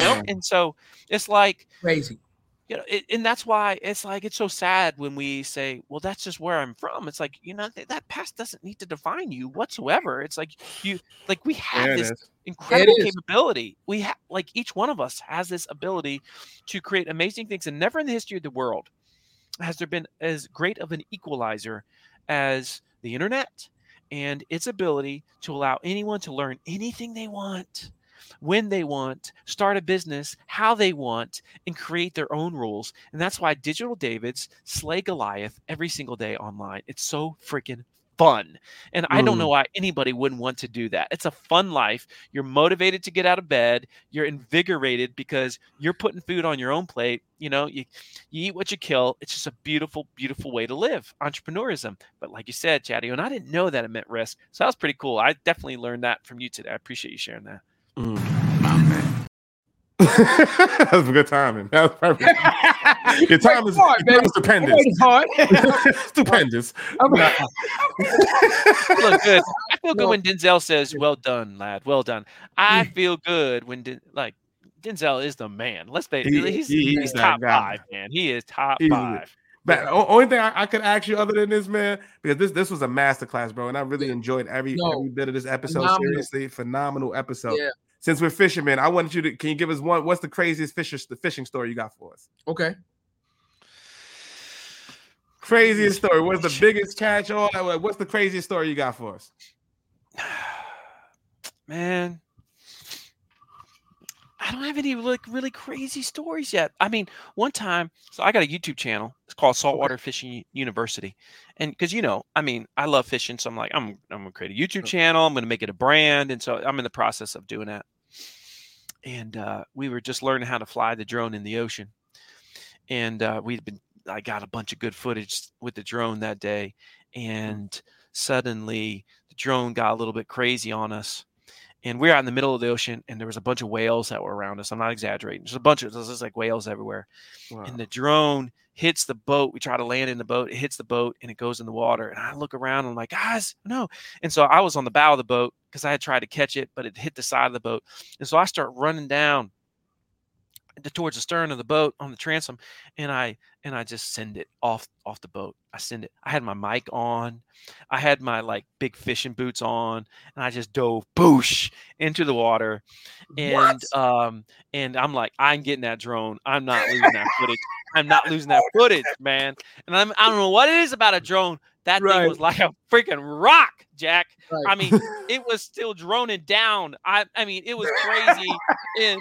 You know? And so it's like Crazy. You know, it, and that's why it's like it's so sad when we say, "Well, that's just where I'm from." It's like you know that, past doesn't need to define you whatsoever. It's like you, like we have it this is. incredible capability. We have, like each one of us has this ability to create amazing things, and never in the history of the world has there been as great of an equalizer as the internet and its ability to allow anyone to learn anything they want when they want, start a business how they want, and create their own rules. And that's why Digital Davids slay Goliath every single day online. It's so freaking fun. And I don't know mm. why anybody wouldn't want to do that. It's a fun life. You're motivated to get out of bed. You're invigorated because you're putting food on your own plate. You know, you, you eat what you kill. It's just a beautiful, beautiful way to live entrepreneurism. But like you said, Chatty, and I didn't know that it meant risk. So that was pretty cool. I definitely learned that from you today. I appreciate you sharing that. That was a good timing. That was perfect. Your time is, hard, your time baby. is stupendous. It's hard. stupendous. Look good. I feel good when Denzel says, "Well done, lad. Well done." I mm. feel good when Den- like Denzel is the man. Let's face it. He- He's, he- he's he's top guy. five, man. He is top Easily. five. But o- only thing I, I could ask you other than this, man, because this this was a masterclass, bro, and I really enjoyed every No. every bit of this episode. Phenomenal. Seriously, phenomenal episode. Yeah. Since we're fishermen, I wanted you to can you give us one? What's the craziest fisher the fishing story you got for us? Okay. Craziest story. What's the biggest catch? All what's the craziest story you got for us? Man, I don't have any like really crazy stories yet. I mean, one time, so I got a YouTube channel. It's called Saltwater Fishing University, and because you know, I mean, I love fishing, so I'm like, I'm I'm gonna create a YouTube channel. I'm gonna make it a brand, and so I'm in the process of doing that. And uh, we were just learning how to fly the drone in the ocean, and uh, we've been. I got a bunch of good footage with the drone that day, and suddenly the drone got a little bit crazy on us and we were out in the middle of the ocean and there was a bunch of whales that were around us. I'm not exaggerating there's a bunch of there's just like whales everywhere. And the drone hits the boat we try to land in the boat it hits the boat and it goes in the water and i look around and i'm like guys no. And so i was on the bow of the boat because i had tried to catch it but it hit the side of the boat. And so i start running down towards the stern of the boat on the transom and i and i just send it off off the boat. I send it i had my mic on i had my like big fishing boots on and i just dove boosh into the water and um and i'm like i'm getting that drone. I'm not losing that footage. I'm not losing that footage man. And I'm, i don't know what it is about a drone. That Right. thing was like a freaking rock jack. Right. i mean it was still droning down. I i mean it was crazy and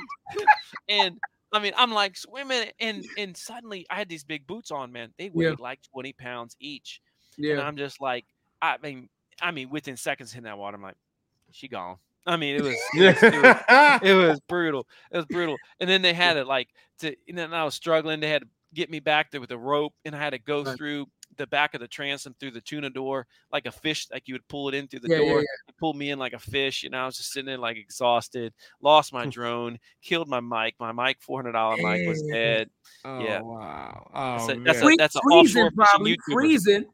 and I mean, I'm like swimming, and and suddenly I had these big boots on, man. They weighed Yeah. like 20 pounds each, and I'm just like, I mean, I mean, within seconds in that water, I'm like, she gone. I mean, it was, it was, it was, it was brutal. It was brutal. And then they had it like to, and then I was struggling. They had to get me back there with a rope, and I had to go Right. through the back of the transom through the tuna door like a fish, like you would pull it in through the Yeah, yeah, door. yeah. It pulled me in like a fish, and I was just sitting there like exhausted. Lost my drone, killed my mic. My mic, four hundred dollar mic, was dead. Oh, Yeah. wow. That's Oh, a- that's a- man. Free- that's freezing, offshore probably freezing.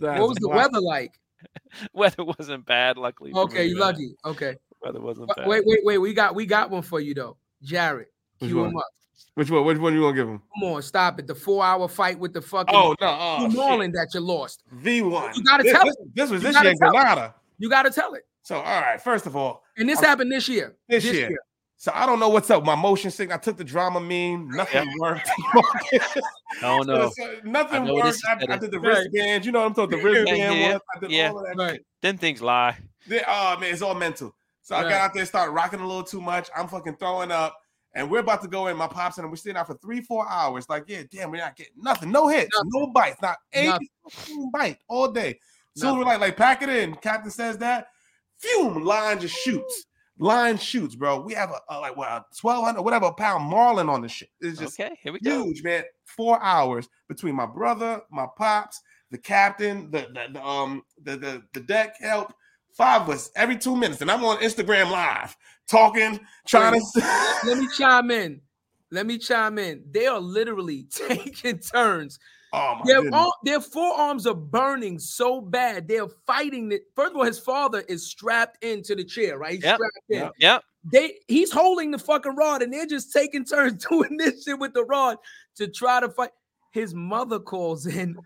What was the wild. weather like? Weather wasn't bad, luckily. Okay, you lucky. Okay. Weather wasn't Wait, bad. wait, wait, wait. We got we got one for you though. Jarrett. Cue him up. Which one? Which one you gonna give him? Come on, stop it. The four hour fight with the fucking Oh no! Oh, New. Orleans that you lost. V one. You gotta this, tell this, this was You this gotta year in tell it. You gotta tell it. So all right, first of all, And this Okay. happened this year. this, year. So I don't know what's up. My motion sick. I took the Dramamine. Nothing worked. Oh no. So nothing I know worked. I, I did the Right. wristband. You know what I'm talking. The wristband yeah, was. I did yeah. all of that Right. Then things lie. Then- oh man, it's all mental. So I got out there, started rocking a little too much. I'm fucking throwing up, and we're about to go in. My pops and we're sitting out for three, four hours. Like, yeah, damn, we're not getting nothing, no hits, no bites, not a Nothing. bite all day. So we're like, like pack it in. Captain says that. Fume line just shoots. Line shoots, bro. We have a, a like what a twelve hundred whatever pound marlin on the shit. It's just Okay, here we go. huge, man. Four hours between my brother, my pops, the captain, the the, the um the, the the deck help. Five of us every two minutes, and I'm on Instagram live talking, trying to. Let me chime in. Let me chime in. They are literally taking turns. oh my Their, goodness. arm, their forearms are burning so bad. They're fighting it. First of all, his father is strapped into the chair, right? He's Yep. strapped in. Yep. Yep. They he's holding the fucking rod, and they're just taking turns doing this shit with the rod to try to fight. His mother calls in.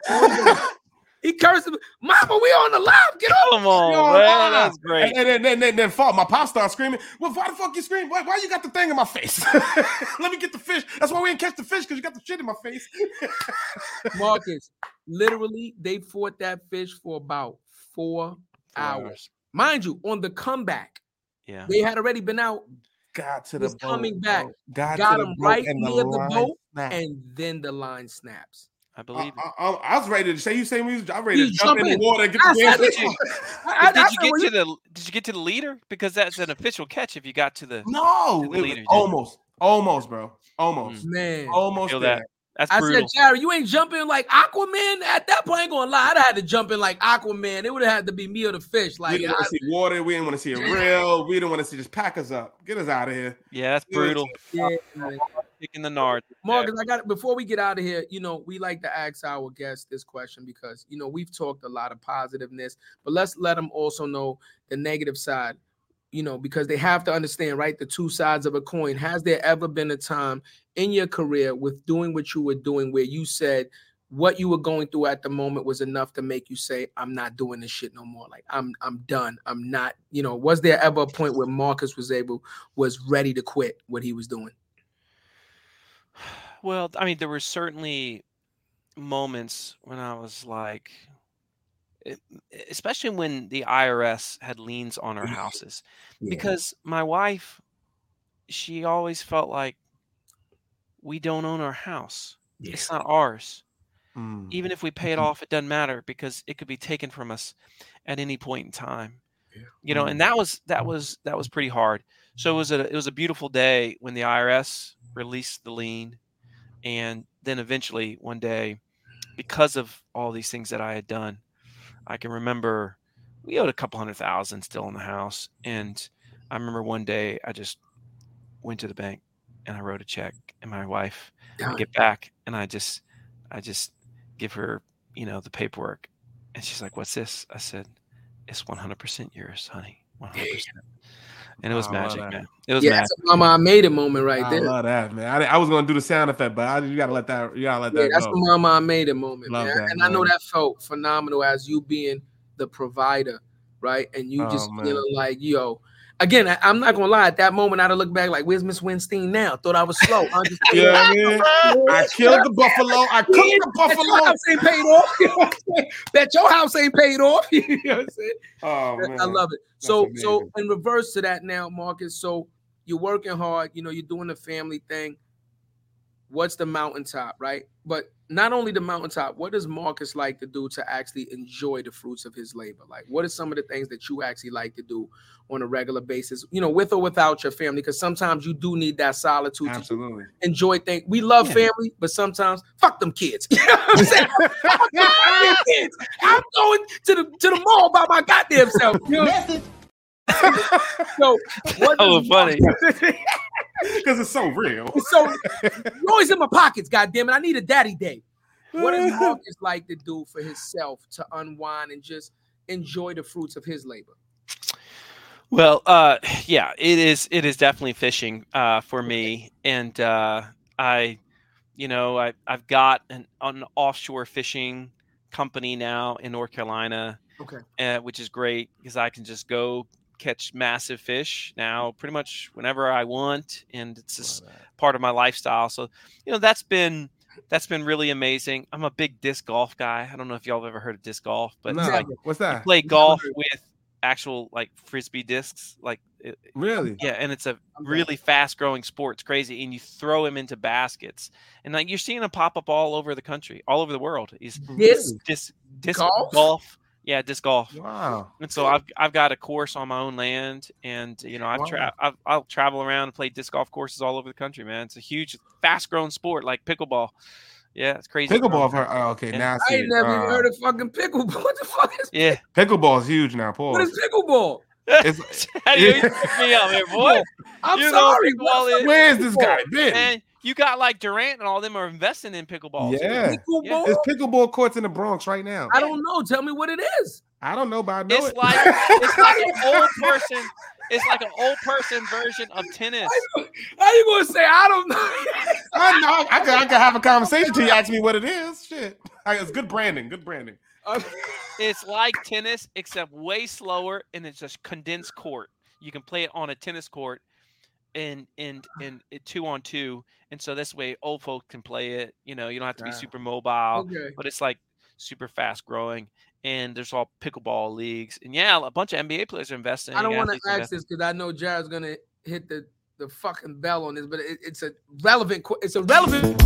He curses, Mama, we on the live. Get off. Come on, Yo, man. nah. That's great. And, and then, then, then, then fall. My pop starts screaming. Well, why the fuck you scream? Why, why you got the thing in my face? Let me get the fish. That's why we didn't catch the fish because you got the shit in my face. Marcus, literally, they fought that fish for about four hours. Mind you, on the comeback, Yeah. they had already been out, Got to the He's coming boat, back. bro. Got, got to the him boat right and near the line boat, snapped. and then the line snaps. I I, believe it. I, I was ready to say you say we was I'm ready to jump in jump the water and get I the said damn it. fish. I- did I you said, get well, to the did you get to the leader? Because that's an official catch if you got to the No, The it was leader, Jay. almost, almost, bro, almost, hmm. man. almost Feel there. that. that's I brutal. said, Jarrett, you ain't jumping like Aquaman. At that point, I ain't gonna lie, I'd have had to jump in like Aquaman. It would have had to be me or the fish. Like, We Like, didn't want to see water. We didn't want to see a reel. We didn't want to see just pack us up. Get us out of here. yeah, that's We were brutal. Yeah, the nard. Marcus, I got before we get out of here, you know, we like to ask our guests this question because you know we've talked a lot of positiveness, but let's let them also know the negative side, you know, because they have to understand, right? The two sides of a coin. Has there ever been a time in your career with doing what you were doing where you said what you were going through at the moment was enough to make you say, I'm not doing this shit no more. Like I'm I'm done. I'm not, you know, was there ever a point where Marcus was able was ready to quit what he was doing? Well, I mean, there were certainly moments when I was like, it, especially when the IRS had liens on our mm-hmm. houses, because my wife, she always felt like we don't own our house. It's not ours. Mm. Even if we pay it mm-hmm. off, it doesn't matter because it could be taken from us at any point in time. You know, and that was that was that was pretty hard. So it was a it was a beautiful day when the IRS released the lien, and then eventually one day, because of all these things that I had done, I can remember we owed a couple hundred thousand still in the house, and I remember one day I just went to the bank and I wrote a check, and my wife I get back and I just I just give her you know the paperwork, and she's like, "What's this?" I said, "It's 100% yours, honey, 100%." And it was I magic, man. It was Yeah, magic. that's a mama I made it moment right I there. love that, man. I, I was gonna do the sound effect, but I, you gotta let that. You gotta let Yeah, that that's go. the mama I made it moment, Love man. that, and I know that felt phenomenal as you being the provider, right? And you oh, just Oh, man. feeling like, yo, again, I, am not gonna lie. At that moment, I'd have looked back like, "Where's Miss Winstein now?" Thought I was slow. I just, what I mean? I killed the buffalo. I cooked the Bet your buffalo. house ain't paid off. You know what I'm saying? Bet your house ain't paid off. you know what I'm saying? Oh man, I love it. So, so amazing. in reverse to that now, Marcus. So you're working hard. You know, you're doing the family thing. What's the mountaintop, right? But not only the mountaintop. What does Marcus like to do to actually enjoy the fruits of his labor? Like, what are some of the things that you actually like to do on a regular basis? You know, with or without your family, because sometimes you do need that solitude to Absolutely. enjoy things. We love Yeah. family, but sometimes fuck them kids. You know what I'm saying? Fuck them kids. I'm going to the to the mall by my goddamn self. You know? So what Oh, does funny. Because it's so real. so you're always in my pockets, goddamn it. I need a daddy day. What does Marcus like to do for himself to unwind and just enjoy the fruits of his labor? Well, uh, yeah, it is. It is definitely fishing uh, for me, and uh, I, you know, I I've got an, an offshore fishing company now in North Carolina, Okay. uh, which is great because I can just go catch massive fish now, pretty much whenever I want, and it's just part of my lifestyle. So, you know, that's been that's been really amazing. I'm a big disc golf guy. I don't know if y'all have ever heard of disc golf, but No, like what's you that? play golf with actual like frisbee discs, like it, Really? yeah, and it's a really fast growing sport. It's crazy, and you throw them into baskets, and like you're seeing them pop up all over the country, all over the world. Is This disc disc Golf? golf? Yeah, disc golf. Wow. And so I've I've got a course on my own land, and you know I've, tra- I've I'll travel around and play disc golf courses all over the country, man. It's a huge, fast-growing sport like pickleball. Yeah, it's crazy. Pickleball. I've heard- Oh, okay, Yeah. now I I ain't never Uh, heard of fucking pickleball. What the fuck is Yeah. Pickleball is huge now. Paul. what is pickleball? It's, How do you pick me up here, boy? I'm You sorry. pickleball where's this guy been? Man, you got like Durant and all them are investing in pickleball. Yeah. Pickleball? There's pickleball courts in the Bronx right now. I don't know. Tell me what it is. I don't know, but I know It's it. like it's like an old person. It's like an old person version of tennis. How you gonna say I don't know? I know. I could, I could have a conversation till you ask me what it is. Shit. It's good branding. Good branding. It's like tennis, except way slower, and it's just condensed court. You can play it on a tennis court, and and and eh, two on two, and so this way old folk can play it. You know, you don't have to be super mobile, okay. but it's like super fast growing. And there's all pickleball leagues, and yeah, a bunch of NBA players are investing. I don't want to ask this because I know Jarrett's gonna hit the the fucking bell on this, but it, it's a relevant. It's a relevant. To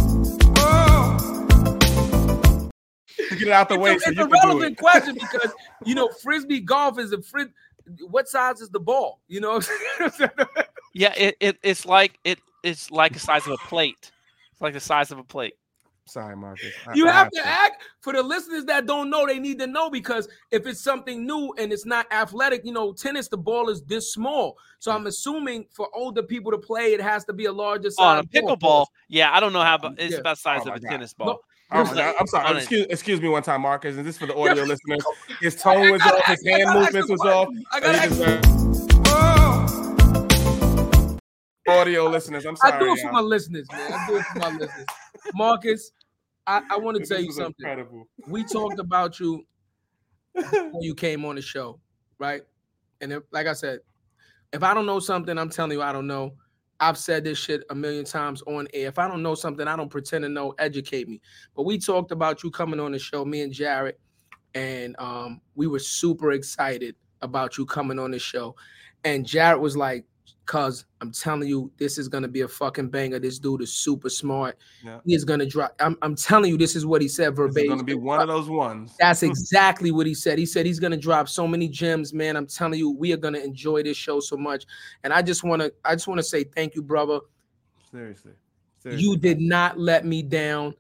get it out the way it's so a, you it's a can do relevant question because you know frisbee golf is a fris. What size is the ball? You know. what I'm saying? Yeah, it, it it's like it it's like the size of a plate. It's like the size of a plate. Sorry, Marcus. I- You I have to act for the listeners that don't know. They need to know because if it's something new and it's not athletic, you know, tennis the ball is this small. So I'm assuming for older people to play, it has to be a larger oh, size. On a pickleball, yeah, I don't know how, but oh, it's Yeah. about the size Oh of a God. tennis ball. No, Oh my God. I'm sorry. Excuse, excuse me one time, Marcus. And this for the audio listeners. His tone was off. His hand movements was off. Audio listeners, I'm sorry. I do it for y'all. my listeners, man. I do it for my listeners. Marcus, I, I want to tell you something. Incredible. We talked about you when you came on the show, right? And if, like I said, if I don't know something, I'm telling you I don't know. I've said this shit a million times on air. If I don't know something, I don't pretend to know. Educate me. But we talked about you coming on the show, me and Jarrett, and um, we were super excited about you coming on the show. And Jarrett was like, "Cuz I'm telling you, this is gonna be a fucking banger. This dude is super smart. Yeah. He is gonna drop. I'm, I'm telling you, this is what he said verbatim. going to be one of those ones. That's exactly what he said. He said he's gonna drop so many gems, man. I'm telling you, we are gonna enjoy this show so much. And I just wanna, I just wanna say thank you, brother. Seriously. Seriously. You did not let me down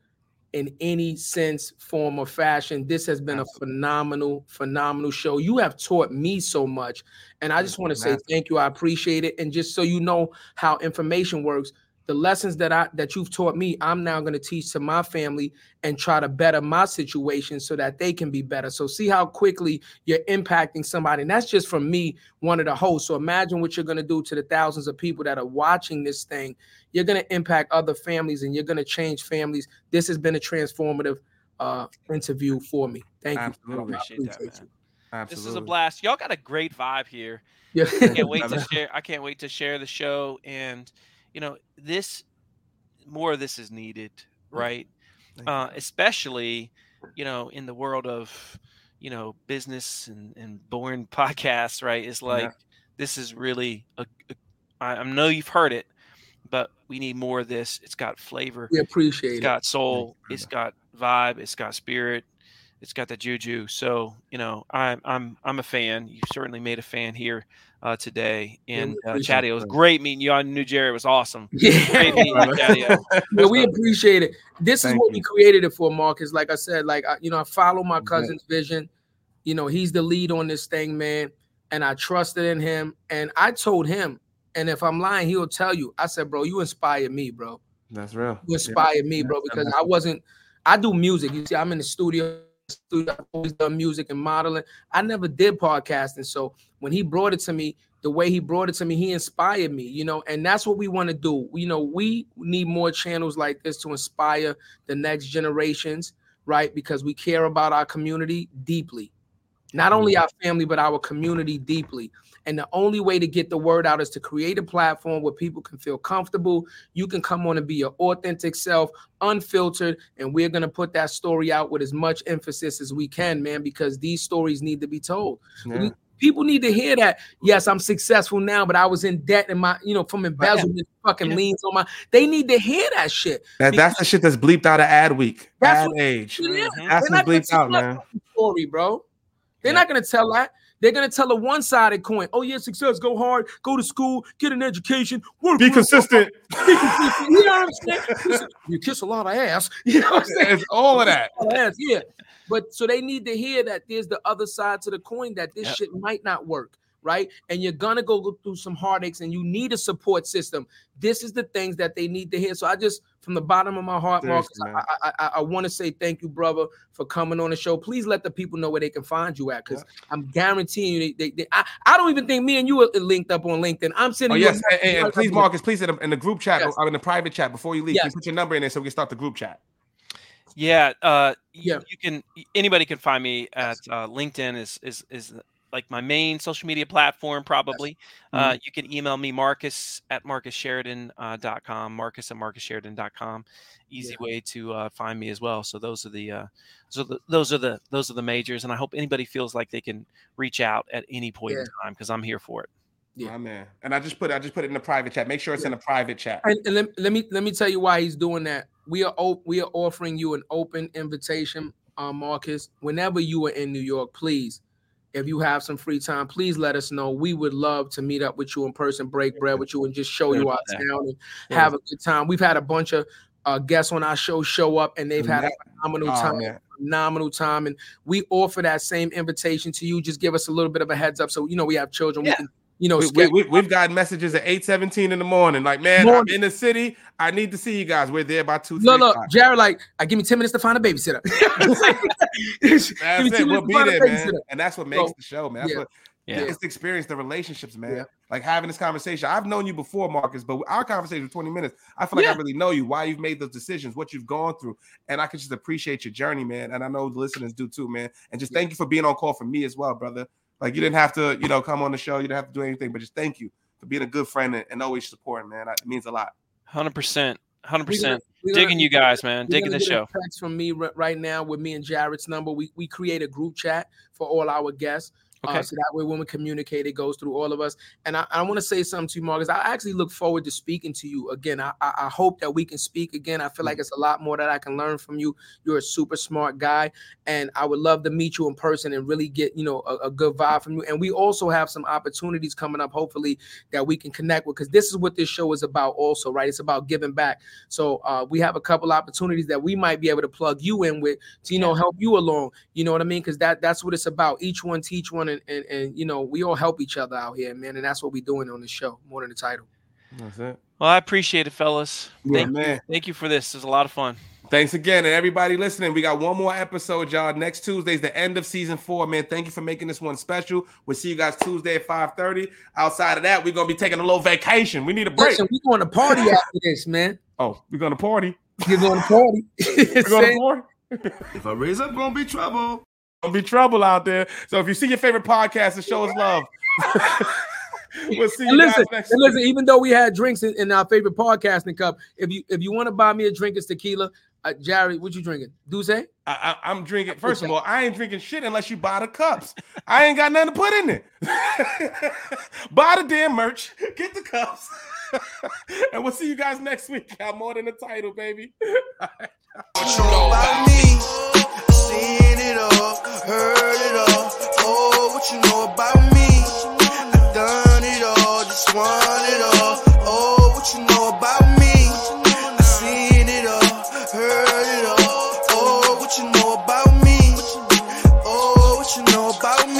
in any sense, form, or fashion. This has been a phenomenal, phenomenal show. You have taught me so much. And I just want to say thank you. I appreciate it. And just so you know how information works, the lessons that I that you've taught me, I'm now going to teach to my family and try to better my situation so that they can be better. So see how quickly you're impacting somebody. And that's just from me, one of the hosts. So imagine what you're going to do to the thousands of people that are watching this thing. You're going to impact other families and you're going to change families. This has been a transformative uh interview for me. Thank Absolutely. you. brother. I Appreciate that, man. Absolutely. This is a blast. Y'all got a great vibe here. you. I can't wait to share. I can't wait to share the show, and you know, this more of this is needed, right? Uh, especially, you know, in the world of you know business and and boring podcasts, right? It's like this is really a. a I, I know you've heard it, but we need more of this. It's got flavor. We appreciate It's it. got soul. It's got vibe. It's got spirit. It's got the juju. So you know, I'm I'm I'm a fan. You certainly made a fan here uh, today. Yeah, And we uh, Chatty, it was great meeting you. I knew Jerry was awesome. Yeah. meeting you, yeah, we appreciate it. This is Thank what we created it for, Marcus. Like I said, like I, you know, I follow my Bet. cousin's vision. You know, he's the lead on this thing, man, and I trusted in him. And I told him, and if I'm lying, he'll tell you. I said, bro, you inspired me, bro. That's real. You inspired me, bro, because I wasn't. I do music. You see, I'm in the studio. Studio. I've always done music and modeling. I never did podcasting. So when he brought it to me, the way he brought it to me, he inspired me. You know, and that's what we want to do. You know, we need more channels like this to inspire the next generations, right? Because we care about our community deeply, not only mm-hmm. our family but our community deeply. And the only way to get the word out is to create a platform where people can feel comfortable. You can come on and be your authentic self, unfiltered, and we're gonna put that story out with as much emphasis as we can, man, because these stories need to be told. Yeah. People need to hear that. Yes, I'm successful now, but I was in debt and my, you know, from embezzlement, fucking Yeah. liens on my. They need to hear that shit. That, that's the shit that's bleeped out of ad week. That's ad age. Yeah. That's what's bleeped out, man. Story, bro. They're Yeah. not going to tell that. They're going to tell a one-sided coin. Oh yeah, success. Go hard. Go to school. Get an education. Work. Be work, consistent. work, be consistent. You know what I'm saying? You kiss a lot of ass. You know what I'm saying? It's all of that. lot of ass, Yeah. But so they need to hear that there's the other side to the coin that this Yep. shit might not work. Right. And you're gonna go go through some heartaches and you need a support system. This is the things that they need to hear. So I just from the bottom of my heart, Marcus, Seriously, I. I, I, I want to say thank you, brother, for coming on the show. Please let the people know where they can find you at because I'm guaranteeing you they, they, they I, I don't even think me and you are linked up on LinkedIn. I'm Oh sending you yes, and, and- and please, Marcus, please in the, in the group chat Yes. or in the private chat before you leave, Yes. please put your number in there so we can start the group chat. Yeah, uh, Yeah. yeah. You can anybody can find me at uh, LinkedIn is is is uh, like my main social media platform probably. Mm-hmm. Uh, you can email me Marcus at marcussheridan uh, dot com, Marcus at marcussheridan dot com. Easy way to uh, find me as well. So those are the uh, those are the those are the those are the majors, and I hope anybody feels like they can reach out at any point in time because I'm here for it. Yeah. My man. And I just put I just put it in the private chat. Make sure it's in the private chat. And, and let, let me let me tell you why he's doing that. We are op- we are offering you an open invitation, uh, Marcus. Whenever you are in New York, please, if you have some free time, please let us know. We would love to meet up with you in person, break bread with you, and just show you our town and have a good time. We've had a bunch of uh, guests on our show show up, and they've had a phenomenal Oh, time. man. Phenomenal time, and we offer that same invitation to you. Just give us a little bit of a heads up, so you know we have children. We can, you know, we, we, we, have got messages at 8:17 in the morning. Like, man, Morning. I'm in the city. I need to see you guys. We're there by two. Look, three look, o'clock. Jarrett, like, I give me 10 minutes to find a babysitter. That's it. We'll be there, man. And that's what makes So, the show, man. That's yeah. what Yeah. it's the experience, the relationships, man. Yeah. Like having this conversation. I've known you before, Marcus, but our conversation was 20 minutes. I feel like I really know you, why you've made those decisions, what you've gone through. And I can just appreciate your journey, man. And I know the listeners do too, man. And just thank you for being on call for me as well, brother. Like you didn't have to, you know, come on the show. You didn't have to do anything, but just thank you for being a good friend and, and always supporting, man. It means a lot. Hundred percent, hundred percent. Digging you guys, man. Digging the show. Text from me right now with me and Jarrett's number. We we create a group chat for all our guests. Uh, so that way, when we communicate, it goes through all of us. And I, I want to say something to you, Marcus. I actually look forward to speaking to you again. I, I, I hope that we can speak again. I feel like it's a lot more that I can learn from you. You're a super smart guy, and I would love to meet you in person and really get you know a, a good vibe from you. And we also have some opportunities coming up, hopefully that we can connect with, because this is what this show is about. Also, right? It's about giving back. So uh, we have a couple opportunities that we might be able to plug you in with to you know help you along. You know what I mean? Because that that's what it's about. Each one teach one, and, and and you know we all help each other out here, man. And that's what we're doing on the show more than the title. That's it. Well, I appreciate it, fellas. Yeah, Thank, man. thank you for this. It was a lot of fun. Thanks again, and everybody listening. We got one more episode, y'all. Next Tuesday's the end of season four, man. Thank you for making this one special. We'll see you guys Tuesday at five thirty. Outside of that, we're gonna be taking a little vacation. We need a break. Listen, we going to party after this, man. Oh, we're gonna party. You're going to party. We're gonna party. If I raise up, gonna be trouble. Gonna be trouble out there. So if you see your favorite podcast, and show us love. we'll see you listen, guys next week. listen. Even though we had drinks in, in our favorite podcasting cup, if you if you want to buy me a drink, it's tequila. Uh, Jarrett, what you drinking? Duce? I, I, I'm drinking. First of all, I ain't drinking shit unless you buy the cups. I ain't got nothing to put in it. buy the damn merch, get the cups, and we'll see you guys next week. Got more than the title, baby. Seen it all, heard it all. Oh, what you know about me? I've done it all, just want it all. Oh, what you know about me?